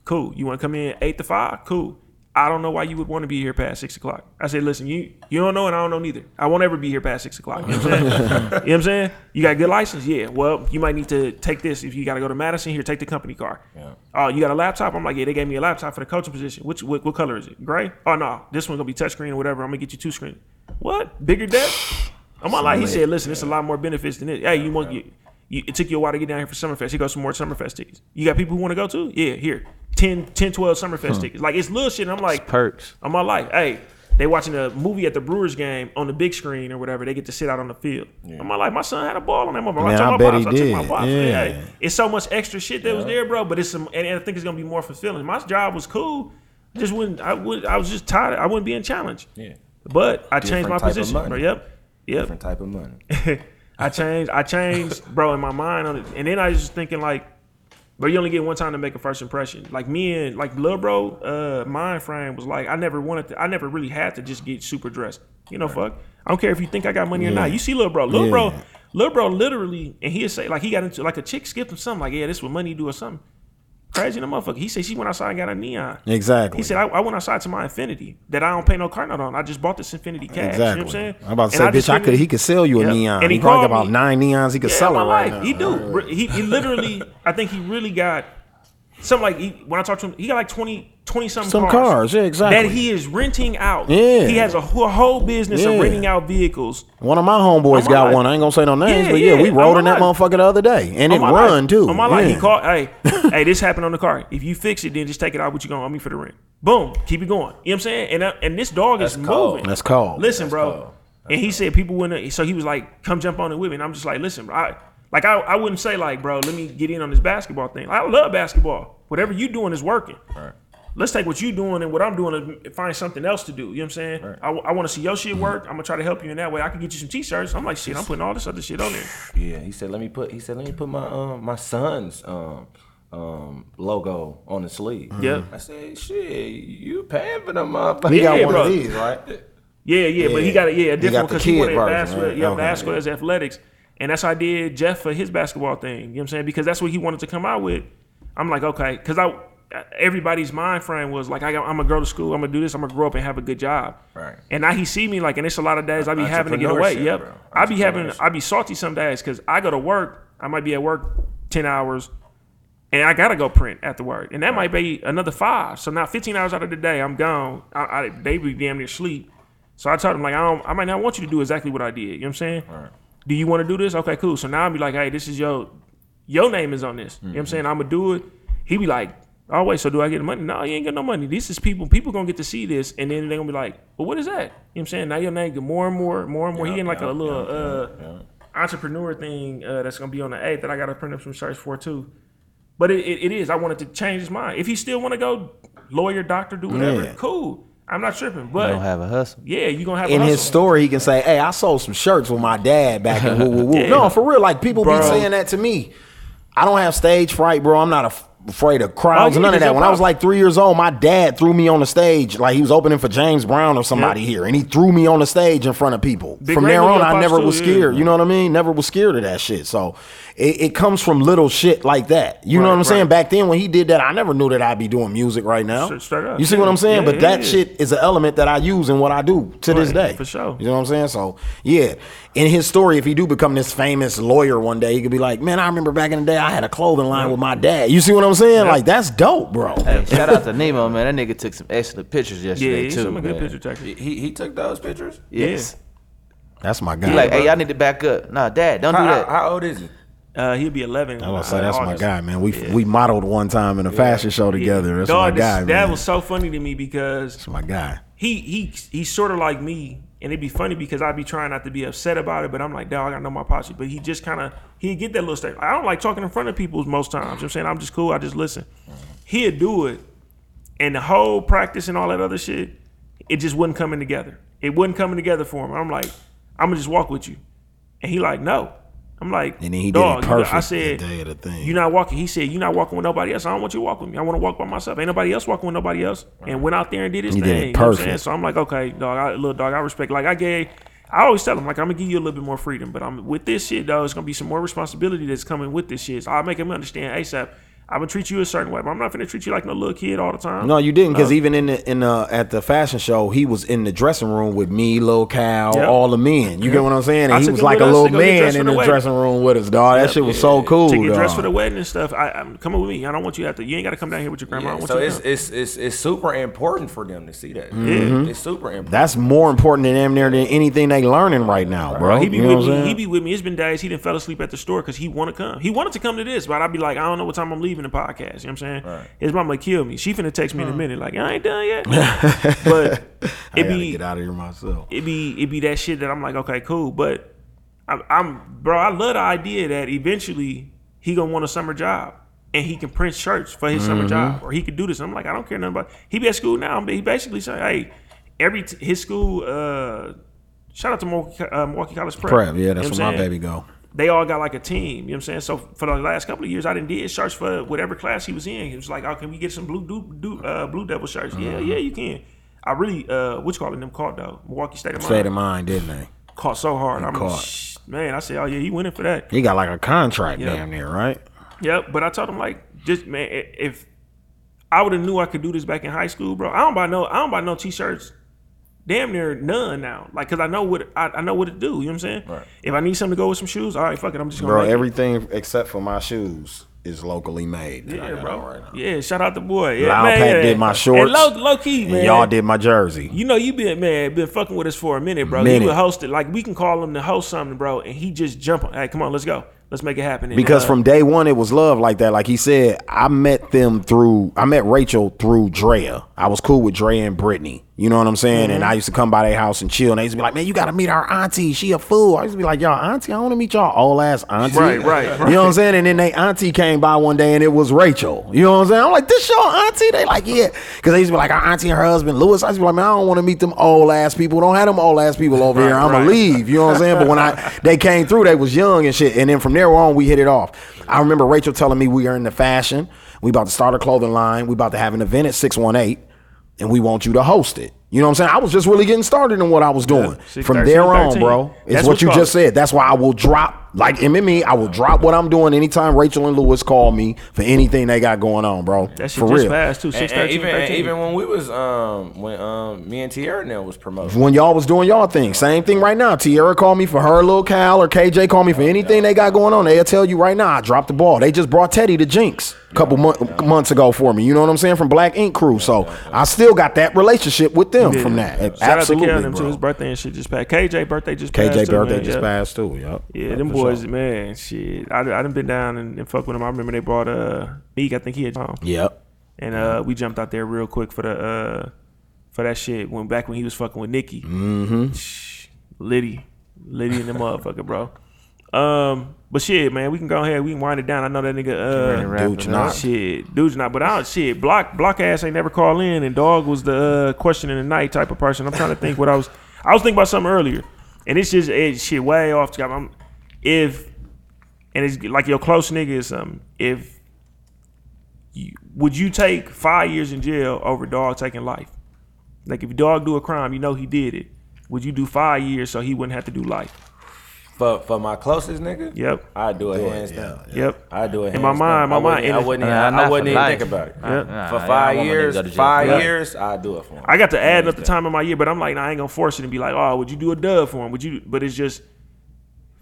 Cool. You wanna come in eight to five? Cool. I don't know why you would want to be here past six o'clock. I said, listen, you you don't know and I don't know neither. I won't ever be here past six o'clock. You know what I'm saying? (laughs) you know what I'm saying? You got a good license? Yeah. Well, you might need to take this if you got to go to Madison. Here, take the company car. Yeah. Oh, you got a laptop? I'm like, yeah, they gave me a laptop for the coaching position. Which what, what color is it? Gray? Oh no, this one's gonna be touchscreen or whatever. I'm gonna get you two screen. What? Bigger desk? I'm not like he said, listen, it's a lot more benefits than this. Hey, you want you, you it took you a while to get down here for Summerfest. He got some more Summerfest tickets. You got people who want to go too? Yeah, here. 10, 10 12 Summerfest tickets. Like it's little shit. And I'm like, Perks. I'm all like, hey, they watching a movie at the Brewers game on the big screen or whatever. They get to sit out on the field. I'm all like, my son had a ball on that motherfucker. Man, I, I told my bet pops, he I took did. my pops. Yeah. Hey, it's so much extra shit that was there, bro. But it's some, and, and I think it's gonna be more fulfilling. My job was cool. Just wouldn't, I would, I was just tired. I wouldn't be in challenge. Yeah. But I changed my Different type of position. Bro. Yep. Yep. Different type of money. (laughs) I changed, I changed, bro, in my mind on it. And then I was just thinking like, but you only get one time to make a first impression. Like me and like little bro, uh, mind frame was like I never wanted to, I never really had to just get super dressed. You know, fuck. I don't care if you think I got money or not. You see, little bro, little bro, Yeah. little bro, literally, and he'd say like he got into like a chick skipped him something like, yeah, this what money do or something. Crazy the motherfucker. He said she went outside and got a neon. Exactly. He said I, I went outside to my Infiniti that I don't pay no car note on. I just bought this Infiniti cash. Exactly. You know what I'm saying? I'm about to say, bitch, I could. He could sell you a Yep. neon. And he, he probably got about nine neons he could Yeah, sell it right life. now. He do. He, he literally, I think he really got something like he, when I talked to him, he got like 20, 20 something Some cars. cars, yeah, exactly. That he is renting out. Yeah. He has a whole, whole business Yeah. of renting out vehicles. One of my homeboys On my got life. one. I ain't gonna say no names, Yeah, but yeah, yeah, we on rode in that life. motherfucker the other day, and it On my run life. too. On my life, he Yeah. called, hey, (laughs) hey, this happened on the car. If you fix it, then just take it out. What you gonna owe me for the rent? Boom, keep it going. You know what I'm saying? And uh, and this dog is That's cold. moving. That's cold. Listen, bro. cold. And he said people wouldn't. So he was like, "Come jump on it with me." And I'm just like, "Listen, bro. I, like I, I wouldn't say like, bro, let me get in on this basketball thing. I love basketball. Whatever you doing is working. Let's take what you doing and what I'm doing and find something else to do. You know what I'm saying? I, I want to see your shit work. I'm gonna try to help you in that way. I can get you some t-shirts. I'm like, shit, I'm putting all this other shit on there. (sighs) Yeah, he said let me put he said let me put my um my son's um um logo on the sleeve. Yep. I said, shit, you paying for them motherfuckers. He got Yeah, one bro. of these, right? Yeah, yeah, but he got a yeah a different because he wanted version, basketball. right? Yeah, Okay. basketball as athletics, and that's how I did Jeff for his basketball thing. You know what I'm saying? Because that's what he wanted to come out with. I'm like, okay, because I everybody's mind frame was like, I got, I'm gonna go to school, I'm gonna do this, I'm gonna grow up and have a good job. Right. And now he see me like, and it's a lot of days I be having to get away. Yep. I be having. I be salty some days because I go to work. I might be at work ten hours. And I gotta go print after work, and that might be another five. So now, 15 hours out of the day, I'm gone. I, I, they be damn near sleep. So I told him like, I don't, I might not want you to do exactly what I did. You know what I'm saying? Do you want to do this? Okay, cool. So now I'll be like, hey, this is your, your name is on this. You know what I'm saying? I'm gonna do it. He be like, oh wait, so do I get the money? No, you ain't get no money. This is people. People gonna get to see this, and then they gonna be like, well, what is that? You know what I'm saying? Now your name get more and more, more and more. he getting like a little uh, entrepreneur thing uh, that's gonna be on the eighth that I gotta print up some shirts for too. But it, it, it is. I wanted to change his mind. If he still want to go lawyer, doctor, do whatever, Yeah. cool. I'm not tripping. You But don't have a hustle. yeah, you gonna have a hustle. in his story, he can say, "Hey, I sold some shirts with my dad back in woo woo woo." (laughs) Yeah. No, for real. Like people Bro. be saying that to me. I don't have stage fright, bro. I'm not af- afraid of crowds Oh, none of that. When I was like three years old, my dad threw me on the stage like he was opening for James Brown or somebody Yeah. here, and he threw me on the stage in front of people. Big From there on, I never too, was yeah. scared. You know what I mean? Never was scared of that shit. So it, it comes from little shit like that. You know what I'm saying? Back then, when he did that, I never knew that I'd be doing music right now. Straight- straight up. You see what I'm saying? Yeah, but yeah, that yeah. shit is an element that I use in what I do to this day. for sure. You know what I'm saying? So yeah, in his story, if he do become this famous lawyer one day, he could be like, "Man, I remember back in the day, I had a clothing line with my dad." You see what I'm saying? Like that's dope, bro. Hey, shout out to Nemo, man. That nigga took some excellent pictures Yeah, yesterday he's too. some good picture taker. He, he he took those pictures. Yes. That's my guy. He like, hey, y'all need to back up. Nah, dad, don't do How, that. how old is he? Uh, he'll be 11. I was say that's my guy, man. We we modeled one time in a fashion show together. That's Dog, my this- guy, That was so funny to me because That's my guy. he he he's sort of like me, and it'd be funny because I'd be trying not to be upset about it, but I'm like, dog, I know my posse. But he just kind of he'd get that little state. I don't like talking in front of people most times. You know what I'm saying I'm just cool. I just listen. He'd do it, and the whole practice and all that other shit, it just wasn't coming together. It wasn't coming together for him. I'm like, I'm gonna just walk with you, and he like, no. I'm like, And then he did dog, it perfect I said, the day of the thing. you're not walking. He said, you're not walking with nobody else. I don't want you to walk with me. I want to walk by myself. Ain't nobody else walking with nobody else. And went out there and did his He thing. did it you know I'm. So I'm like, okay, dog, I, little dog, I respect. Like I gave, I always tell him, like I'm gonna give you a little bit more freedom, but I'm with this shit, though. It's gonna be some more responsibility that's coming with this shit. So I make him understand ASAP. I'm gonna treat you a certain way, but I'm not gonna treat you like no little kid all the time. No, you didn't, because No. even in the in the at the fashion show, he was in the dressing room with me, Lil Cal, Yep. all the men. You get what I'm saying? And I he was like a little to go get man in the the dressing room with us, dog. That shit was so cool, to get dog. dressed for the wedding and stuff. I, I'm coming with me. I don't want you to have to. You ain't got to come down here with your grandma. I Yeah, want so you it's, it's it's it's super important for them to see that. Mhm. It's super important. That's more important than damn near than anything they learning right now, bro. he be you with me. He be with me. It's been days he didn't fell asleep at the store because he want to come. He wanted to come to this, but I'd be like, I don't know what time I'm leaving the podcast. You know what I'm saying? His mama kill me. She finna text me in a minute, like I ain't done yet. (laughs) but it be get out of here myself. it be it be that shit that I'm like, okay, cool. But I'm, I'm bro. I love the idea that eventually he gonna want a summer job and he can print shirts for his summer Mhm. job, or he could do this. I'm like, I don't care nothing about. He be at school now. But he basically say, hey, every t- his school. uh Shout out to Milwaukee, uh, Milwaukee College Prep. Prep, yeah, You know that's where I'm my baby go. They all got like a team. You know what I'm saying? So for the last couple of years, I didn't did shirts for whatever class he was in. He was like, "Oh, can we get some blue do, do, uh, blue devil shirts?" Yeah, Mhm. yeah, you can. I really, uh, what you calling them caught though? Milwaukee State of Mind. State of mind, didn't they? Caught so hard. I'm caught. Shh, man. I said, oh yeah, he winning for that. He got like a contract Yeah. damn near, right? Yep. But I told him like, just man, if I would have knew I could do this back in high school, bro. I don't buy no, I don't buy no t-shirts. Damn near none now. Like, cause I know what I, I know what to do. You know what I'm saying? Right. If I need something to go with some shoes, all right, fuck it. I'm just gonna Bro, make it. everything except for my shoes is locally made. Yeah, bro. right. Yeah, shout out the boy. Yeah, Loud man, Pack yeah. did my And shorts. low, low key, and man. y'all did my jersey. You know, you been man, been fucking with us for a minute, bro. Minute. You would host it. Like we can call him to host something, bro, and he just jump on. Hey, come on, let's go. Let's make it happen. And, Because uh, from day one, it was love like that. Like he said, I met them through, I met Rachel through Drea. I was cool with Drea and Brittany. You know what I'm saying? And Mhm. I used to come by their house and chill. And they used to be like, man, you got to meet our auntie. She a fool. I used to be like, y'all, auntie, I want to meet y'all old ass auntie. Right, right, You know what I'm saying? And then they auntie came by one day and it was Rachel. You know what I'm saying? I'm like, this your auntie? They like, yeah. Because they used to be like, our auntie and her husband, Lewis. I used to be like, man, I don't want to meet them old ass people. Don't have them old ass people over here. I'm going right. to leave. You know what I'm saying? But when I (laughs) they came through, they was young and shit. And then from there on, we hit it off. I remember Rachel telling me we are in the fashion. We about to start a clothing line. We about to have an event at 618 and we want you to host it. You know what I'm saying? I was just really getting started in what I was doing. Six, From 13, there on, 13. bro, it's That's what you called. just said. That's why I will drop, like MME, I will drop what I'm doing anytime Rachel and Lewis call me for anything they got going on, bro. That shit for just real. passed too. And- Six, and 13, even and 13. even when we was um when um me and Tierra now was promoted. When y'all was doing y'all thing, same thing right now. Tierra called me for her little Cal or KJ called me for anything they got going on. They'll tell you right now, I dropped the ball. They just brought Teddy to Jinx a couple mon- months ago for me. You know what I'm saying? From Black Ink Crew. So I still got that relationship with them Yeah. from that. Shout out to Absolutely, Kel and them too. His birthday and shit just passed. KJ birthday just KJ passed. too, birthday man. just Yeah. passed too. Yep. Yeah, Yep, them for boys, sure. man, shit. I, I done been down and, and fuck with them. I remember they brought uh Meek. I think he had home. Yep. And uh, we jumped out there real quick for the uh for that shit. When back when he was fucking with Nicki, Mm-hmm. Liddy, Liddy and the motherfucker, bro. Um, but shit, man, we can go ahead. We can wind it down. I know that nigga. ready Uh, wrap Dude's not. shit. Dude's not. But I don't shit. Block block ass ain't never call in, and dog was the uh, question in the night type of person. I'm trying to think what I was. I was thinking about something earlier, and it's just it's shit way off. I'm if and it's like your close nigga or something. If you, would you take five years in jail over dog taking life? Like if your dog do a crime, you know he did it. Would you do five years so he wouldn't have to do life? For for my closest nigga, Yep. I do it Do it, hands yeah, down. Yep. I do it. In my hands mind, down. my I wouldn't- mind, I wouldn't. Nah, even, I wouldn't even think about it. Yep. Nah, For five want niggas years, to go to jail five for life. years, I do it for him. I got to add up the time of my year, but I'm like, nah, I ain't gonna force it and be like, oh, would you do a dub for him? Would you? But it's just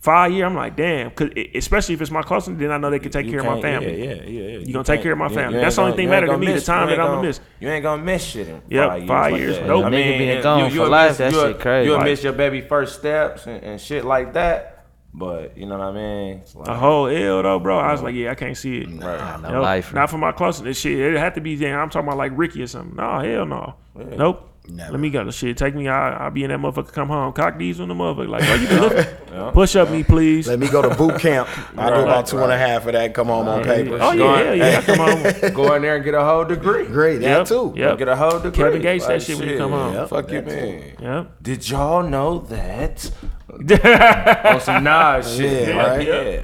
five year. I'm like, damn, cause it, especially if it's my closest, then I know they can take You care of my family. Yeah, yeah, yeah. yeah. You gonna take care of my family. That's the only thing you matter to me, gonna the time you that ain't I'ma miss. You ain't gonna miss shit in Yep, five years. five like years. that. Nope. A nigga being gone for you'll life, miss- that shit crazy. You'll Like- miss your baby first steps and, and shit like that. But you know what I mean? It's like- A whole L though, bro. I was like, yeah, I can't see it. Nah, no Nope. life. Not for my closest. This shit, it had to be. Damn, I'm talking about like Ricky or something. No, hell no. Nope. Never. Let me go. To shit, take me. I, I'll be in that motherfucker. Come home. Cock these on the motherfucker. Like, bro, you can lift. (laughs) Push up me, please. Let me go to boot camp. I do Right, about two and a half of that. Come home on paper. Oh yeah, hell yeah. Come on. (laughs) Go in there and get a whole degree. Great, that Yep. too. Yep. Get a whole degree. Kevin Gates that Like, shit when you come home. Yep, Fuck you, man. Yep. Did y'all know that (laughs) on some Nas shit. Yeah, Yeah, right. yeah.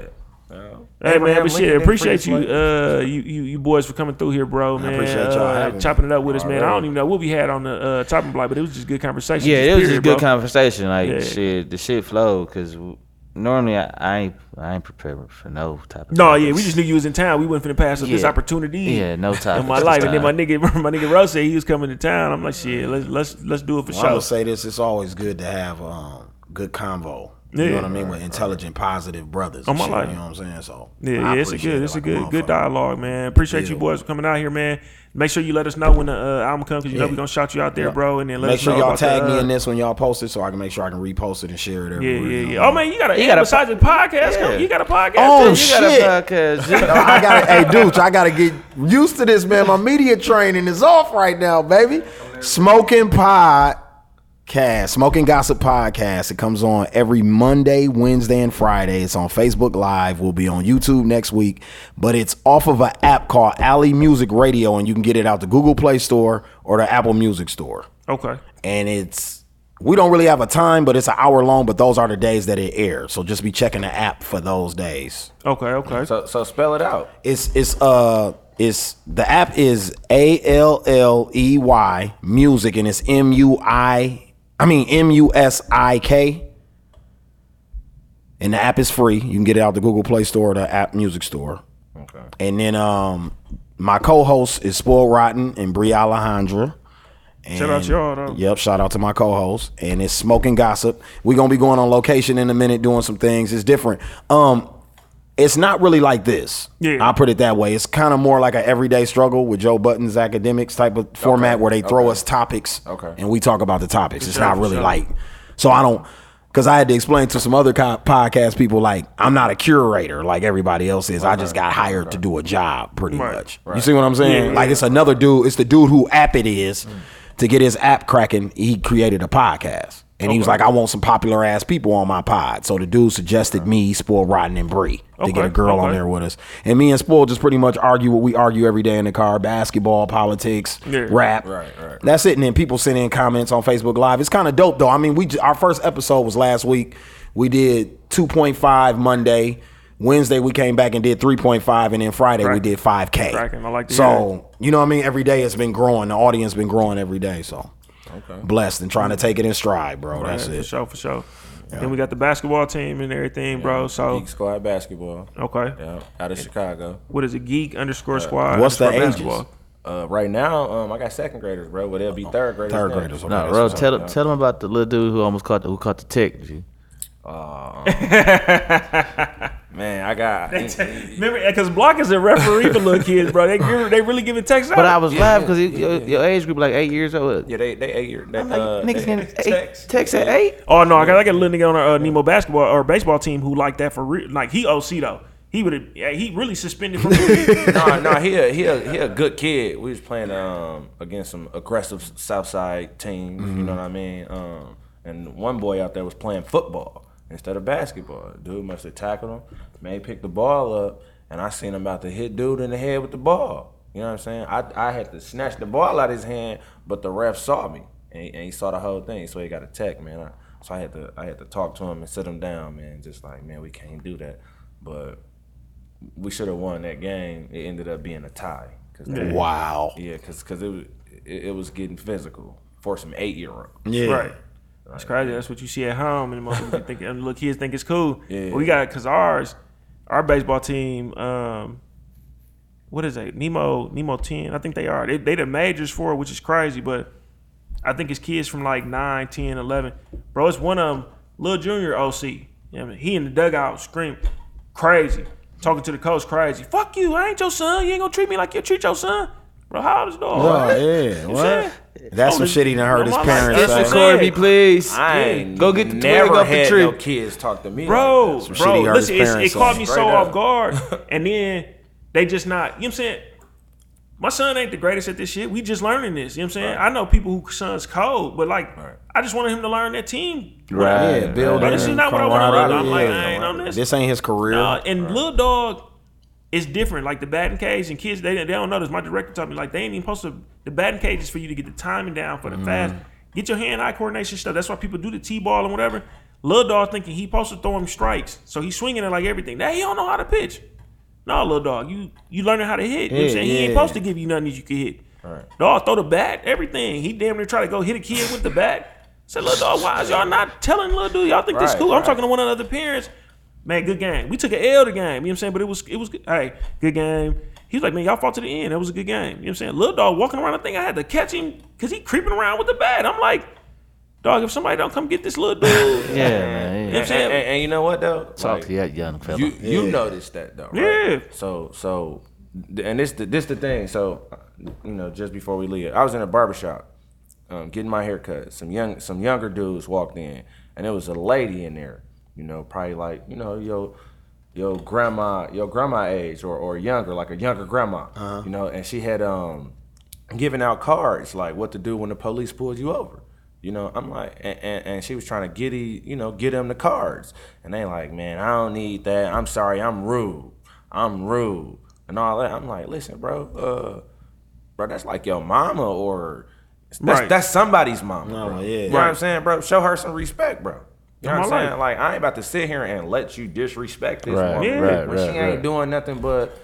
Hey man, Abraham but shit, appreciate you, uh, you, you, you boys for coming through here, bro, man. I appreciate y'all uh, having chopping it up with us, man. I don't even know what we had on the uh, chopping block, but it was just good conversation. Yeah, it was period, just good bro. conversation. Like Yeah. shit, the shit flowed because normally I, I ain't I ain't prepared for no type of. No, yeah, we just knew you was in town. We wasn't finna pass up this opportunity. Yeah, no time In my this life, and then my nigga, (laughs) my nigga Rose said he was coming to town. I'm like, shit, let's let's let's do it for Well, I'm sure. gonna say this: it's always good to have um, good convo. You Yeah. know what I mean? With intelligent, positive brothers. On my shit, life. You know what I'm saying? So Yeah, yeah, it's a appreciate good, it it's a like good, good dialogue, man. Appreciate you boys for coming out here, man. Make sure you let us know when the uh, album comes, cause you know Yeah. we gonna shout you out there, bro. And then let Make us sure know y'all about tag the, me uh, in this when y'all post it, so I can make sure I can repost it and share it. Yeah, Everywhere, yeah, you know yeah. Oh man, you got a, You got a besides the podcast, Yeah. you got a podcast. Oh, too. You shit. got a podcast. G. (laughs) No, I gotta, hey, dude, I gotta get used to this, man. My media training is off right now, baby. Smoking Podcast, Smoking Gossip Podcast. It comes on every Monday, Wednesday, and Friday. It's on Facebook Live. We'll be on YouTube next week, but it's off of an app called Alley Musik Radio, and you can get it out the Google Play Store or the Apple Music Store. Okay. And it's we don't really have a time, but it's an hour long. But those are the days that it airs, so just be checking the app for those days. Okay, okay. So so spell it out. It's it's uh it's the app is A L L E Y music and it's M U I I mean M U S I K. And the app is free. You can get it out the Google Play Store or the App Music Store. Okay. And then um my co-host is Spoil Rotten and Brie Alejandra. And, Shout out to y'all, though. Yep, shout out to my co-host. And it's Smoking Gossip. We're gonna be going on location in a minute doing some things. It's different. Um it's not really like this. Yeah. I'll put it that way. It's kind of more like an everyday struggle with Joe Budden's Akademiks type of format where they throw okay. us topics Okay. and we talk about the topics. It's not really like so I don't because I had to explain to some other co- podcast people like I'm not a curator like everybody else is. I just got hired to do a job pretty Right, much. You see what I'm saying? Yeah, like yeah. it's another dude. It's the dude who app it is to get his app cracking. He created a podcast. And he was like, I want some popular ass people on my pod. So the dude suggested me, Spoil, Rotten, and Bree to get a girl on there with us. And me and Spoil just pretty much argue what we argue every day in the car basketball, politics, Yeah. rap. Right, right. That's it. And then people send in comments on Facebook Live. It's kind of dope though. I mean, we j- our first episode was last week. We did 2.5 Monday. Wednesday we came back and did 3.5, and then Friday we did 5K. Cracking. I like to hear So you know what I mean. Every day it's been growing. The audience been growing every day. So Okay. blessed and trying to take it in stride, bro. Right, That's For it. sure, for sure. Then we got the basketball team and everything, bro. So Geek Squad basketball. okay. Yeah, out of Chicago. What is it? Geek underscore squad. What's the underscore ages? basketball. Uh, right now, um, I got second graders, bro, but they'll be third graders. Third next. graders. Okay, No, bro, tell them tell them about the little dude who almost caught the, who caught the tick. G. (laughs) Man, I got. Remember, because Block is a referee for little kids, bro. They give- they really giving texts out. But I was laughing because your, your age group like eight years old. yeah, they they eight year. They, I'm like, uh, niggas getting eight, text. text at eight. Oh no, I got I got a little nigga on our uh, Nemo basketball or baseball team who like that for real. Like he OC though. He would have. Yeah, he really suspended for real. no, no, he a, he a, he a good kid. We was playing um against some aggressive South Side teams. You know what I mean? Um, and one boy out there was playing football instead of basketball. Dude must have tackled him. Man, he picked the ball up, and I seen him about to hit dude in the head with the ball. You know what I'm saying? I I had to snatch the ball out of his hand, but the ref saw me, and he, and he saw the whole thing, so he got a tech, man. I, so I had to I had to talk to him and sit him down, man. Just like, man, we can't do that, but we should have won that game. It ended up being a tie. Cause they- Wow. Yeah, because cause it was it, it was getting physical for some eight year old. Yeah. Right. That's crazy. That's what you see at home, and most (laughs) people think, and little kids think it's cool. Yeah. But we got because ours, our baseball team, um, what is it? Nemo Nemo ten. I think they are. They they the majors for it, which is crazy. But I think it's kids from like 9, 10, 11. Bro, it's one of them, Lil Junior OC. You know I mean? He in the dugout scream crazy, talking to the coach crazy. Fuck you! I ain't your son. You ain't gonna treat me like you treat your son. Bro, how old is dog? Oh, yeah. What? saying? That's some shit he done heard his I'm like, parents that's say. what Corby, please. I ain't Go get the never twig off the had tree. no kids talk to me, bro, like that. shit he bro. heard his Listen, it's, parents it caught say. me Straight so up. off guard, and then they just not. You know what I'm saying? My son ain't the greatest at this shit. We just learning this. You know what I'm saying? I know people who sons cold, but like, I just wanted him to learn that team. Right. Yeah, building. Bro, this is not what I wanna learn. I'm like. I ain't on this. This ain't his career. Uh, and little dog is different. Like the batting cage and kids, they, they don't know this. My director told me like they ain't even supposed to. The batting cage is for you to get the timing down for the mm-hmm. fast. Get your hand eye coordination stuff. That's why people do the t ball and whatever. Lil dog thinking he supposed to throw him strikes, so he's swinging it like everything. Now he don't know how to pitch. No, little dog, you you learning how to hit. You know what I'm Yeah. He ain't supposed to give you nothing that you can hit. Dog, throw the bat, everything. He damn near try to go hit a kid with the bat. Said, little dog, why is y'all not telling little dude? Y'all think this Right, cool? I'm talking to one of the other parents. Man, good game. We took an L the game. You know what I'm saying? But it was it was good. Hey, good game. He's like, man, y'all fought to the end. That was a good game. You know what I'm saying? Little dog walking around, I think I had to catch him because he creeping around with the bat. I'm like, dog, if somebody don't come get this little dude, (laughs) Yeah, man. you man. know what I'm saying? and- and you know what though? Talk Like, to that young fella. You you noticed that though, right? Yeah. So so, and this the this the thing. So, you know, just before we leave, I was in a barbershop, um, getting my hair cut. Some young some younger dudes walked in, and there was a lady in there. You know, probably like you know your your grandma your grandma age or or younger, like a younger grandma. You know, and she had um giving out cards like what to do when the police pulls you over. You know, I'm like, and, and, and she was trying to get he, you know, get him the cards, and they like, man, I don't need that. I'm sorry, I'm rude. I'm rude, and all that. I'm like, listen, bro, uh, bro, that's like your mama or that's Right. that's somebody's mama. No, bro. yeah. You know what I'm saying, bro? Show her some respect, bro. You know I'm what I'm saying? right. Like, I ain't about to sit here and let you disrespect this Right, woman Yeah. right, when right, she ain't right. doing nothing but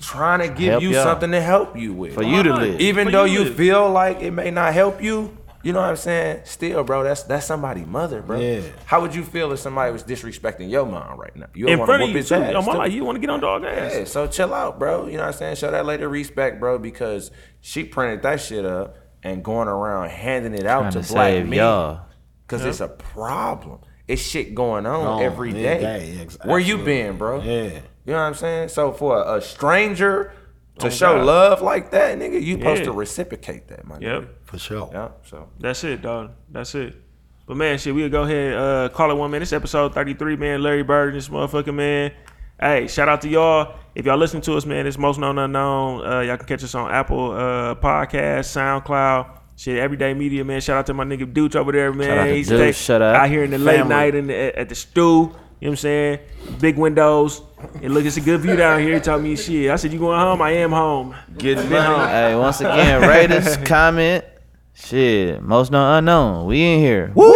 trying to give Help you y'all. something to help you with For you to Why not? live. even For though you you feel like it may not help you, you know what I'm saying? Still, bro, that's that's somebody's mother, bro. Yeah. How would you feel if somebody was disrespecting your mom right now? You in wanna front of whoop you, his too. ass, Yo, my too. life, you want to get on dog ass. Yeah, so chill out, bro. You know what I'm saying? Show that lady respect, bro, because she printed that shit up and going around handing it out Trying to to black save men. y'all. Cause it's a problem. It's shit going on On every every day. day, ex- Where you been, bro? Yeah. You know what I'm saying? So for a, a stranger to Oh, show God. love like that, nigga, you supposed Yeah. to reciprocate that, my Yep. nigga. For sure. Yeah. So That's it, dog. That's it. But man, shit, we'll go ahead uh call it one man. This episode 33, man. Larry Bird and this motherfucker, man. Hey, shout out to y'all. If y'all listen to us, man, it's most known unknown. Uh, y'all can catch us on Apple uh Podcast, SoundCloud, shit, everyday media, man. Shout out to my nigga Dooch over there, man. out to He's Dooch, stay- shout out. out here in the late night in the, at, at the stew. You know what I'm saying? Big windows. And look, it's a good view down here. He told me shit. I said, You going home? I am home. getting Been home. Hey, once again, rate us, (laughs) comment. Shit, most known unknown. We in here. Woo!